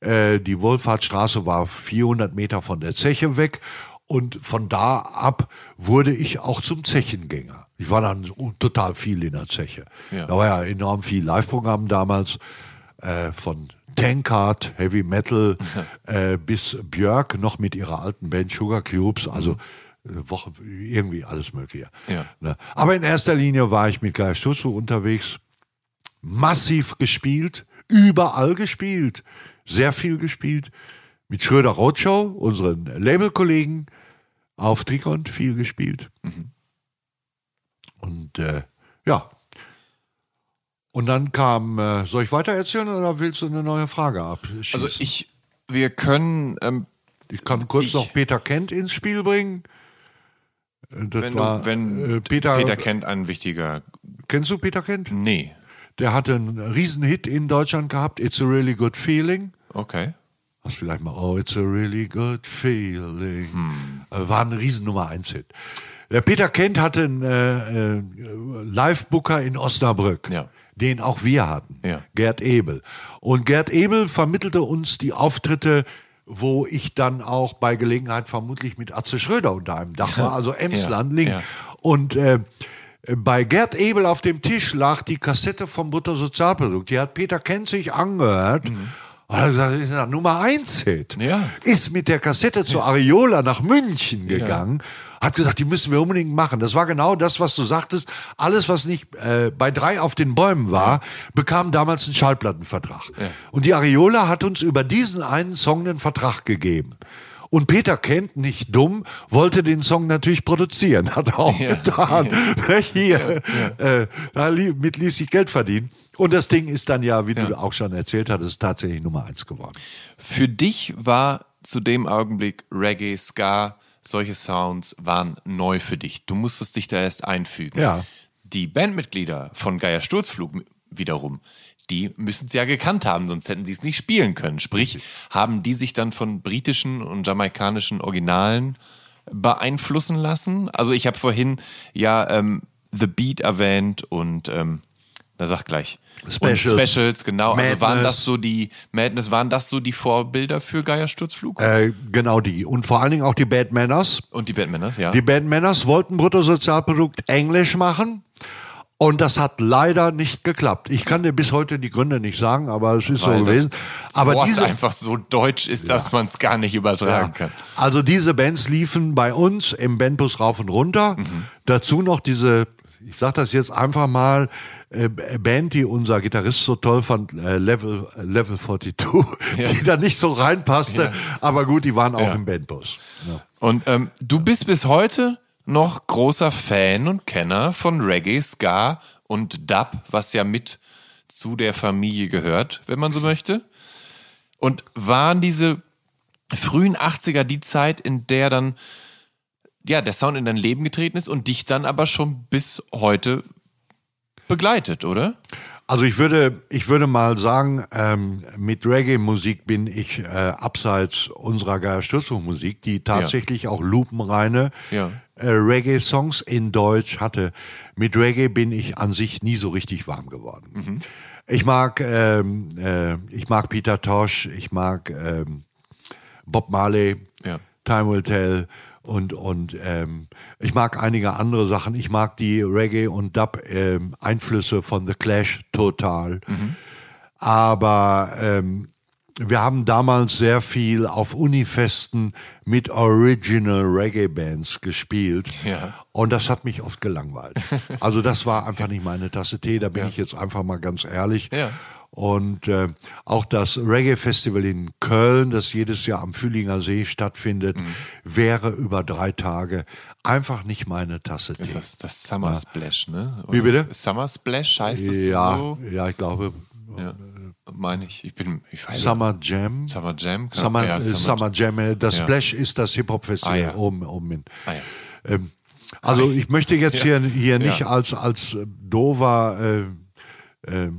Äh, die Wohlfahrtsstraße war 400 Meter von der Zeche weg und von da ab wurde ich auch zum Zechengänger. Ich war dann total viel in der Zeche. Ja. Da war ja enorm viel Live-Programm damals äh, von Tankard, Heavy Metal, äh, bis Björk noch mit ihrer alten Band Sugar Cubes, also mhm. äh, Woche, irgendwie alles Mögliche. Ja. Ne? Aber in erster Linie war ich mit Geist unterwegs, massiv gespielt, überall gespielt, sehr viel gespielt. Mit Schröder Roadshow, unseren Labelkollegen, auf Trikont viel gespielt. Mhm. Und äh, ja, und dann kam, äh, soll ich weiter erzählen oder willst du eine neue Frage abschießen? Also ich, wir können. Ähm, ich kann kurz ich, noch Peter Kent ins Spiel bringen. Äh, das wenn war, du, wenn äh, Peter, Peter Kent ein wichtiger. Kennst du Peter Kent? Nee. Der hatte einen Riesenhit in Deutschland gehabt, It's a Really Good Feeling. Okay. Hast vielleicht mal, oh, it's a really good feeling. Hm. Äh, war ein riesen Nummer 1 Hit. Der Peter Kent hatte einen äh, äh, Live-Booker in Osnabrück. Ja den auch wir hatten, ja. Gerd Ebel. Und Gerd Ebel vermittelte uns die Auftritte, wo ich dann auch bei Gelegenheit vermutlich mit Atze Schröder unter einem Dach war, also Emslandling. Ja, ja. Und äh, bei Gerd Ebel auf dem Tisch lag die Kassette vom Bruttosozialprodukt. Die hat Peter Kent sich angehört. Mhm. Und er gesagt, ist ein Nummer 1 Hit. Ja. Ist mit der Kassette zu Areola nach München gegangen. Ja hat gesagt, die müssen wir unbedingt machen. Das war genau das, was du sagtest. Alles, was nicht äh, bei drei auf den Bäumen war, bekam damals einen Schallplattenvertrag. Ja. Und die Areola hat uns über diesen einen Song einen Vertrag gegeben. Und Peter Kent, nicht dumm, wollte den Song natürlich produzieren. Hat er auch ja, getan. Ja. Hier, ja, äh, damit ließ sich Geld verdienen. Und das Ding ist dann ja, wie du auch schon erzählt hattest, tatsächlich Nummer eins geworden. Für dich war zu dem Augenblick Reggae, Ska, solche Sounds waren neu für dich. Du musstest dich da erst einfügen. Ja. Die Bandmitglieder von Geier Sturzflug wiederum, die müssen es ja gekannt haben, sonst hätten sie es nicht spielen können. Sprich, haben die sich dann von britischen und jamaikanischen Originalen beeinflussen lassen? Also ich habe vorhin ja ähm, The Beat erwähnt und ähm, da sag gleich. Specials. Und Specials, genau. Madness. Also waren das so die Madness, waren das so die Vorbilder für Geiersturzflug? Äh, genau die. Und vor allen Dingen auch die Bad Manners. Und die Bad Manners, ja. Die Bad Manners wollten Bruttosozialprodukt Englisch machen. Und das hat leider nicht geklappt. Ich kann dir bis heute die Gründe nicht sagen, aber es ist Weil so gewesen. Aber Wort diese, einfach so deutsch ist, dass man es gar nicht übertragen kann. also diese Bands liefen bei uns im Bandbus rauf und runter. Mhm. Dazu noch diese, ich sag das jetzt einfach mal, äh, Band, die unser Gitarrist so toll fand, äh, Level, Level 42, die da nicht so reinpasste. Aber gut, die waren auch Ja. im Bandbus. Ja. Und ähm, du bist bis heute noch großer Fan und Kenner von Reggae, Ska und Dub, was ja mit zu der Familie gehört, wenn man so möchte. Und waren diese frühen 80er die Zeit, in der dann ja, der Sound in dein Leben getreten ist und dich dann aber schon bis heute begleitet, oder? Also ich würde, ich würde mal sagen, ähm, mit Reggae-Musik bin ich äh, abseits unserer Geierstürzungsmusik, die tatsächlich auch lupenreine Ja. Äh, Reggae-Songs in Deutsch hatte. Mit Reggae bin ich an sich nie so richtig warm geworden. Mhm. Ich mag, ähm, äh, ich mag Peter Tosh, ich mag ähm, Bob Marley, Ja. Time Will Tell und, und ähm, ich mag einige andere Sachen. Ich mag die Reggae- und Dub-Einflüsse von The Clash total. Aber ähm, wir haben damals sehr viel auf Unifesten mit Original Reggae Bands gespielt. Ja. Und das hat mich oft gelangweilt. Also das war einfach nicht meine Tasse Tee, da bin ich jetzt einfach mal ganz ehrlich. Ja. Und äh, auch das Reggae-Festival in Köln, das jedes Jahr am Fühlinger See stattfindet, Mhm. wäre über drei Tage einfach nicht meine Tasse Tee. Ist das das Summer Splash, ne? Wie bitte? Summer Splash heißt es ja, so? ja, ich glaube, Ja, meine ich. Ich bin, ich weiß Summer Jam. Summer Jam? Kann- Summer, ja, äh, Summer Jam, äh, das Ja. Splash ist das Hip-Hop-Festival Ah, ja. oben, oben in. Ah. Ähm, also ich möchte jetzt hier, hier nicht als, als dover, äh, äh,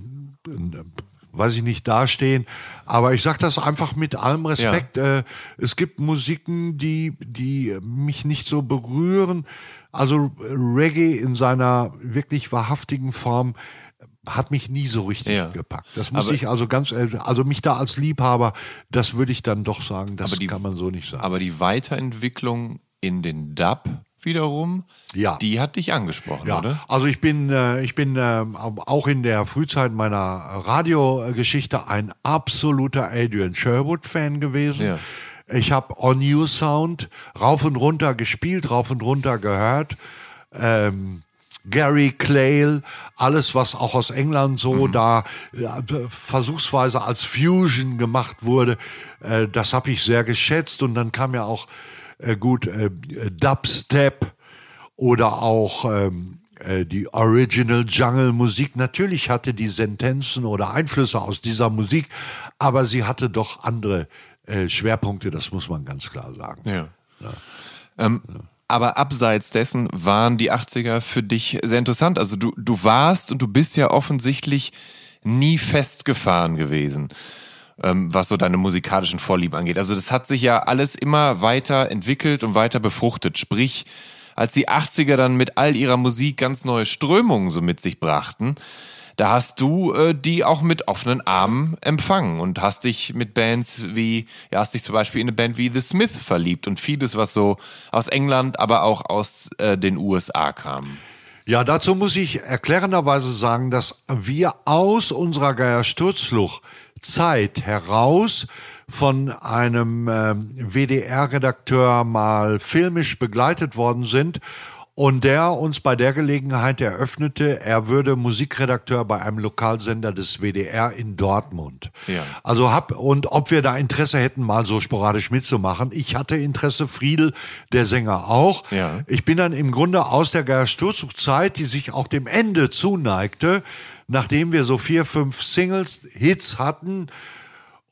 weiß ich nicht, dastehen, aber ich sage das einfach mit allem Respekt. Äh, es gibt Musiken, die, die mich nicht so berühren. Also Reggae in seiner wirklich wahrhaftigen Form hat mich nie so richtig Ja. gepackt. Das muss Aber- ich also ganz, ehrlich- also mich da als Liebhaber, das würde ich dann doch sagen, das Aber die- kann man so nicht sagen. Aber die Weiterentwicklung in den Dub wiederum, Ja. die hat dich angesprochen, Ja, oder? also ich bin, äh, ich bin ähm, auch in der Frühzeit meiner Radiogeschichte ein absoluter Adrian Sherwood-Fan gewesen. Ja. Ich habe On You Sound rauf und runter gespielt, rauf und runter gehört. Ähm, Gary Clayle, alles was auch aus England so da äh, versuchsweise als Fusion gemacht wurde, äh, das habe ich sehr geschätzt und dann kam ja auch äh, gut äh, Dubstep oder auch ähm, äh, die Original Jungle Musik. Natürlich hatte die Sentenzen oder Einflüsse aus dieser Musik, aber sie hatte doch andere äh, Schwerpunkte, das muss man ganz klar sagen. Ja. Ähm, aber abseits dessen waren die 80er für dich sehr interessant. Also du, du warst und du bist ja offensichtlich nie festgefahren gewesen, ähm, was so deine musikalischen Vorlieben angeht. Also das hat sich ja alles immer weiter entwickelt und weiter befruchtet. Sprich, als die 80er dann mit all ihrer Musik ganz neue Strömungen so mit sich brachten, da hast du äh, die auch mit offenen Armen empfangen und hast dich mit Bands wie, ja, hast dich zum Beispiel in eine Band wie The Smith verliebt und vieles, was so aus England, aber auch aus äh, den USA kam. Ja, dazu muss ich erklärenderweise sagen, dass wir aus unserer Geier-Sturzflucht-Zeit heraus von einem ähm, WDR-Redakteur mal filmisch begleitet worden sind und der uns bei der Gelegenheit eröffnete, er würde Musikredakteur bei einem Lokalsender des WDR in Dortmund. Ja. Also hab, und ob wir da Interesse hätten, mal so sporadisch mitzumachen. Ich hatte Interesse, Friedel, der Sänger auch. Ja. Ich bin dann im Grunde aus der Geiersturzug-Zeit, die sich auch dem Ende zuneigte, nachdem wir so vier, fünf Singles, Hits hatten,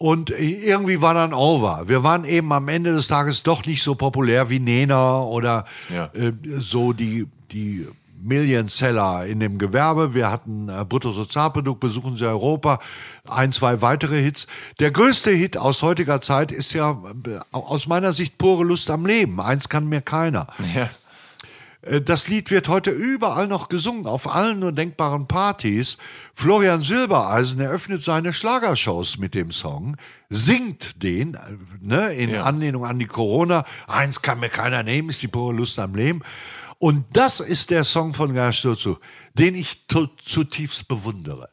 und irgendwie war dann over. Wir waren eben am Ende des Tages doch nicht so populär wie Nena oder Ja. äh, so die, die Million Seller in dem Gewerbe. Wir hatten äh, Bruttosozialprodukt, besuchen Sie Europa, ein, zwei weitere Hits. Der größte Hit aus heutiger Zeit ist ja äh, aus meiner Sicht pure Lust am Leben. Eins kann mir keiner. Ja. Äh, Das Lied wird heute überall noch gesungen, auf allen nur denkbaren Partys. Florian Silbereisen eröffnet seine Schlagershows mit dem Song, singt den, äh, ne, in Ja. Anlehnung an die Corona. Eins kann mir keiner nehmen, ist die pure Lust am Leben. Und das ist der Song von Gerstürzu, den ich zutiefst bewundere.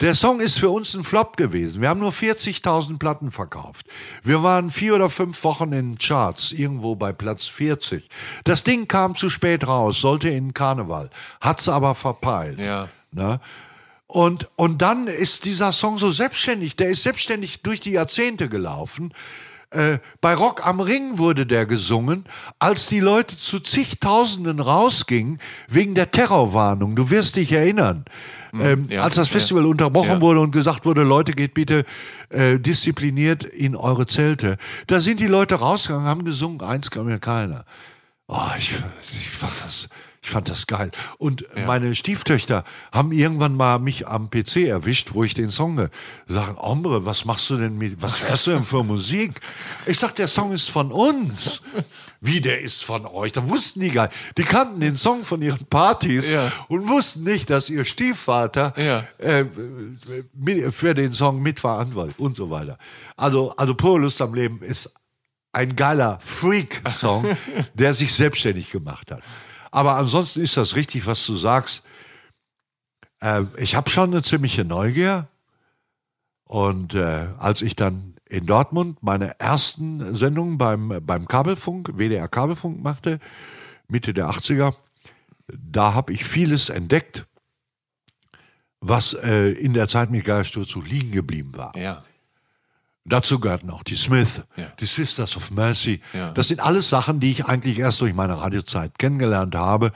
Der Song ist für uns ein Flop gewesen. Wir haben nur 40.000 Platten verkauft. Wir waren vier oder fünf Wochen in Charts, irgendwo bei Platz 40. Das Ding kam zu spät raus, sollte in Karneval, hat's aber verpeilt. Ja. Ne? Und, und dann ist dieser Song so selbstständig, der ist selbstständig durch die Jahrzehnte gelaufen. Äh, bei Rock am Ring wurde der gesungen, als die Leute zu zigtausenden rausgingen wegen der Terrorwarnung. Du wirst dich erinnern. Hm, Ähm, ja, als das Festival ja. unterbrochen Ja. wurde und gesagt wurde, Leute, geht bitte äh, diszipliniert in eure Zelte. Da sind die Leute rausgegangen, haben gesungen, eins kam mir keiner. Oh, ich, ich fand das, ich fand das geil. Und meine Stieftöchter haben irgendwann mal mich am PC erwischt, wo ich den Song ge- sagen, Ombre, was machst du denn mit, was hörst du denn für Musik? Ich sag, der Song ist von uns. Wie, der ist von euch? Da wussten die gar nicht. Die kannten den Song von ihren Partys Ja. und wussten nicht, dass ihr Stiefvater Ja. äh, für den Song mitverantwortlich und so weiter. Also, also pure Lust am Leben ist ein geiler Freak-Song, der sich selbstständig gemacht hat. Aber ansonsten ist das richtig, was du sagst. Äh, ich habe schon eine ziemliche Neugier. Und äh, als ich dann in Dortmund meine ersten Sendungen beim, beim Kabelfunk, WDR Kabelfunk machte, Mitte der 80er, da habe ich vieles entdeckt, was äh, in der Zeit mit Geiersturz so liegen geblieben war. Ja. Dazu gehörten auch die Smith, Ja. die Sisters of Mercy. Ja. Das sind alles Sachen, die ich eigentlich erst durch meine Radiozeit kennengelernt habe.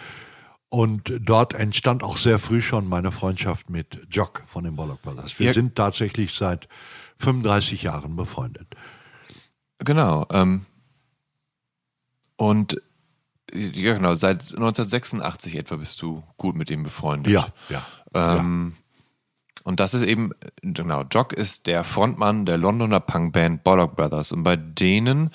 Und dort entstand auch sehr früh schon meine Freundschaft mit Jock von den Bollock Brothers. Wir Ja. sind tatsächlich seit 35 Jahren befreundet. Genau. Ähm, und ja, genau, seit 1986 etwa bist du gut mit ihm befreundet. Ja, ja. Ähm, Und das ist eben, genau, Jock ist der Frontmann der Londoner Punkband Bollock Brothers. Und bei denen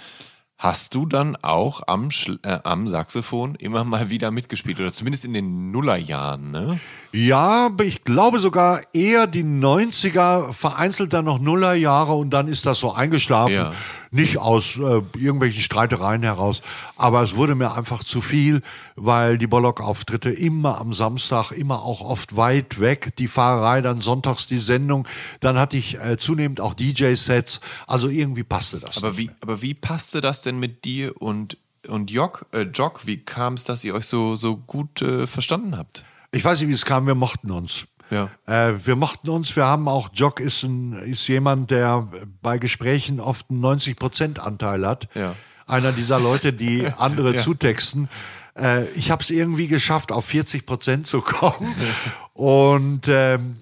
hast du dann auch am, äh, am Saxophon immer mal wieder mitgespielt. Oder zumindest in den Nullerjahren, ne? Ja, aber ich glaube sogar eher die 90er, vereinzelt dann noch Nullerjahre und dann ist das so eingeschlafen. Ja. Nicht aus äh, irgendwelchen Streitereien heraus, aber es wurde mir einfach zu viel, weil die Bollock-Auftritte immer am Samstag, immer auch oft weit weg, die Fahrerei, dann sonntags die Sendung, dann hatte ich äh, zunehmend auch DJ-Sets, also irgendwie passte das. Aber wie, aber wie passte das denn mit dir und, und Jock, äh, Jock? Wie kam es, dass ihr euch so, so gut äh, verstanden habt? Ich weiß nicht, wie es kam, wir mochten uns. Ja. Äh, wir mochten uns, wir haben auch, Jock ist, ein, ist jemand, der bei Gesprächen oft einen 90%-Anteil hat. Ja. Einer dieser Leute, die andere zutexten. Äh, ich habe es irgendwie geschafft, auf 40% zu kommen. Und ähm,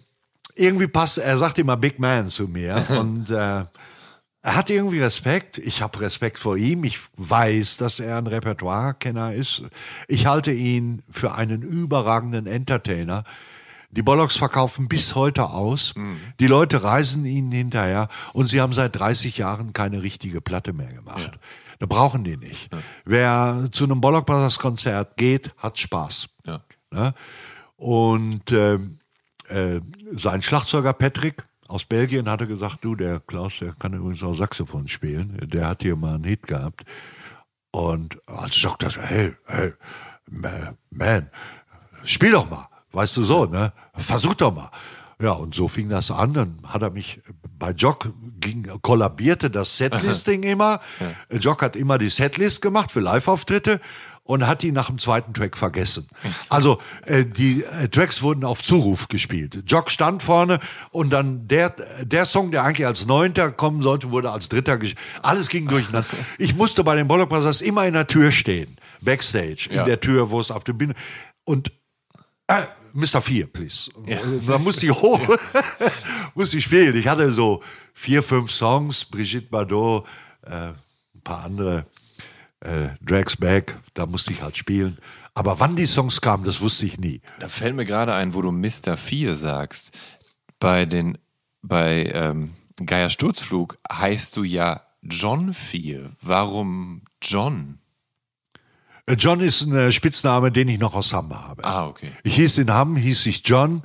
irgendwie passt, er sagt immer Big Man zu mir. Und äh, er hat irgendwie Respekt. Ich habe Respekt vor ihm. Ich weiß, dass er ein Repertoire-Kenner ist. Ich halte ihn für einen überragenden Entertainer. Die Bollocks verkaufen bis heute aus. Die Leute reisen ihnen hinterher und sie haben seit 30 Jahren keine richtige Platte mehr gemacht. Da brauchen die nicht. Wer zu einem Bollock Brothers Konzert geht, hat Spaß. Ja. Ne? Und ähm, äh, sein Schlagzeuger Patrick aus Belgien hatte gesagt, du, der Klaus, der kann übrigens auch Saxophon spielen. Der hat hier mal einen Hit gehabt. Und als Jock das, hey, hey, ma- man, spiel doch mal. Weißt du so, ne? Versuch doch mal. Ja, und so fing das an. Dann hat er mich, bei Jock ging, kollabierte das Setlisting immer. Jock hat immer die Setlist gemacht für Live-Auftritte und hat die nach dem zweiten Track vergessen. Also äh, die äh, Tracks wurden auf Zuruf gespielt. Jock stand vorne und dann der, der Song, der eigentlich als Neunter kommen sollte, wurde als Dritter gespielt. Alles ging durcheinander. Ich musste bei den Bollock Brothers immer in der Tür stehen, Backstage, in Ja. der Tür, wo es auf der Bühne... Und äh, Mr. 4, please. Da musste ich hoch, musste ich spielen. Ich hatte so vier, fünf Songs, Brigitte Bardot, äh, ein paar andere, äh, Drags Back, da musste ich halt spielen. Aber wann die Songs kamen, das wusste ich nie. Da fällt mir gerade ein, wo du Mr. 4 sagst. Bei den, bei ähm, Geier Sturzflug heißt du ja John 4. Warum John? Äh, John ist ein äh, Spitzname, den ich noch aus Hamm habe. Ah, okay. Ich hieß in Hamm, hieß ich John.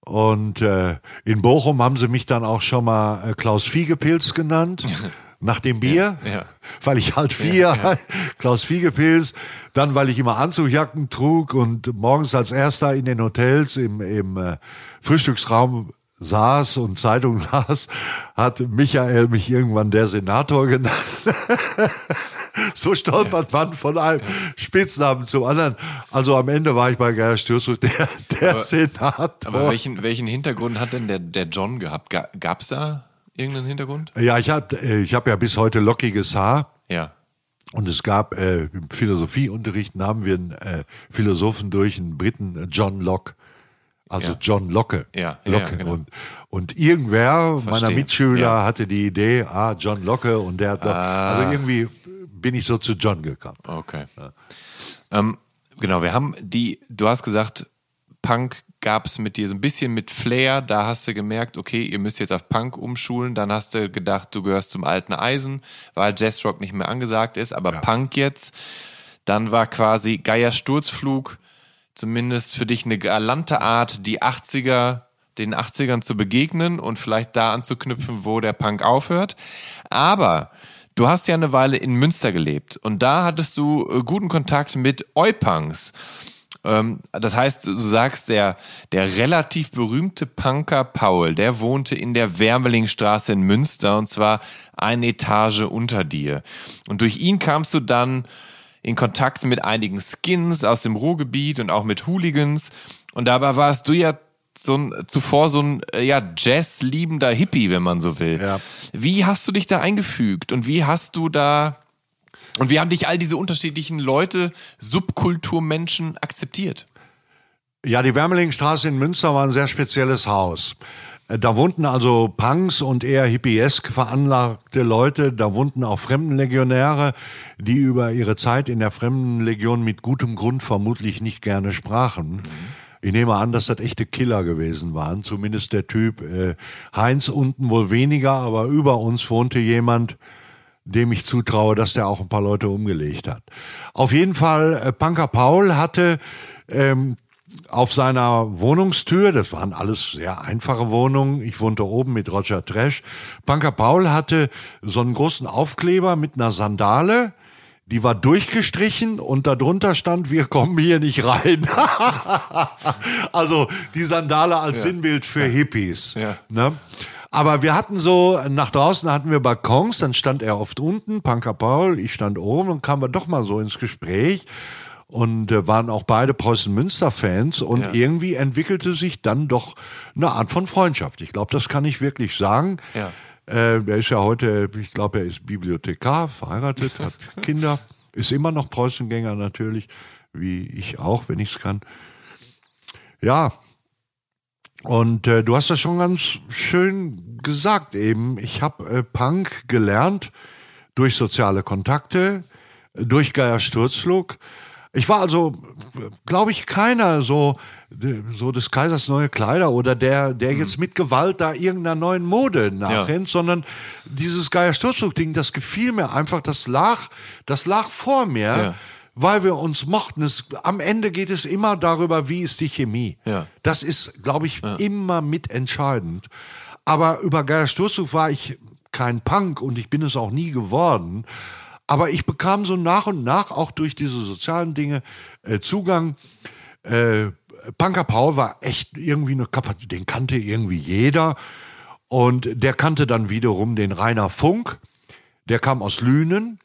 Und äh, in Bochum haben sie mich dann auch schon mal äh, Klaus Fiegepilz genannt. nach dem Bier, Ja, ja. weil ich halt vier, Klaus Fiegepilz, dann weil ich immer Anzugjacken trug und morgens als erster in den Hotels im, im äh, Frühstücksraum saß und Zeitung las, hat Michael mich irgendwann der Senator genannt. so stolpert man von einem Spitznamen zum anderen. Also am Ende war ich bei Gerhard Stürzl der, der Senator. Aber welchen, welchen Hintergrund hat denn der, der John gehabt? Ga, gab's da irgendeinen Hintergrund? ja, ich habe ich hab ja bis heute lockiges Haar. Ja. Und es gab äh, im Philosophieunterricht nahmen wir einen äh, Philosophen durch, einen Briten, äh, John Locke. Also Ja. John Locke. Ja, ja, Locke. ja, genau. und, und irgendwer meiner Verstehe. Mitschüler hatte die Idee, ah, John Locke und der hat, Ah. also irgendwie bin ich so zu John gekommen. Okay. Ähm, genau, wir haben die, du hast gesagt, Punk gab es mit dir so ein bisschen mit Flair, da hast du gemerkt, okay, ihr müsst jetzt auf Punk umschulen, dann hast du gedacht, du gehörst zum alten Eisen, weil Jazzrock nicht mehr angesagt ist, aber Punk jetzt, dann war quasi Geier Sturzflug, zumindest für dich eine galante Art, die 80er, den 80ern zu begegnen und vielleicht da anzuknüpfen, wo der Punk aufhört. Aber du hast ja eine Weile in Münster gelebt und da hattest du äh, guten Kontakt mit Eupunks. Ähm, das heißt, du sagst, der, der relativ berühmte Punker Paul, der wohnte in der Wermelingstraße in Münster und zwar eine Etage unter dir. Und durch ihn kamst du dann in Kontakt mit einigen Skins aus dem Ruhrgebiet und auch mit Hooligans. Und dabei warst du ja so ein, zuvor so ein äh, ja, Jazz-liebender Hippie, wenn man so will. Ja. Wie hast du dich da eingefügt und wie hast du da und wie haben dich all diese unterschiedlichen Leute, Subkulturmenschen akzeptiert? Ja, die Wermelingstraße in Münster war ein sehr spezielles Haus. Äh, Da wohnten also Punks und eher hippiesk veranlagte Leute. Da wohnten auch Fremdenlegionäre, die über ihre Zeit in der Fremdenlegion mit gutem Grund vermutlich nicht gerne sprachen. Ich nehme an, dass das echte Killer gewesen waren. Zumindest der Typ äh, Heinz unten wohl weniger, aber über uns wohnte jemand, dem ich zutraue, dass der auch ein paar Leute umgelegt hat. Auf jeden Fall, äh, Punker Paul hatte ähm, auf seiner Wohnungstür, das waren alles sehr einfache Wohnungen, ich wohnte oben mit Roger Trash, Punker Paul hatte so einen großen Aufkleber mit einer Sandale, die war durchgestrichen und darunter stand, wir kommen hier nicht rein. also die Sandale als Sinnbild für Hippies. Ja. Ne? Aber wir hatten so, nach draußen hatten wir Balkons, dann stand er oft unten, Punker Paul, ich stand oben und kamen wir doch mal so ins Gespräch und äh, waren auch beide Preußen-Münster-Fans und Ja. irgendwie entwickelte sich dann doch eine Art von Freundschaft. Ich glaube, das kann ich wirklich sagen. Ja. Äh, der ist ja heute, ich glaube, er ist Bibliothekar, verheiratet, hat Kinder, ist immer noch Preußengänger natürlich, wie ich auch, wenn ich es kann. Ja, und äh, du hast das schon ganz schön gesagt eben. Ich habe äh, Punk gelernt durch soziale Kontakte, durch Geier Sturzflug. Ich war also, glaube ich, keiner so, so des Kaisers neue Kleider oder der, der jetzt mit Gewalt da irgendeiner neuen Mode nachrennt, sondern dieses Geier Sturzflug-Ding, das gefiel mir einfach, das lag, das lag vor mir Ja. Weil wir uns mochten. Es, am Ende geht es immer darüber, wie ist die Chemie. Ja. Das ist, glaube ich, immer mitentscheidend. Aber über Geier Sturzug war ich kein Punk und ich bin es auch nie geworden. Aber ich bekam so nach und nach auch durch diese sozialen Dinge äh, Zugang. Äh, Punker Paul war echt irgendwie eine Kapazität, den kannte irgendwie jeder. Und der kannte dann wiederum den Rainer Funk. Der kam aus Lünen.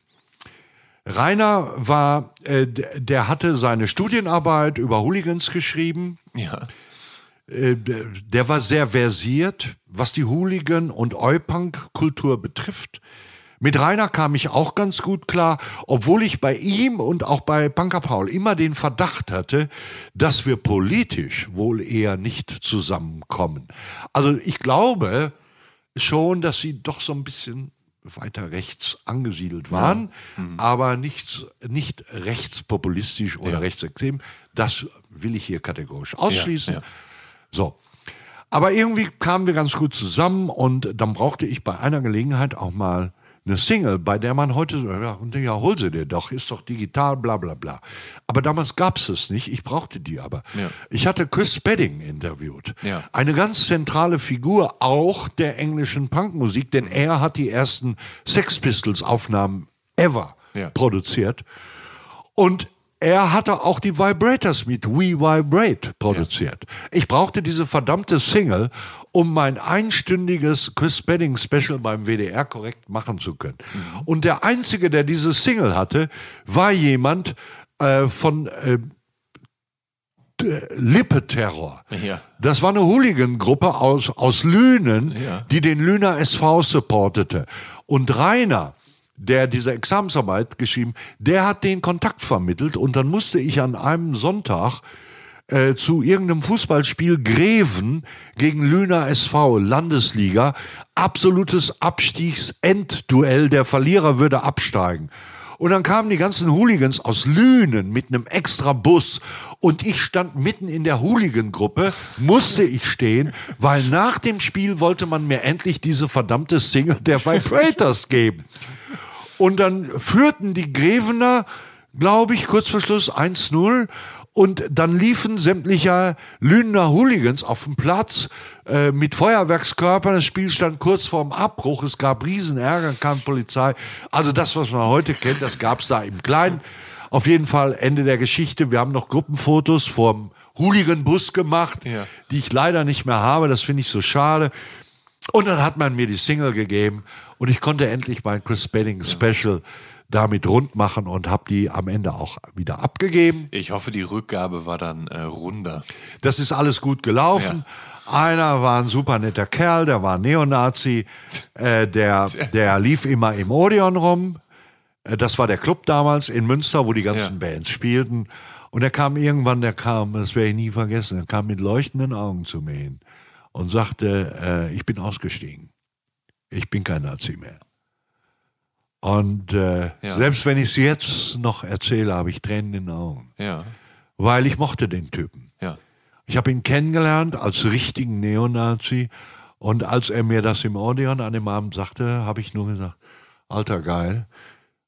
Rainer war, äh, der hatte seine Studienarbeit über Hooligans geschrieben. Ja. Äh, der, war sehr versiert, was die Hooligan- und Oi-Punk-Kultur betrifft. Mit Rainer kam ich auch ganz gut klar, obwohl ich bei ihm und auch bei Punker Paul immer den Verdacht hatte, dass wir politisch wohl eher nicht zusammenkommen. Also ich glaube schon, dass sie doch so ein bisschen weiter rechts angesiedelt waren, aber nicht, nicht rechtspopulistisch oder Ja. rechtsextrem. Das will ich hier kategorisch ausschließen. ja. So. Aber irgendwie kamen wir ganz gut zusammen und dann brauchte ich bei einer Gelegenheit auch mal eine Single, bei der man heute so, ja, ja, hol sie dir doch, ist doch digital, bla bla bla. Aber damals gab es es nicht, ich brauchte die aber. Ja. Ich hatte Chris Spedding interviewt. Ja. Eine ganz zentrale Figur auch der englischen Punkmusik, denn er hat die ersten Sex Pistols Aufnahmen ever produziert. Und er hatte auch die Vibrators mit We Vibrate produziert. Ich brauchte diese verdammte Single, um mein einstündiges Chris Spedding Special beim WDR korrekt machen zu können. Und der Einzige, der diese Single hatte, war jemand äh, von äh, Lippe-Terror. Ja. Das war eine Hooligan-Gruppe aus, aus Lünen, Ja. die den Lüner SV supportete. Und Rainer, der diese Examensarbeit geschrieben, der hat den Kontakt vermittelt und dann musste ich an einem Sonntag äh, zu irgendeinem Fußballspiel Greven gegen Lüner SV, Landesliga, absolutes Abstiegsenduell, der Verlierer würde absteigen. Und dann kamen die ganzen Hooligans aus Lünen mit einem extra Bus und ich stand mitten in der Hooligan-Gruppe, musste ich stehen, weil nach dem Spiel wollte man mir endlich diese verdammte Single der Vibrators geben. Und dann führten die Grevener, glaube ich, kurz vor Schluss 1-0. Und dann liefen sämtliche Lünener Hooligans auf dem Platz äh, mit Feuerwerkskörpern. Das Spiel stand kurz vorm Abbruch. Es gab Riesenärger, kam Polizei. Also das, was man heute kennt, das gab es da im Kleinen. Auf jeden Fall Ende der Geschichte. Wir haben noch Gruppenfotos vom Hooligan-Bus gemacht, Ja. die ich leider nicht mehr habe. Das finde ich so schade. Und dann hat man mir die Single gegeben und ich konnte endlich mein Chris Spedding Special damit rund machen und habe die am Ende auch wieder abgegeben. Ich hoffe, die Rückgabe war dann äh, runder. Das ist alles gut gelaufen. Einer war ein super netter Kerl, der war Neonazi, äh, der, der lief immer im Odeon rum. Äh, Das war der Club damals in Münster, wo die ganzen Ja. Bands spielten. Und er kam irgendwann, der kam, das werde ich nie vergessen, er kam mit leuchtenden Augen zu mir hin und sagte, äh, ich bin ausgestiegen. Ich bin kein Nazi mehr. Und äh, Ja. selbst wenn ich es jetzt noch erzähle, habe ich Tränen in den Augen. Ja, Weil ich mochte den Typen. ja. Ich habe ihn kennengelernt als richtigen Neonazi. Und als er mir das im Odeon an dem Abend sagte, habe ich nur gesagt, alter geil,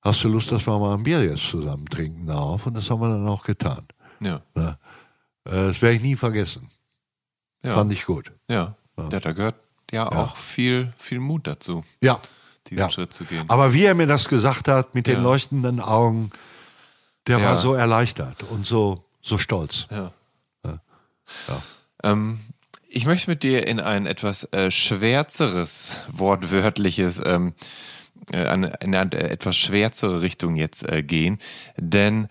hast du Lust, dass wir mal ein Bier jetzt zusammen trinken darauf? Und das haben wir dann auch getan. Ja, Ja. Äh, Das werde ich nie vergessen. ja. Fand ich gut. ja. ja. da gehört ja, auch viel, viel Mut dazu, Ja. diesen Ja. Schritt zu gehen. Aber wie er mir das gesagt hat, mit den Ja. leuchtenden Augen, der Ja. war so erleichtert und so, so stolz. Ja. Ähm, ich möchte mit dir in ein etwas äh, schwärzeres, wortwörtliches, ähm, äh, in eine etwas schwärzere Richtung jetzt äh, gehen, denn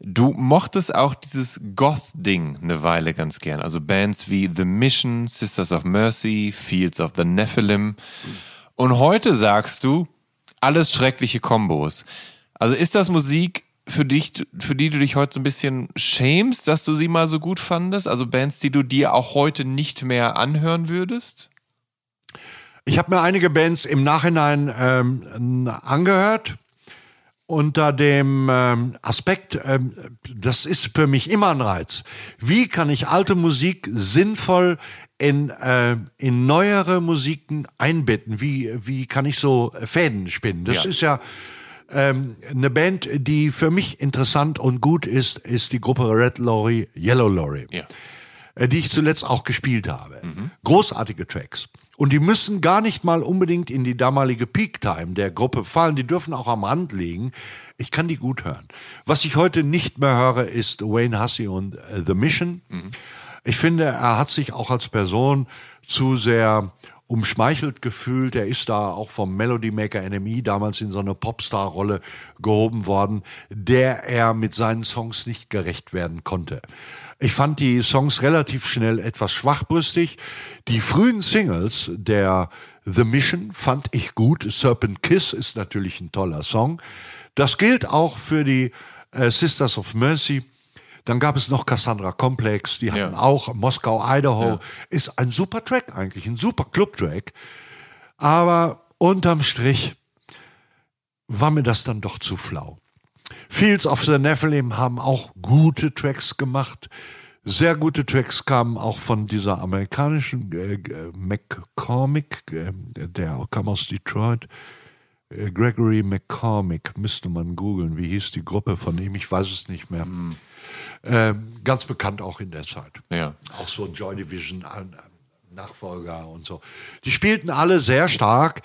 du mochtest auch dieses Goth-Ding eine Weile ganz gern. Also Bands wie The Mission, Sisters of Mercy, Fields of the Nephilim. Und heute sagst du, alles schreckliche Kombos. Also ist das Musik, für dich, für die du dich heute so ein bisschen schämst, dass du sie mal so gut fandest? Also Bands, die du dir auch heute nicht mehr anhören würdest? Ich habe mir einige Bands im Nachhinein ähm, angehört. Unter dem ähm, Aspekt, ähm, das ist für mich immer ein Reiz. Wie kann ich alte Musik sinnvoll in, äh, in neuere Musiken einbetten? Wie, wie kann ich so Fäden spinnen? Das Ja. ist ja ähm, eine Band, die für mich interessant und gut ist, ist die Gruppe Red Lorry, Yellow Lorry Ja. äh, die ich zuletzt auch gespielt habe. Großartige Tracks. Und die müssen gar nicht mal unbedingt in die damalige Peak-Time der Gruppe fallen. Die dürfen auch am Rand liegen. Ich kann die gut hören. Was ich heute nicht mehr höre, ist Wayne Hussey und äh, The Mission. Ich finde, er hat sich auch als Person zu sehr umschmeichelt gefühlt. Er ist da auch vom Melody Maker NME damals in so eine Popstar-Rolle gehoben worden, der er mit seinen Songs nicht gerecht werden konnte. Ich fand die Songs relativ schnell etwas schwachbrüstig. Die frühen Singles der The Mission fand ich gut. Serpent Kiss ist natürlich ein toller Song. Das gilt auch für die äh, Sisters of Mercy. Dann gab es noch Cassandra Complex, die hatten Ja. auch Moskau, Idaho. Ja. Ist ein super Track eigentlich, ein super Club-Track. Aber unterm Strich war mir das dann doch zu flau. Fields of the Nephilim haben auch gute Tracks gemacht. Sehr gute Tracks kamen auch von dieser amerikanischen äh, äh, McCormick, äh, der kam aus Detroit. Äh, Gregory McCormick, müsste man googeln. Wie hieß die Gruppe von ihm? Ich weiß es nicht mehr. Ähm, ganz bekannt auch in der Zeit. Ja. Auch so ein Joy Division ein Nachfolger und so. Die spielten alle sehr stark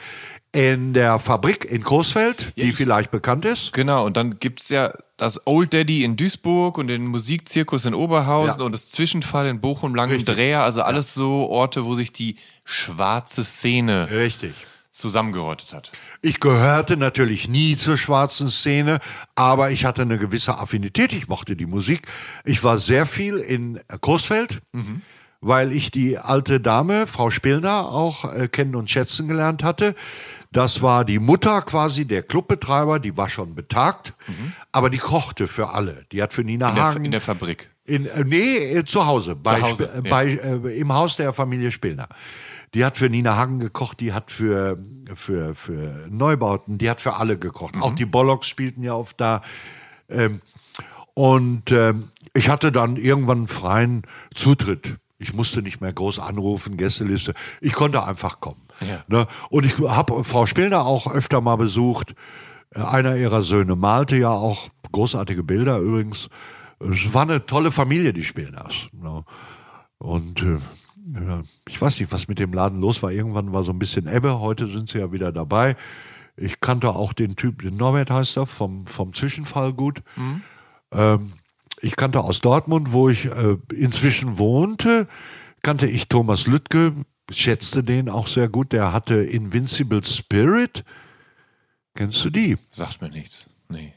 in der Fabrik in Coesfeld, die ich- vielleicht bekannt ist. Genau, und dann gibt es ja das Old Daddy in Duisburg und den Musikzirkus in Oberhausen Ja. und das Zwischenfall in Bochum, Langendreher, also alles so Orte, wo sich die schwarze Szene Richtig. zusammengerottet hat. Ich gehörte natürlich nie zur schwarzen Szene, aber ich hatte eine gewisse Affinität. Ich mochte die Musik. Ich war sehr viel in Coesfeld, weil ich die alte Dame, Frau Spillner, auch äh, kennen und schätzen gelernt hatte. Das war die Mutter quasi der Clubbetreiber, die war schon betagt, aber die kochte für alle. Die hat für Nina In der, Hagen in der Fabrik. in, äh, nee, äh, zu Hause, bei, Hause, äh, ja. bei, äh, im Haus der Familie Spillner. Die hat für Nina Hagen gekocht, die hat für, für, für Neubauten, die hat für alle gekocht. Auch die Bollocks spielten ja oft da. Ähm, und ähm, ich hatte dann irgendwann freien Zutritt. Ich musste nicht mehr groß anrufen, Gästeliste. Ich konnte einfach kommen. Ja. Ne? Und ich habe Frau Spillner auch öfter mal besucht. Einer ihrer Söhne malte ja auch großartige Bilder übrigens. Es war eine tolle Familie, die Spillners. Ne? Und äh, ich weiß nicht, was mit dem Laden los war. Irgendwann war so ein bisschen Ebbe. Heute sind sie ja wieder dabei. Ich kannte auch den Typ, den Norbert heißt er, vom, vom Zwischenfall gut. Ähm, ich kannte aus Dortmund, wo ich äh, inzwischen wohnte, kannte ich Thomas Lüttke, schätzte den auch sehr gut. Der hatte Invincible Spirit. Kennst du die? Sagt mir nichts. Nee.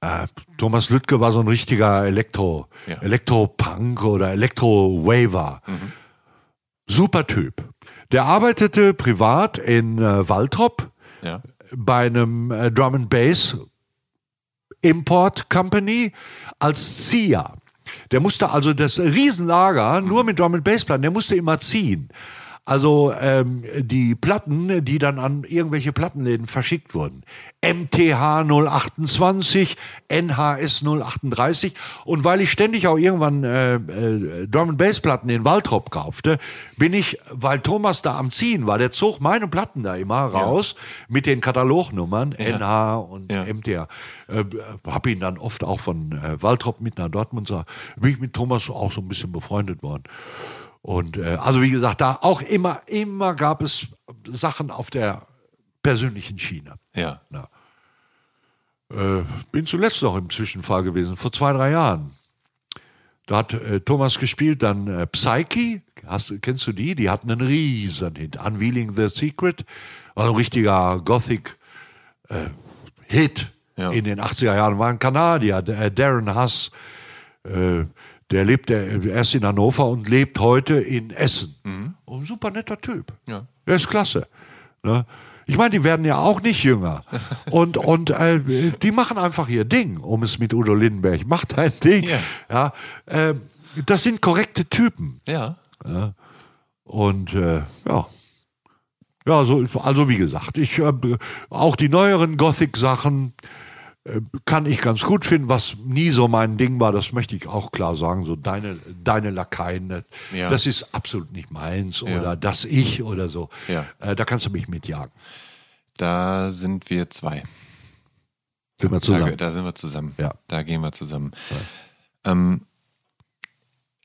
Äh, Thomas Lüttke war so ein richtiger Elektro, Ja. Elektro-Punk oder Elektro-Waver. Super Typ. Der arbeitete privat in äh, Waltrop Ja. bei einem äh, Drum and Bass Import Company als Zieher. Der musste also das Riesenlager nur mit Drum and Bass Platten, der musste immer ziehen. Also ähm, die Platten, die dann an irgendwelche Plattenläden verschickt wurden. MTH 028, NHS 038. Und weil ich ständig auch irgendwann äh, äh, Drum and Bass Platten in Waltrop kaufte, bin ich, weil Thomas da am Ziehen war, der zog meine Platten da immer raus mit den Katalognummern NH und Ja. MTH. Äh, hab ihn dann oft auch von äh, Waltrop mit nach Dortmund, so, bin ich mit Thomas auch so ein bisschen befreundet worden. Und äh, also wie gesagt, da auch immer, immer gab es Sachen auf der persönlichen Schiene. Ja. Äh, bin zuletzt noch im Zwischenfall gewesen, vor zwei, drei Jahren. Da hat äh, Thomas gespielt, dann äh, Psyche, hast, du- kennst du die? Die hatten einen riesen Hit. Unveiling the Secret, war ein richtiger Gothic-Hit Ja. in den 80er Jahren. War ein Kanadier, äh, Darren Huss, äh, der lebt äh, erst in Hannover und lebt heute in Essen. Und ein super netter Typ. Ja. Der ist klasse. Ne? Ich meine, die werden ja auch nicht jünger. Und, und äh, die machen einfach ihr Ding, um es mit Udo Lindenberg. Macht dein Ding. Ja. Ja. ähm, das sind korrekte Typen. Ja. Und äh, ja. Ja, so, also wie gesagt, ich äh, auch die neueren Gothic-Sachen äh, kann ich ganz gut finden, was nie so mein Ding war, das möchte ich auch klar sagen, so deine, deine Lakaien, das- Ja. das ist absolut nicht meins Ja. oder das Ich oder so. Ja. Äh, da kannst du mich mitjagen. Da sind wir zwei. Sind wir Da, zusammen. da sind wir zusammen. Ja. Da gehen wir zusammen. Ähm,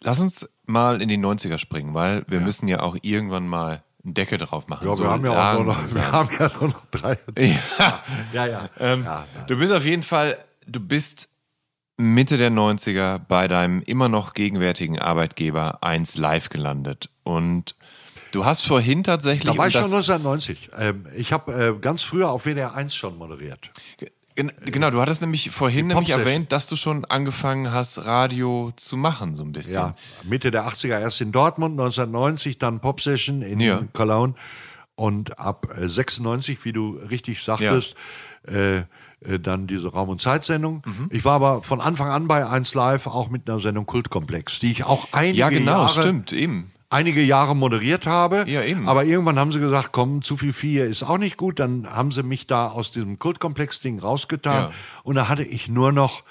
lass uns mal in die 90er springen, weil wir müssen ja auch irgendwann mal eine Decke drauf machen. Ja, So wir haben ja auch noch, wir haben ja nur noch drei. Ja. Ja, ja. Ähm, ja. Du bist auf jeden Fall, du bist Mitte der 90er bei deinem immer noch gegenwärtigen Arbeitgeber 1 Live gelandet. Und du hast vorhin tatsächlich. Da war ich schon das- 1990. Ähm, ich habe äh, ganz früher auf WDR 1 schon moderiert. Gen- Genau, du hattest nämlich vorhin nämlich erwähnt, dass du schon angefangen hast, Radio zu machen, so ein bisschen. Ja, Mitte der 80er erst in Dortmund, 1990 dann Pop Session in Ja. Cologne und ab äh, 96, wie du richtig sagtest, äh, äh, dann diese Raum- und Zeitsendung. Mhm. Ich war aber von Anfang an bei 1 Live auch mit einer Sendung Kultkomplex, die ich auch einige Ja, genau, Jahre stimmt, eben. Einige Jahre moderiert habe. Ja, eben. Aber irgendwann haben sie gesagt, komm, zu viel Vier ist auch nicht gut. Dann haben sie mich da aus diesem Kultkomplex-Ding rausgetan. Ja. Und da hatte ich nur noch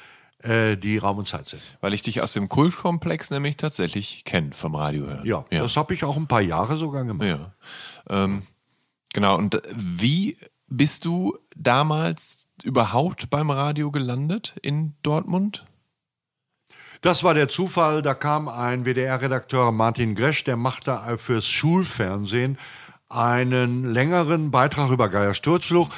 äh, die Raum- und Zeitsendung. Weil ich dich aus dem Kultkomplex nämlich tatsächlich kenne vom Radio hören. Ja, ja. das habe ich auch ein paar Jahre sogar gemacht. Ja. Ähm, genau, und wie bist du damals überhaupt beim Radio gelandet in Dortmund? Das war der Zufall. Da kam ein WDR-Redakteur Martin Gresch, der machte fürs Schulfernsehen einen längeren Beitrag über Geier Sturzfluch.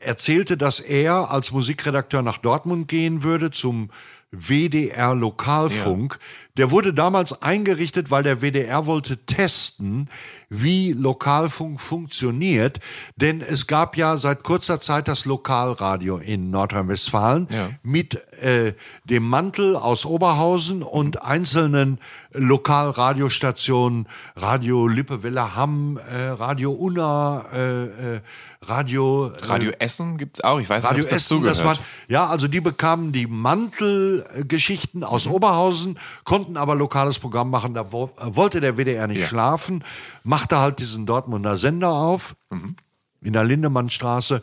Erzählte, dass er als Musikredakteur nach Dortmund gehen würde zum WDR Lokalfunk. Ja. Der wurde damals eingerichtet, weil der WDR wollte testen, wie Lokalfunk funktioniert. Denn es gab ja seit kurzer Zeit das Lokalradio in Nordrhein-Westfalen ja. mit äh, dem Mantel aus Oberhausen und einzelnen Lokalradiostationen, Radio Lippewelle Hamm, äh, Radio Unna, äh, äh Radio. Radio äh, Essen gibt es auch. Ich weiß Radio nicht, ob Essen, das war, Ja, also die bekamen die Mantelgeschichten aus mhm. Oberhausen, konnten aber lokales Programm machen. Da wo, äh, wollte der WDR nicht ja. schlafen, machte halt diesen Dortmunder Sender auf mhm. in der Lindemannstraße.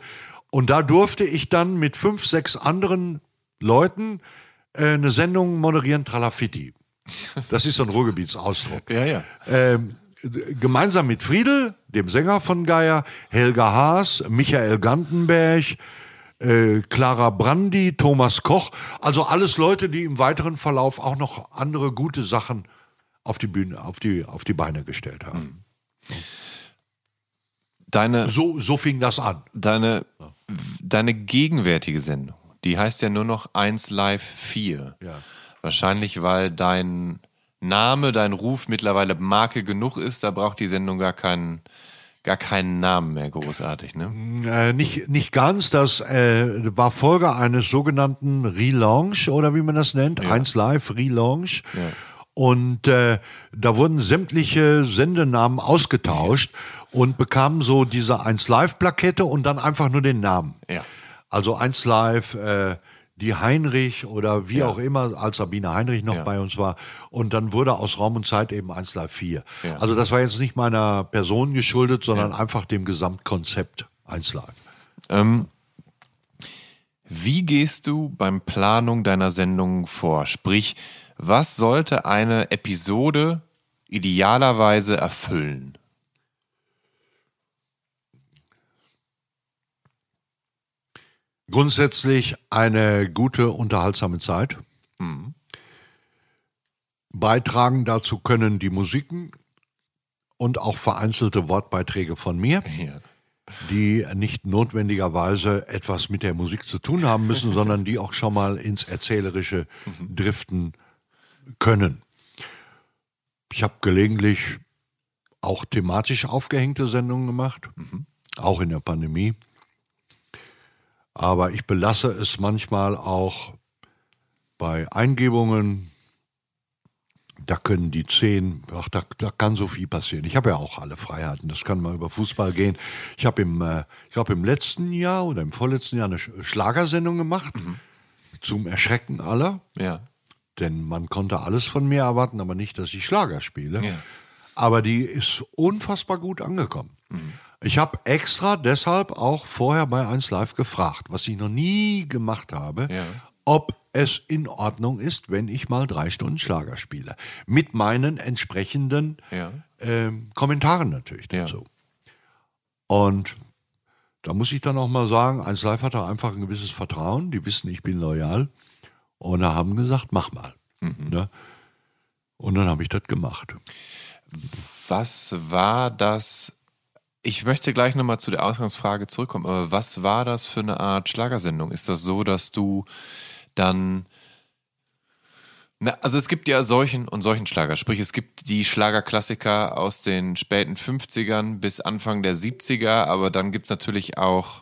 Und da durfte ich dann mit fünf, sechs anderen Leuten äh, eine Sendung moderieren, Tralafitti. Das ist so ein Ruhrgebietsausdruck. ja, ja. Ähm, gemeinsam mit Friedel, dem Sänger von Geier, Helga Haas, Michael Gantenberg, äh, Clara Brandi, Thomas Koch, also alles Leute, die im weiteren Verlauf auch noch andere gute Sachen auf die Bühne, auf die, auf die Beine gestellt haben. Deine, so, so fing das an. Deine, deine gegenwärtige Sendung, die heißt ja nur noch 1 Live 4. Ja. Wahrscheinlich, weil dein Name, dein Ruf mittlerweile Marke genug ist, da braucht die Sendung gar keinen gar keinen Namen mehr großartig, ne? Äh, nicht, nicht ganz. Das äh, war Folge eines sogenannten Relaunch oder wie man das nennt. Ja. 1 Live Relaunch. Ja. Und äh, da wurden sämtliche Sendenamen ausgetauscht und bekamen so diese 1 Live Plakette und dann einfach nur den Namen. Ja. Also 1 Live, äh, die Heinrich oder wie ja. auch immer, als Sabine Heinrich noch ja. bei uns war. Und dann wurde aus Raum und Zeit eben 1 Live 4. Ja. Also das war jetzt nicht meiner Person geschuldet, sondern einfach dem Gesamtkonzept 1 Live. Ähm, wie gehst du beim Planung deiner Sendung vor? Sprich, was sollte eine Episode idealerweise erfüllen? Grundsätzlich eine gute, unterhaltsame Zeit. Mhm. Beitragen dazu können die Musiken und auch vereinzelte Wortbeiträge von mir, ja. die nicht notwendigerweise etwas mit der Musik zu tun haben müssen, sondern die auch schon mal ins Erzählerische mhm. driften können. Ich habe gelegentlich auch thematisch aufgehängte Sendungen gemacht, mhm. auch in der Pandemie. Aber ich belasse es manchmal auch bei Eingebungen. Da können die zehn, ach, da, da kann so viel passieren. Ich habe ja auch alle Freiheiten. Das kann mal über Fußball gehen. Ich habe im, äh, ich im letzten Jahr oder im vorletzten Jahr eine Schlagersendung gemacht. Mhm. Zum Erschrecken aller. Ja. Denn man konnte alles von mir erwarten, aber nicht, dass ich Schlager spiele. Ja. Aber die ist unfassbar gut angekommen. Mhm. Ich habe extra deshalb auch vorher bei 1 Live gefragt, was ich noch nie gemacht habe, ja. ob es in Ordnung ist, wenn ich mal drei Stunden Schlager spiele. Mit meinen entsprechenden ja. ähm, Kommentaren natürlich dazu. Und da muss ich dann auch mal sagen, 1 Live hat da einfach ein gewisses Vertrauen. Die wissen, ich bin loyal. Und da haben gesagt, mach mal. Mhm. Ne? Und dann habe ich das gemacht. Was war das ich möchte gleich nochmal zu der Ausgangsfrage zurückkommen. Aber was war das für eine Art Schlagersendung? Ist das so, dass du dann. Na, also es gibt ja solchen und solchen Schlager. Sprich, es gibt die Schlagerklassiker aus den späten 50ern bis Anfang der 70er, aber dann gibt es natürlich auch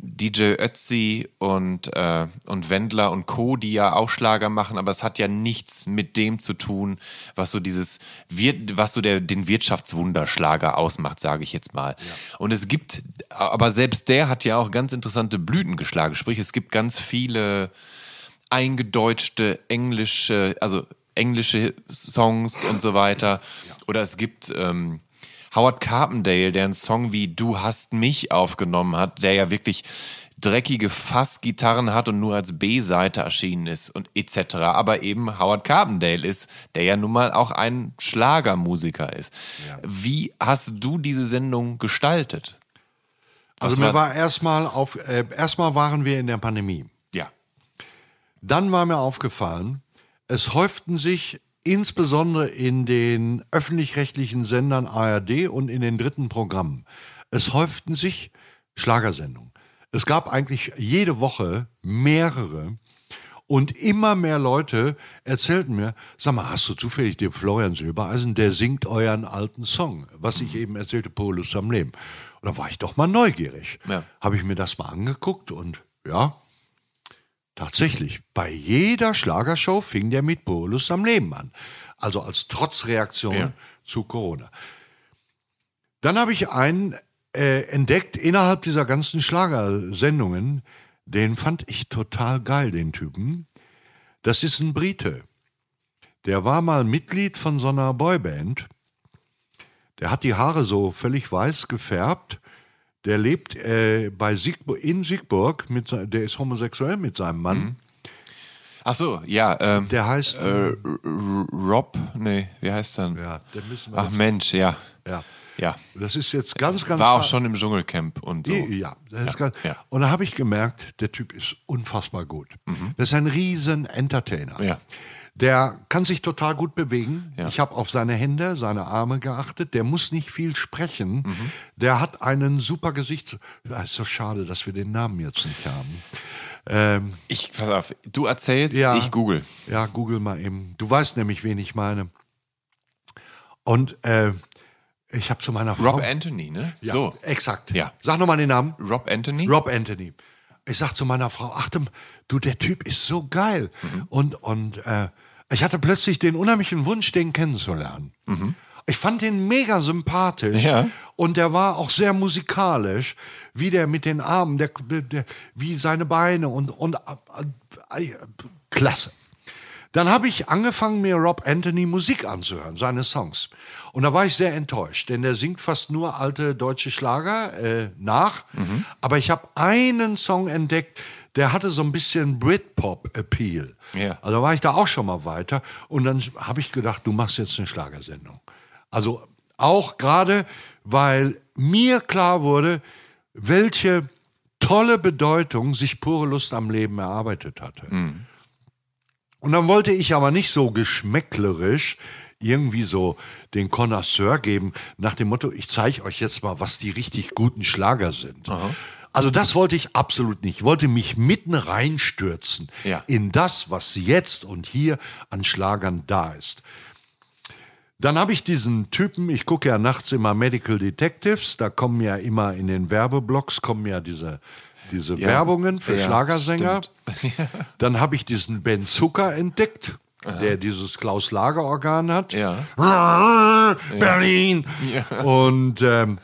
DJ Ötzi und, äh, und Wendler und Co., die ja auch Schlager machen, aber es hat ja nichts mit dem zu tun, was so dieses, was so der, den Wirtschaftswunderschlager ausmacht, sage ich jetzt mal. Ja. Und es gibt, aber selbst der hat ja auch ganz interessante Blüten geschlagen. Sprich, es gibt ganz viele eingedeutschte englische, also englische Songs und so weiter. Ja. Oder es gibt, ähm, Howard Carpendale, der einen Song wie Du hast mich aufgenommen hat, der ja wirklich dreckige Fassgitarren hat und nur als B-Seite erschienen ist und etc. Aber eben Howard Carpendale ist, der ja nun mal auch ein Schlagermusiker ist. Ja. Wie hast du diese Sendung gestaltet? Also mir war- war erstmal auf, äh, erstmal waren wir in der Pandemie. Ja. Dann war mir aufgefallen, es häuften sich insbesondere in den öffentlich-rechtlichen Sendern ARD und in den dritten Programmen, es häuften sich Schlagersendungen. Es gab eigentlich jede Woche mehrere und immer mehr Leute erzählten mir, sag mal, hast du zufällig den Florian Silbereisen, der singt euren alten Song, was ich eben erzählte, Polus am Leben. Und da war ich doch mal neugierig. Ja. Habe ich mir das mal angeguckt und ja, Tatsächlich, bei jeder Schlagershow fing der mit Bolus am Leben an. Also als Trotzreaktion Ja. zu Corona. Dann habe ich einen äh, entdeckt innerhalb dieser ganzen Schlagersendungen. Den fand ich total geil, den Typen. Das ist ein Brite. Der war mal Mitglied von so einer Boyband. Der hat die Haare so völlig weiß gefärbt. Der lebt äh, bei Siegbu in Siegburg, mit, der ist homosexuell mit seinem Mann. Ach so, ja. Ähm, Der heißt. äh, Rob? Nee, wie heißt er? ja, der müssen wir Ach Mensch, ja. ja. Ja. Das ist jetzt ganz, ganz. War auch schon im Dschungelcamp und so. Ja, ist ganz, ja. und da habe ich gemerkt, der Typ ist unfassbar gut. Das ist ein riesen Entertainer. Mhm. Ja. Der kann sich total gut bewegen. Ja. Ich habe auf seine Hände, seine Arme geachtet. Der muss nicht viel sprechen. Mhm. Der hat einen super Gesicht. Das ist so schade, dass wir den Namen jetzt nicht haben. Ähm, Ich, pass auf, du erzählst, Ja. ich google. ja, google mal eben. Du weißt nämlich, wen ich meine. Und äh, ich habe zu meiner Frau. Rob Anthony, ne? ja, So. Exakt. Ja. Sag nochmal den Namen. Rob Anthony? Rob Anthony. Ich sag zu meiner Frau, achte, du, der Typ ist so geil. Mhm. Und, und äh, ich hatte plötzlich den unheimlichen Wunsch, den kennenzulernen. Ich fand den mega sympathisch. Mhm. Ja. Und der war auch sehr musikalisch, wie der mit den Armen, der, der, wie seine Beine und, und äh, äh, klasse. Dann habe ich angefangen, mir Rob Anthony Musik anzuhören, seine Songs. Und da war ich sehr enttäuscht, denn er singt fast nur alte deutsche Schlager äh, nach. Aber ich habe einen Song entdeckt, der hatte so ein bisschen Britpop-Appeal. Ja. Also war ich da auch schon mal weiter. Und dann habe ich gedacht, du machst jetzt eine Schlagersendung. Also auch gerade, weil mir klar wurde, welche tolle Bedeutung sich pure Lust am Leben erarbeitet hatte. Und dann wollte ich aber nicht so geschmäcklerisch irgendwie so den Connoisseur geben, nach dem Motto, ich zeige euch jetzt mal, was die richtig guten Schlager sind. Also das wollte ich absolut nicht. Ich wollte mich mitten reinstürzen Ja. in das, was jetzt und hier an Schlagern da ist. Dann habe ich diesen Typen, ich gucke ja nachts immer Medical Detectives, da kommen ja immer in den Werbeblocks kommen ja diese, diese Werbungen für Ja, Schlagersänger. Dann habe ich diesen Ben Zucker entdeckt, der dieses Klaus Lager Organ hat. Ja. Berlin. Und ähm,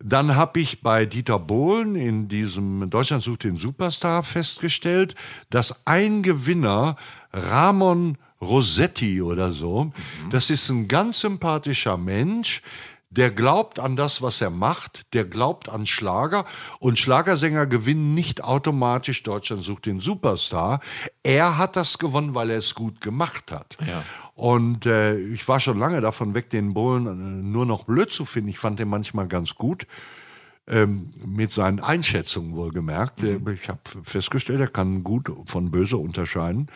dann habe ich bei Dieter Bohlen in diesem Deutschland sucht den Superstar festgestellt, dass ein Gewinner, Ramon Rossetti oder so, das ist ein ganz sympathischer Mensch, der glaubt an das, was er macht, der glaubt an Schlager und Schlagersänger gewinnen nicht automatisch Deutschland sucht den Superstar. Er hat das gewonnen, weil er es gut gemacht hat. Ja. Und äh, ich war schon lange davon weg, den Bohlen äh, nur noch blöd zu finden. Ich fand den manchmal ganz gut. Ähm, mit seinen Einschätzungen wohlgemerkt. Äh, Ich habe festgestellt, er kann gut von böse unterscheiden.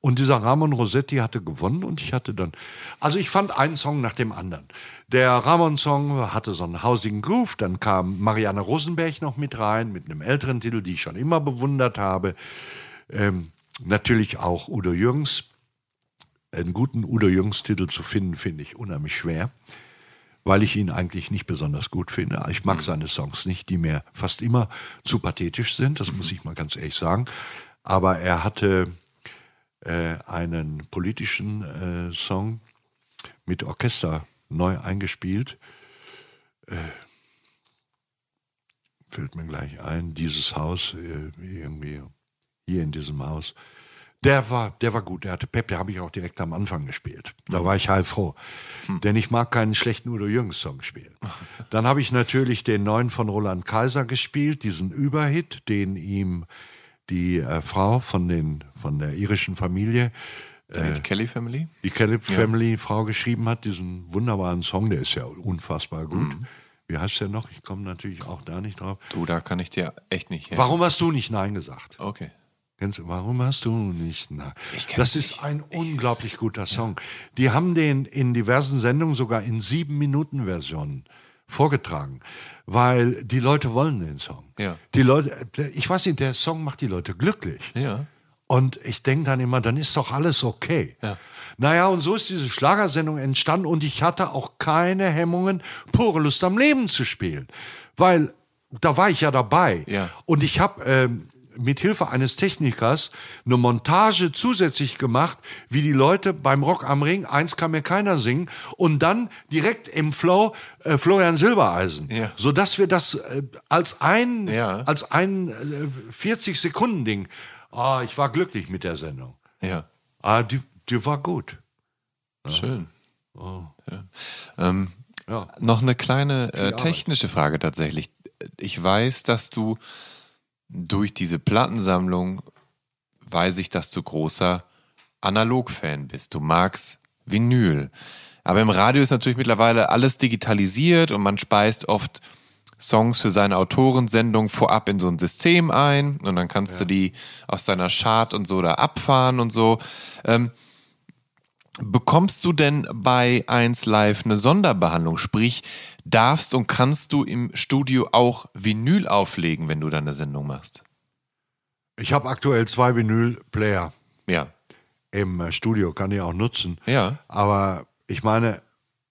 Und dieser Ramon Rossetti hatte gewonnen und ich hatte dann. Also ich fand einen Song nach dem anderen. Der Ramon-Song hatte so einen hausigen Groove, dann kam Marianne Rosenberg noch mit rein, mit einem älteren Titel, die ich schon immer bewundert habe. Ähm, natürlich auch Udo Jürgens einen guten Udo Jürgens-Titel zu finden, finde ich unheimlich schwer, weil ich ihn eigentlich nicht besonders gut finde. Ich mag seine Songs nicht, die mir fast immer zu pathetisch sind, das muss ich mal ganz ehrlich sagen. Aber er hatte äh, einen politischen äh, Song mit Orchester neu eingespielt. Äh, fällt mir gleich ein, dieses Haus, äh, irgendwie hier in diesem Haus. Der war, der war gut. Der hatte Pep, der habe ich auch direkt am Anfang gespielt. Da war ich heilfroh. Denn ich mag keinen schlechten Udo Jürgens Song spielen. Dann habe ich natürlich den neuen von Roland Kaiser gespielt, diesen Überhit, den ihm die äh, Frau von, den, von der irischen Familie, Die Kelly Family? die Kelly Family Frau geschrieben hat, diesen wunderbaren Song, der ist ja unfassbar gut. Wie heißt der noch? Ich komme natürlich auch da nicht drauf. Du, da kann ich dir echt nicht helfen. Warum hast du nicht Nein gesagt? Okay. Kennst du, warum hast du nicht kenn Das ist nicht. ein unglaublich guter Song. Die haben den in diversen Sendungen sogar in sieben Minuten Versionen vorgetragen, weil die Leute wollen den Song. Ja. Die Leute, ich weiß nicht, der Song macht die Leute glücklich. Ja. Und ich denke dann immer, dann ist doch alles okay. Ja. Naja, und so ist diese Schlagersendung entstanden und ich hatte auch keine Hemmungen, pure Lust am Leben zu spielen. Weil da war ich ja dabei. Ja. Und ich habe ähm, mit Hilfe eines Technikers eine Montage zusätzlich gemacht, wie die Leute beim Rock am Ring, eins kann mir keiner singen, und dann direkt im Flow äh, Florian Silbereisen. Ja. Sodass wir das äh, als ein, Ja. als ein äh, 40-Sekunden-Ding. Ah, ich war glücklich mit der Sendung. Ja. Ah, die, die war gut. Schön. Ja. Ähm, Ja. Noch eine kleine äh, technische Frage tatsächlich. Ich weiß, dass du durch diese Plattensammlung weiß ich, dass du großer Analog-Fan bist. Du magst Vinyl. Aber im Radio ist natürlich mittlerweile alles digitalisiert und man speist oft Songs für seine Autorensendung vorab in so ein System ein und dann kannst du die aus deiner Chart und so da abfahren und so. Ähm, Bekommst du denn bei 1 Live eine Sonderbehandlung? Sprich, darfst und kannst du im Studio auch Vinyl auflegen, wenn du deine Sendung machst? Ich habe aktuell zwei Vinyl-Player Ja. im äh, Studio, kann ich auch nutzen. Ja. Aber ich meine,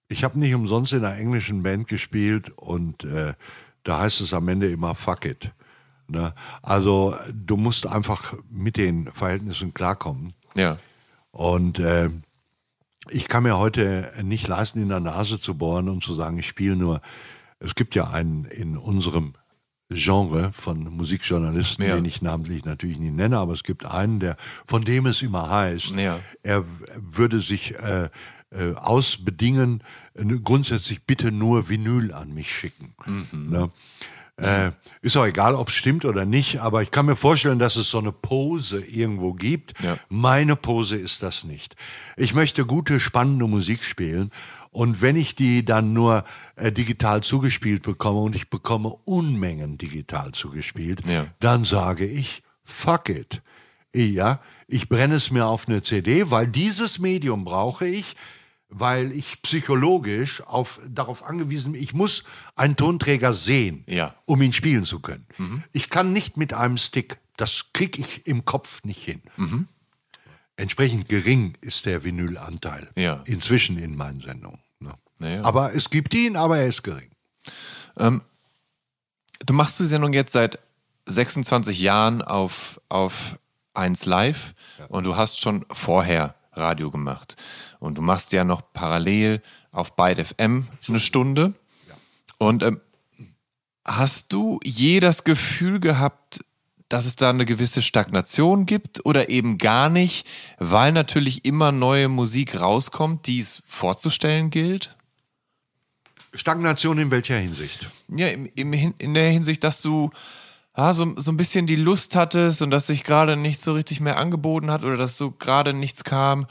ich habe nicht umsonst in einer englischen Band gespielt und äh, da heißt es am Ende immer fuck it. Ne? Also du musst einfach mit den Verhältnissen klarkommen. Ja. Und äh, ich kann mir heute nicht leisten, in der Nase zu bohren und zu sagen, ich spiele nur. Es gibt ja einen in unserem Genre von Musikjournalisten, Ja. den ich namentlich natürlich nicht nenne, aber es gibt einen, der von dem es immer heißt, Ja. er würde sich äh, äh, ausbedingen, äh, grundsätzlich bitte nur Vinyl an mich schicken. Ne? Äh, ist auch egal, ob es stimmt oder nicht, aber ich kann mir vorstellen, dass es so eine Pose irgendwo gibt. Ja. Meine Pose ist das nicht. Ich möchte gute, spannende Musik spielen. Und wenn ich die dann nur äh, digital zugespielt bekomme und ich bekomme Unmengen digital zugespielt, Ja. dann sage ich, fuck it. Ja, ich brenne es mir auf eine CD, weil dieses Medium brauche ich, weil ich psychologisch auf, darauf angewiesen bin, ich muss einen Tonträger sehen, Ja. um ihn spielen zu können. Ich kann nicht mit einem Stick, das kriege ich im Kopf nicht hin. Entsprechend gering ist der Vinylanteil Ja. inzwischen in meinen Sendungen. Ne? Naja. Aber es gibt ihn, aber er ist gering. Du machst die Sendung jetzt seit 26 Jahren auf, auf 1 Live und du hast schon vorher Radio gemacht. Und du machst ja noch parallel auf Byte FM eine Stunde. Und ähm, hast du je das Gefühl gehabt, dass es da eine gewisse Stagnation gibt oder eben gar nicht, weil natürlich immer neue Musik rauskommt, die es vorzustellen gilt? Stagnation in welcher Hinsicht? Ja, im, im, in der Hinsicht, dass du ja, so, so ein bisschen die Lust hattest und dass sich gerade nichts so richtig mehr angeboten hat oder dass so gerade nichts kam,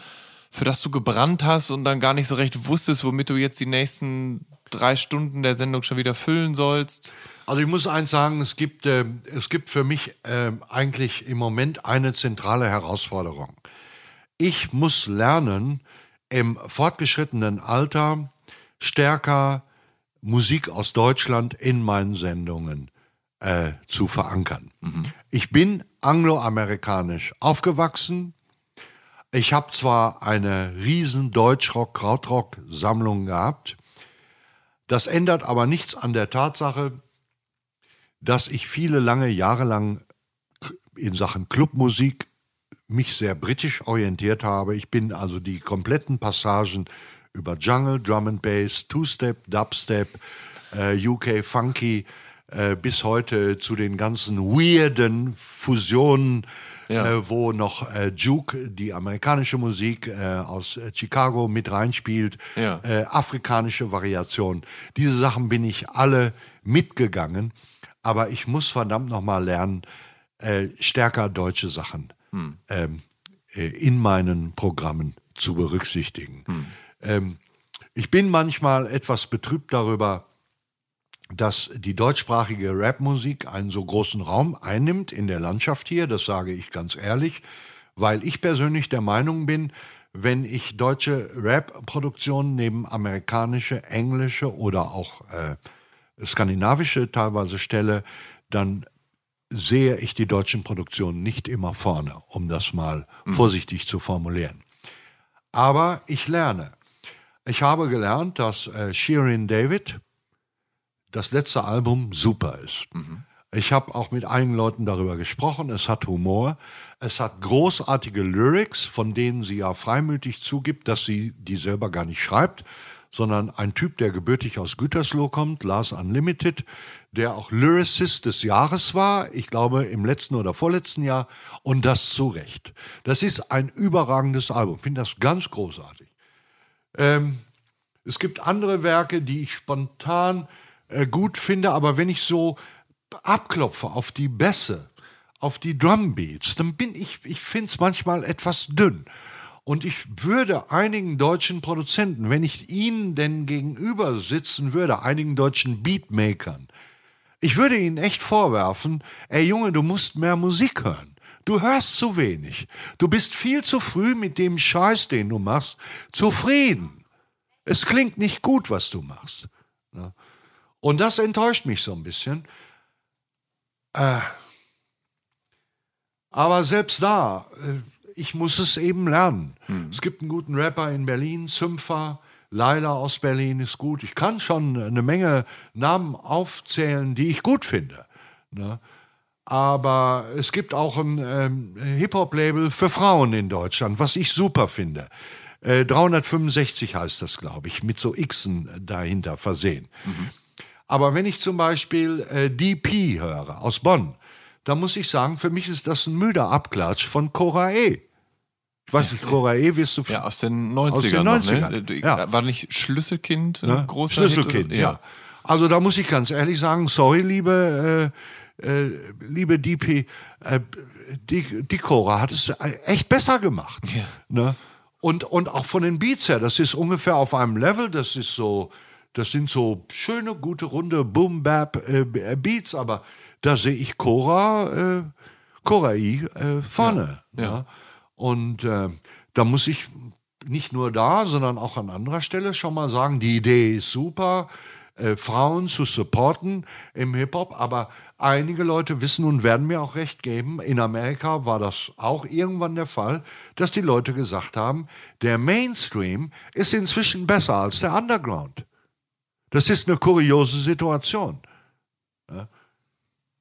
für das du gebrannt hast und dann gar nicht so recht wusstest, womit du jetzt die nächsten drei Stunden der Sendung schon wieder füllen sollst. Also ich muss eins sagen, es gibt, äh, es gibt für mich äh, eigentlich im Moment eine zentrale Herausforderung. Ich muss lernen, im fortgeschrittenen Alter stärker Musik aus Deutschland in meinen Sendungen äh, zu verankern. Ich bin angloamerikanisch aufgewachsen. Ich habe zwar eine riesen Deutschrock-Krautrock-Sammlung gehabt, das ändert aber nichts an der Tatsache, dass ich viele lange Jahre lang in Sachen Clubmusik mich sehr britisch orientiert habe. Ich bin also die kompletten Passagen über Jungle, Drum and Bass, Two-Step, Dubstep, äh, UK Funky äh, bis heute zu den ganzen weirden Fusionen, Ja. äh, wo noch äh, Juke, die amerikanische Musik äh, aus äh, Chicago mit reinspielt, Ja. äh, afrikanische Variationen. Diese Sachen bin ich alle mitgegangen, aber ich muss verdammt nochmal lernen, äh, stärker deutsche Sachen ähm, äh, in meinen Programmen zu berücksichtigen. Ähm, ich bin manchmal etwas betrübt darüber, dass die deutschsprachige Rapmusik einen so großen Raum einnimmt in der Landschaft hier, das sage ich ganz ehrlich, weil ich persönlich der Meinung bin, wenn ich deutsche Rap-Produktionen neben amerikanische, englische oder auch äh, skandinavische teilweise stelle, dann sehe ich die deutschen Produktionen nicht immer vorne, um das mal mhm. vorsichtig zu formulieren. Aber ich lerne. Ich habe gelernt, dass äh, Shirin David das letzte Album super ist. Mhm. Ich habe auch mit einigen Leuten darüber gesprochen. Es hat Humor. Es hat großartige Lyrics, von denen sie ja freimütig zugibt, dass sie die selber gar nicht schreibt, sondern ein Typ, der gebürtig aus Gütersloh kommt, Lars Unlimited, der auch Lyricist des Jahres war, ich glaube im letzten oder vorletzten Jahr, und das zu Recht. Das ist ein überragendes Album, ich finde das ganz großartig. Ähm, es gibt andere Werke, die ich spontan äh, gut finde, aber wenn ich so abklopfe auf die Bässe, auf die Drumbeats, dann bin ich, ich finde es manchmal etwas dünn. Und ich würde einigen deutschen Produzenten, wenn ich ihnen denn gegenüber sitzen würde, einigen deutschen Beatmakern, ich würde ihnen echt vorwerfen, ey Junge, du musst mehr Musik hören. Du hörst zu wenig. Du bist viel zu früh mit dem Scheiß, den du machst, zufrieden. Es klingt nicht gut, was du machst. Und das enttäuscht mich so ein bisschen. Äh, aber selbst da, äh, ich muss es eben lernen. Hm. Es gibt einen guten Rapper in Berlin, Zümpfer. Laila aus Berlin ist gut. Ich kann schon eine Menge Namen aufzählen, die ich gut finde. Ne? Aber es gibt auch ein ähm, Hip-Hop-Label für Frauen in Deutschland, was ich super finde. Äh, 365 heißt das, glaube ich, mit so Xen dahinter versehen. Mhm. Aber wenn ich zum Beispiel äh, DP höre aus Bonn, da muss ich sagen, für mich ist das ein müder Abklatsch von Cora E. Ich weiß nicht, Cora E. wirst du... Ja, aus den 90ern. Aus den 90ern. Noch, ne? ja. War nicht Schlüsselkind ein ne? großer Schlüsselkind, Hit, ja. ja. Also da muss ich ganz ehrlich sagen, sorry, liebe, äh, äh, liebe DP, äh, die, die Cora hat es echt besser gemacht. Ja. Ne? Und, und auch von den Beats her, das ist ungefähr auf einem Level, das ist so, das sind so schöne, gute, runde Boom-Bap-Beats, äh, aber da sehe ich Cora, äh, Cora I äh, vorne. Ja, ja. Und äh, da muss ich nicht nur da, sondern auch an anderer Stelle schon mal sagen, die Idee ist super, äh, Frauen zu supporten im Hip-Hop, aber einige Leute wissen und werden mir auch recht geben, in Amerika war das auch irgendwann der Fall, dass die Leute gesagt haben, der Mainstream ist inzwischen besser als der Underground. Das ist eine kuriose Situation.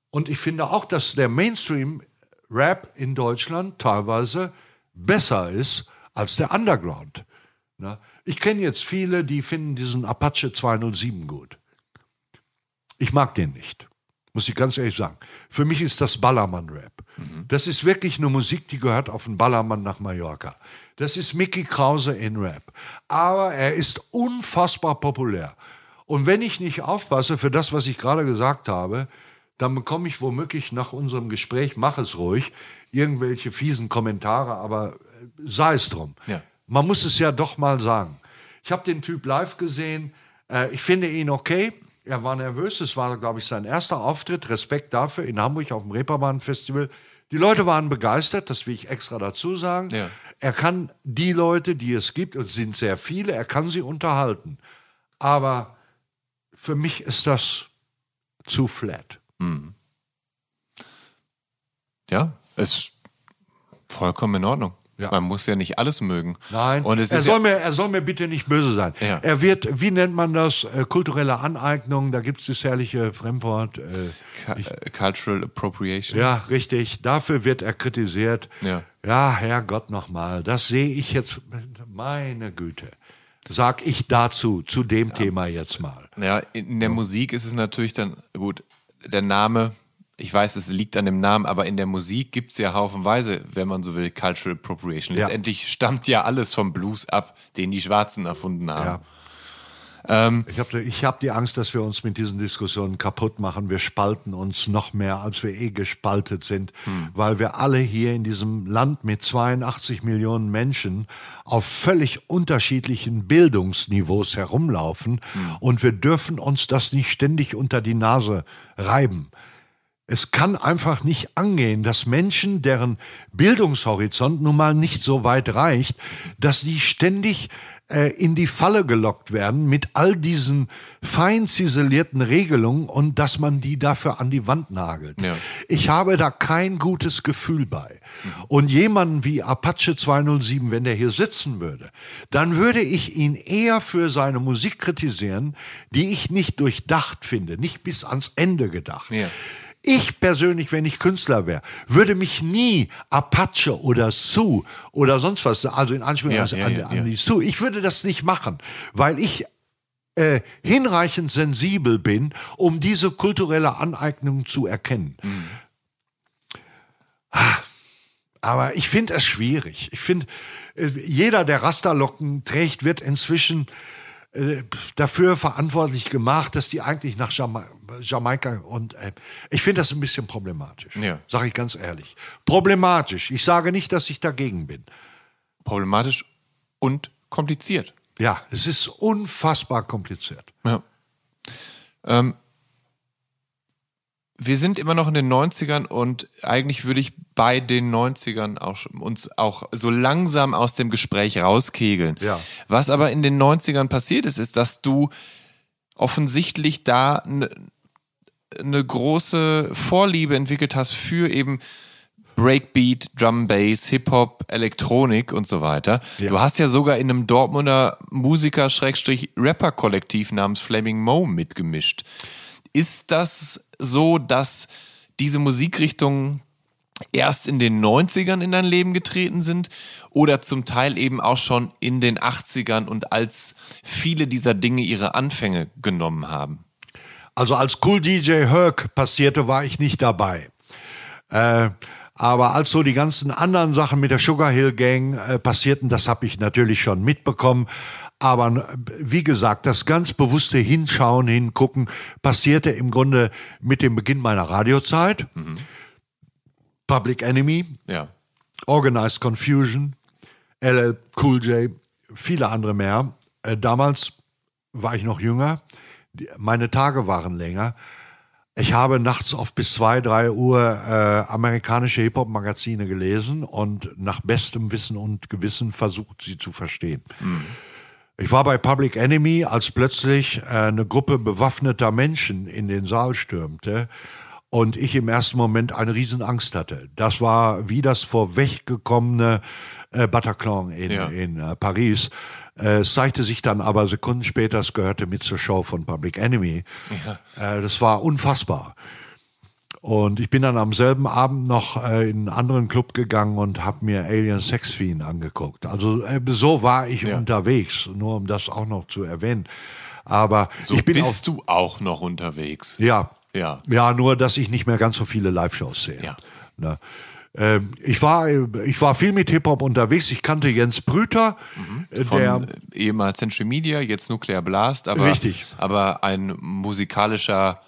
Und ich finde auch, dass der Mainstream-Rap in Deutschland teilweise besser ist als der Underground. Ich kenne jetzt viele, die finden diesen Apache 207 gut. Ich mag den nicht, muss ich ganz ehrlich sagen. Für mich ist das Ballermann-Rap. Mhm. Das ist wirklich eine Musik, die gehört auf den Ballermann nach Mallorca. Das ist Mickey Krause in Rap. Aber er ist unfassbar populär. Und wenn ich nicht aufpasse für das, was ich gerade gesagt habe, dann bekomme ich womöglich nach unserem Gespräch, mach es ruhig, irgendwelche fiesen Kommentare, aber äh, sei es drum. Ja. Man muss es ja doch mal sagen. Ich habe den Typ live gesehen. Äh, ich finde ihn okay. Er war nervös. Es war, glaube ich, sein erster Auftritt. Respekt dafür in Hamburg auf dem Reeperbahn-Festival. Die Leute waren begeistert, das will ich extra dazu sagen. Ja. Er kann die Leute, die es gibt, und es sind sehr viele, er kann sie unterhalten. Aber für mich ist das zu flat. Mhm. Ja, ist vollkommen in Ordnung. Ja. Man muss ja nicht alles mögen. Nein, und er, soll ja mir, er soll mir bitte nicht böse sein. Ja. Er wird, wie nennt man das, äh, kulturelle Aneignung, da gibt es das herrliche Fremdwort. Äh, ich, Cultural Appropriation. Ja, richtig. Dafür wird er kritisiert. Ja, ja Herrgott nochmal, das sehe ich jetzt, meine Güte. Sag ich dazu, zu dem ja. Thema jetzt mal. Ja, in der Musik ist es natürlich dann, gut, der Name ich weiß, es liegt an dem Namen, aber in der Musik gibt es ja haufenweise, wenn man so will, Cultural Appropriation. Letztendlich ja. stammt ja alles vom Blues ab, den die Schwarzen erfunden haben. Ähm, ich habe hab die Angst, dass wir uns mit diesen Diskussionen kaputt machen. Wir spalten uns noch mehr, als wir eh gespaltet sind, hm. weil wir alle hier in diesem Land mit 82 Millionen Menschen auf völlig unterschiedlichen Bildungsniveaus herumlaufen hm. und wir dürfen uns das nicht ständig unter die Nase reiben. Es kann einfach nicht angehen, dass Menschen, deren Bildungshorizont nun mal nicht so weit reicht, dass die ständig äh, in die Falle gelockt werden mit all diesen fein ziselierten Regelungen und dass man die dafür an die Wand nagelt. Ja. Ich habe da kein gutes Gefühl bei. Und jemanden wie Apache 207, wenn der hier sitzen würde, dann würde ich ihn eher für seine Musik kritisieren, die ich nicht durchdacht finde, nicht bis ans Ende gedacht. Ja. Ich persönlich, wenn ich Künstler wäre, würde mich nie Apache oder Sue oder sonst was, also in Anspielung ja, ja, an, ja, an, die Sue, ich würde das nicht machen, weil ich äh, hinreichend sensibel bin, um diese kulturelle Aneignung zu erkennen. Mhm. Aber ich finde es schwierig. Ich finde, äh, jeder, der Rasterlocken trägt, wird inzwischen äh, dafür verantwortlich gemacht, dass die eigentlich nach Jama Jamaika und äh, ich finde das ein bisschen problematisch. Ja. Sage ich ganz ehrlich. Problematisch. Ich sage nicht, dass ich dagegen bin. Problematisch und kompliziert. Ja, es ist unfassbar kompliziert. Ja. Ähm, wir sind immer noch in den 90ern und eigentlich würde ich bei den 90ern auch, uns auch so langsam aus dem Gespräch rauskegeln. Ja. Was aber in den 90ern passiert ist, ist, dass du offensichtlich da eine ne große Vorliebe entwickelt hast für eben Breakbeat, Drum Bass, Hip-Hop, Elektronik und so weiter. Ja. Du hast ja sogar in einem Dortmunder Musiker-Rapper-Kollektiv namens Flaming Mo mitgemischt. Ist das so, dass diese Musikrichtungen erst in den 90ern in dein Leben getreten sind oder zum Teil eben auch schon in den 80ern und als viele dieser Dinge ihre Anfänge genommen haben? Also als Cool DJ Herc passierte, war ich nicht dabei. Äh, aber als so die ganzen anderen Sachen mit der Sugar Hill Gang äh, passierten, das habe ich natürlich schon mitbekommen. Aber wie gesagt, das ganz bewusste Hinschauen, Hingucken passierte im Grunde mit dem Beginn meiner Radiozeit. Mhm. Public Enemy, ja. Organized Confusion, LL Cool J, viele andere mehr. Äh, damals war ich noch jünger, meine Tage waren länger. Ich habe nachts oft bis zwei, drei Uhr äh, amerikanische Hip-Hop-Magazine gelesen und nach bestem Wissen und Gewissen versucht, sie zu verstehen. Mhm. Ich war bei Public Enemy, als plötzlich eine Gruppe bewaffneter Menschen in den Saal stürmte und ich im ersten Moment eine Riesenangst hatte. Das war wie das vorweggekommene äh, Bataclan in, ja. in äh, Paris. Äh, es zeigte sich dann aber Sekunden später, es gehörte mit zur Show von Public Enemy. Ja. Äh, das war unfassbar. Und ich bin dann am selben Abend noch äh, in einen anderen Club gegangen und habe mir Alien Sex Fiend angeguckt. Also äh, so war ich ja. unterwegs, nur um das auch noch zu erwähnen. Aber so ich bin bist du auch noch unterwegs. Ja. Ja. Ja, nur dass ich nicht mehr ganz so viele Live-Shows sehe. Ja. Ne? Ähm, ich war, ich war viel mit Hip-Hop unterwegs. Ich kannte Jens Brüter. Mhm. Äh, Von der, ehemals Century Media, jetzt Nuclear Blast. Aber, richtig. Aber ein musikalischer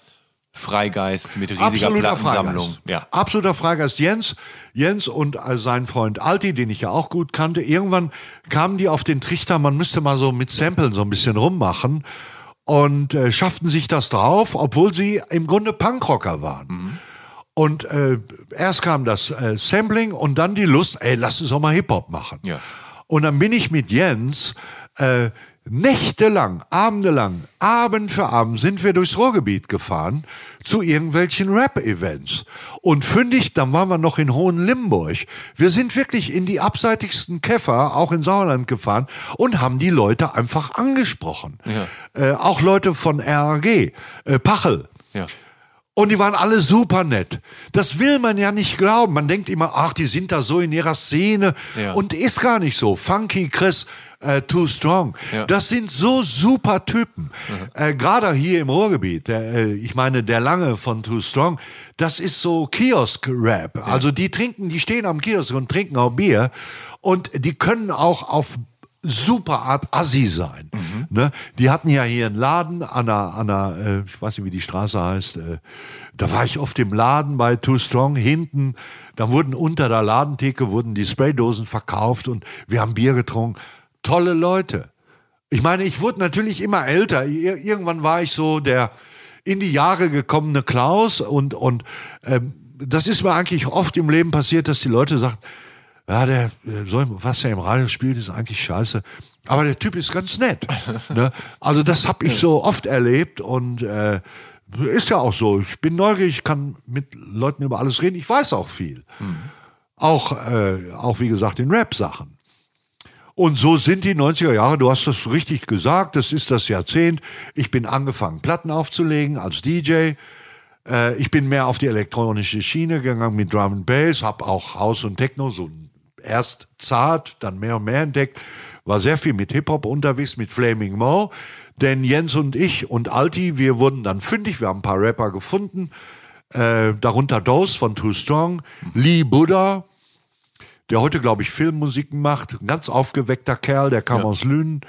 Freigeist mit riesiger Absoluter Plattensammlung. Freigeist. Ja. Absoluter Freigeist. Jens, Jens und sein Freund Alti, den ich ja auch gut kannte, irgendwann kamen die auf den Trichter, man müsste mal so mit Samplen so ein bisschen rummachen und äh, schafften sich das drauf, obwohl sie im Grunde Punkrocker waren. Mhm. Und äh, erst kam das äh, Sampling und dann die Lust, ey, lass uns auch mal Hip-Hop machen. Ja. Und dann bin ich mit Jens äh, Nächtelang, abendelang, Abend für Abend sind wir durchs Ruhrgebiet gefahren zu irgendwelchen Rap-Events. Und fündig, dann waren wir noch in Hohenlimburg. Wir sind wirklich in die abseitigsten Käfer, auch in Sauerland gefahren und haben die Leute einfach angesprochen. Ja. Äh, auch Leute von RAG, äh, Pachel. Ja. Und die waren alle super nett. Das will man ja nicht glauben. Man denkt immer, ach, die sind da so in ihrer Szene. Ja. Und ist gar nicht so. Funky Chris, äh, Too Strong. Ja. Das sind so super Typen. Mhm. Äh, Gerade hier im Ruhrgebiet. Der, äh, ich meine, der Lange von Too Strong, das ist so Kiosk-Rap. Ja. Also die trinken, die stehen am Kiosk und trinken auch Bier. Und die können auch auf super Art Assi sein. Ne? Die hatten ja hier einen Laden an einer, an einer äh, ich weiß nicht, wie die Straße heißt. Äh, da war ich oft im Laden bei Too Strong hinten. Da wurden unter der Ladentheke wurden die Spraydosen verkauft und wir haben Bier getrunken. Tolle Leute. Ich meine, ich wurde natürlich immer älter. Ir irgendwann war ich so der in die Jahre gekommene Klaus und und ähm, das ist mir eigentlich oft im Leben passiert, dass die Leute sagen, ja, der, so, was er im Radio spielt, ist eigentlich scheiße. Aber der Typ ist ganz nett. ne? Also das habe ich so oft erlebt und äh, ist ja auch so. Ich bin neugierig, ich kann mit Leuten über alles reden. Ich weiß auch viel. Auch, äh, auch wie gesagt in Rap-Sachen. Und so sind die 90er Jahre, du hast das richtig gesagt, das ist das Jahrzehnt. Ich bin angefangen, Platten aufzulegen als DJ. Äh, ich bin mehr auf die elektronische Schiene gegangen mit Drum and Bass, habe auch House und Techno so erst zart, dann mehr und mehr entdeckt. War sehr viel mit Hip-Hop unterwegs, mit Flaming Mo. Denn Jens und ich und Alti, wir wurden dann fündig, wir haben ein paar Rapper gefunden. Äh, darunter Dose von Too Strong, Lee Buddha, der heute, glaube ich, Filmmusiken macht. Ein ganz aufgeweckter Kerl, der kam Ja. aus Lünen.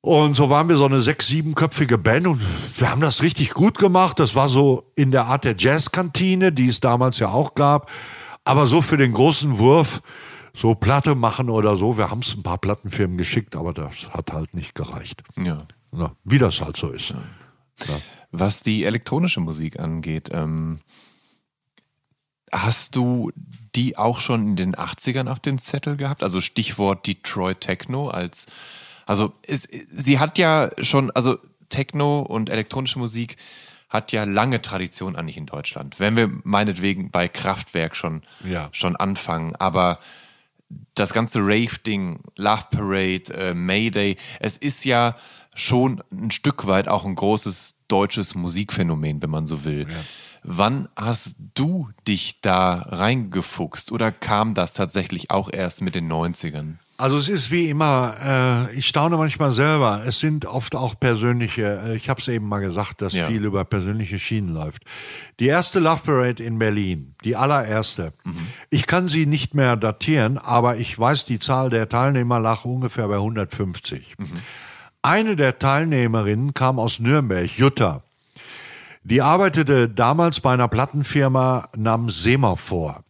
Und so waren wir so eine sechs-, siebenköpfige Band und wir haben das richtig gut gemacht. Das war so in der Art der Jazzkantine, die es damals ja auch gab. Aber so für den großen Wurf, so Platte machen oder so, wir haben es ein paar Plattenfirmen geschickt, aber das hat halt nicht gereicht. Ja. Na, wie das halt so ist. Was die elektronische Musik angeht, ähm, hast du die auch schon in den 80ern auf den Zettel gehabt? Also Stichwort Detroit Techno als, also es, sie hat ja schon, also Techno und elektronische Musik hat ja lange Tradition eigentlich in Deutschland. Wenn wir meinetwegen bei Kraftwerk schon, Ja. schon anfangen, aber das ganze Rave-Ding, Love Parade, äh, Mayday, es ist ja schon ein Stück weit auch ein großes deutsches Musikphänomen, wenn man so will. Wann hast du dich da reingefuchst oder kam das tatsächlich auch erst mit den 90ern? Also es ist wie immer, äh, ich staune manchmal selber. Es sind oft auch persönliche, äh, ich habe es eben mal gesagt, dass Ja. viel über persönliche Schienen läuft. Die erste Love Parade in Berlin, die allererste. Ich kann sie nicht mehr datieren, aber ich weiß, die Zahl der Teilnehmer lag ungefähr bei 150. Eine der Teilnehmerinnen kam aus Nürnberg, Jutta. Die arbeitete damals bei einer Plattenfirma namens Semaphor.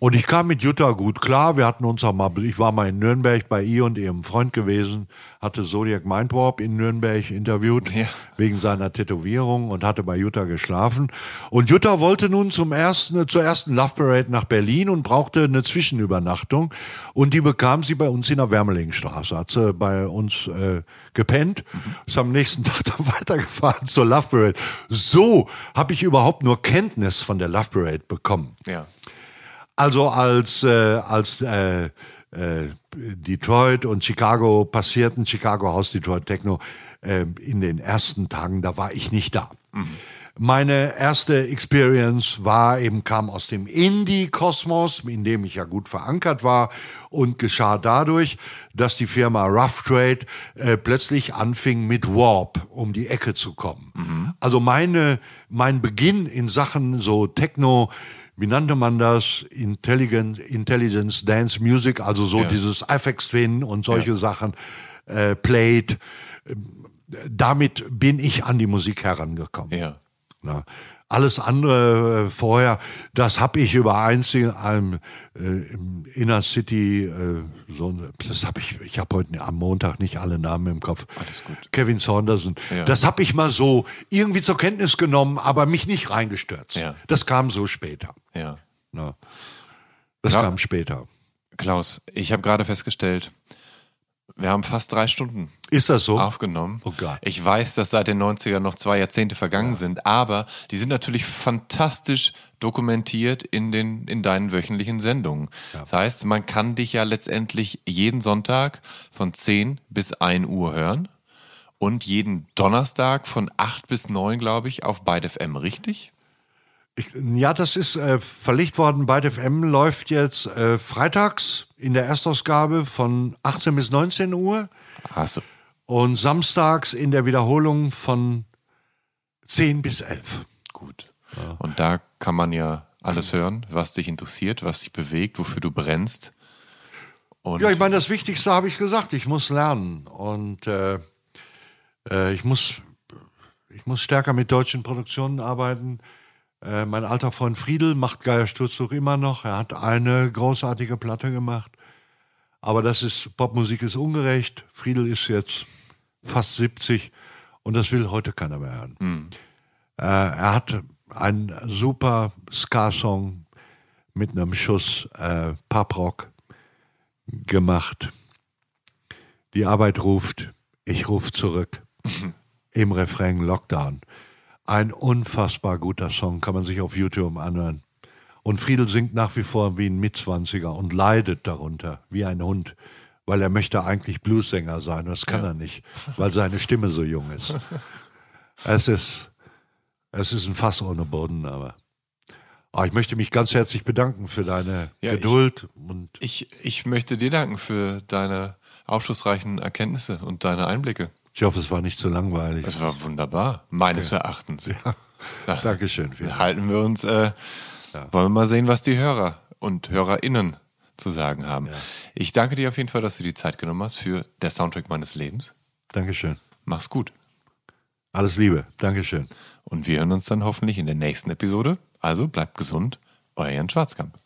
Und ich kam mit Jutta gut klar. Wir hatten uns auch mal, ich war mal in Nürnberg bei ihr und ihrem Freund gewesen, hatte Zodiac Mindwarp in Nürnberg interviewt, Ja. wegen seiner Tätowierung und hatte bei Jutta geschlafen. Und Jutta wollte nun zum ersten, zur ersten Love Parade nach Berlin und brauchte eine Zwischenübernachtung. Und die bekam sie bei uns in der Wermelingstraße. Hat sie bei uns äh, gepennt, ist am nächsten Tag dann weitergefahren zur Love Parade. So habe ich überhaupt nur Kenntnis von der Love Parade bekommen. Ja. Also als, äh, als äh, äh, Detroit und Chicago passierten, Chicago House, Detroit Techno, äh, in den ersten Tagen, da war ich nicht da. Meine erste Experience war eben, kam aus dem Indie-Kosmos, in dem ich ja gut verankert war und geschah dadurch, dass die Firma Rough Trade äh, plötzlich anfing mit Warp um die Ecke zu kommen. Also meine, mein Beginn in Sachen so Techno, wie nannte man das? Intelligent, Intelligence Dance Music, also so Ja. dieses FX Twin und solche Sachen, äh, Played. Damit bin ich an die Musik herangekommen. Ja. Na, alles andere äh, vorher, das habe ich über einzig einem äh, im Inner City, äh, so, das habe ich, ich habe heute am Montag nicht alle Namen im Kopf. Alles gut. Kevin Saunderson. Ja. Das habe ich mal so irgendwie zur Kenntnis genommen, aber mich nicht reingestürzt. Ja. Das kam so später. Ja. Na, das Ja. kam später. Klaus, ich habe gerade festgestellt, wir haben fast drei Stunden Ist das so? aufgenommen. Oh Gott. Ich weiß, dass seit den 90ern noch zwei Jahrzehnte vergangen sind, aber die sind natürlich fantastisch dokumentiert in, den, in deinen wöchentlichen Sendungen. Das heißt, man kann dich ja letztendlich jeden Sonntag von 10 bis 1 Uhr hören und jeden Donnerstag von 8 bis 9, glaube ich, auf FM, richtig? Ich, ja, das ist äh, verlegt worden. FM läuft jetzt äh, freitags in der Erstausgabe von 18 bis 19 Uhr Hast du. Und samstags in der Wiederholung von 10 bis 11. Gut. Und da kann man ja alles hören, was dich interessiert, was dich bewegt, wofür du brennst. Und Ja, ich meine, das Wichtigste habe ich gesagt. Ich muss lernen und äh, äh, ich muss ich muss stärker mit deutschen Produktionen arbeiten. Äh, mein alter Freund Friedel macht Geier Sturztuch immer noch. Er hat eine großartige Platte gemacht. Aber das ist Popmusik ist ungerecht. Friedel ist jetzt fast 70 und das will heute keiner mehr hören. Äh, er hat einen super Ska-Song mit einem Schuss äh, Paprock gemacht. Die Arbeit ruft, ich rufe zurück. Im Refrain Lockdown. Ein unfassbar guter Song, kann man sich auf YouTube anhören. Und Friedel singt nach wie vor wie ein Mitzwanziger und leidet darunter, wie ein Hund, weil er möchte eigentlich Bluesänger sein. Und das kann er nicht, weil seine Stimme so jung ist. Es ist, es ist ein Fass ohne Boden, aber. Aber ich möchte mich ganz herzlich bedanken für deine Ja, ich- Geduld und ich, ich möchte dir danken für deine aufschlussreichen Erkenntnisse und deine Einblicke. ich hoffe, es war nicht zu langweilig. Es war wunderbar, meines Erachtens. Ja. Dankeschön. vielen Dank. Halten wir uns, äh, wollen wir mal sehen, was die Hörer und HörerInnen zu sagen haben. Ich danke dir auf jeden Fall, dass du die Zeit genommen hast für der Soundtrack meines Lebens. Dankeschön. Mach's gut. Alles Liebe. Dankeschön. Und wir hören uns dann hoffentlich in der nächsten Episode. Also bleibt gesund, euer Jan Schwarzkamp.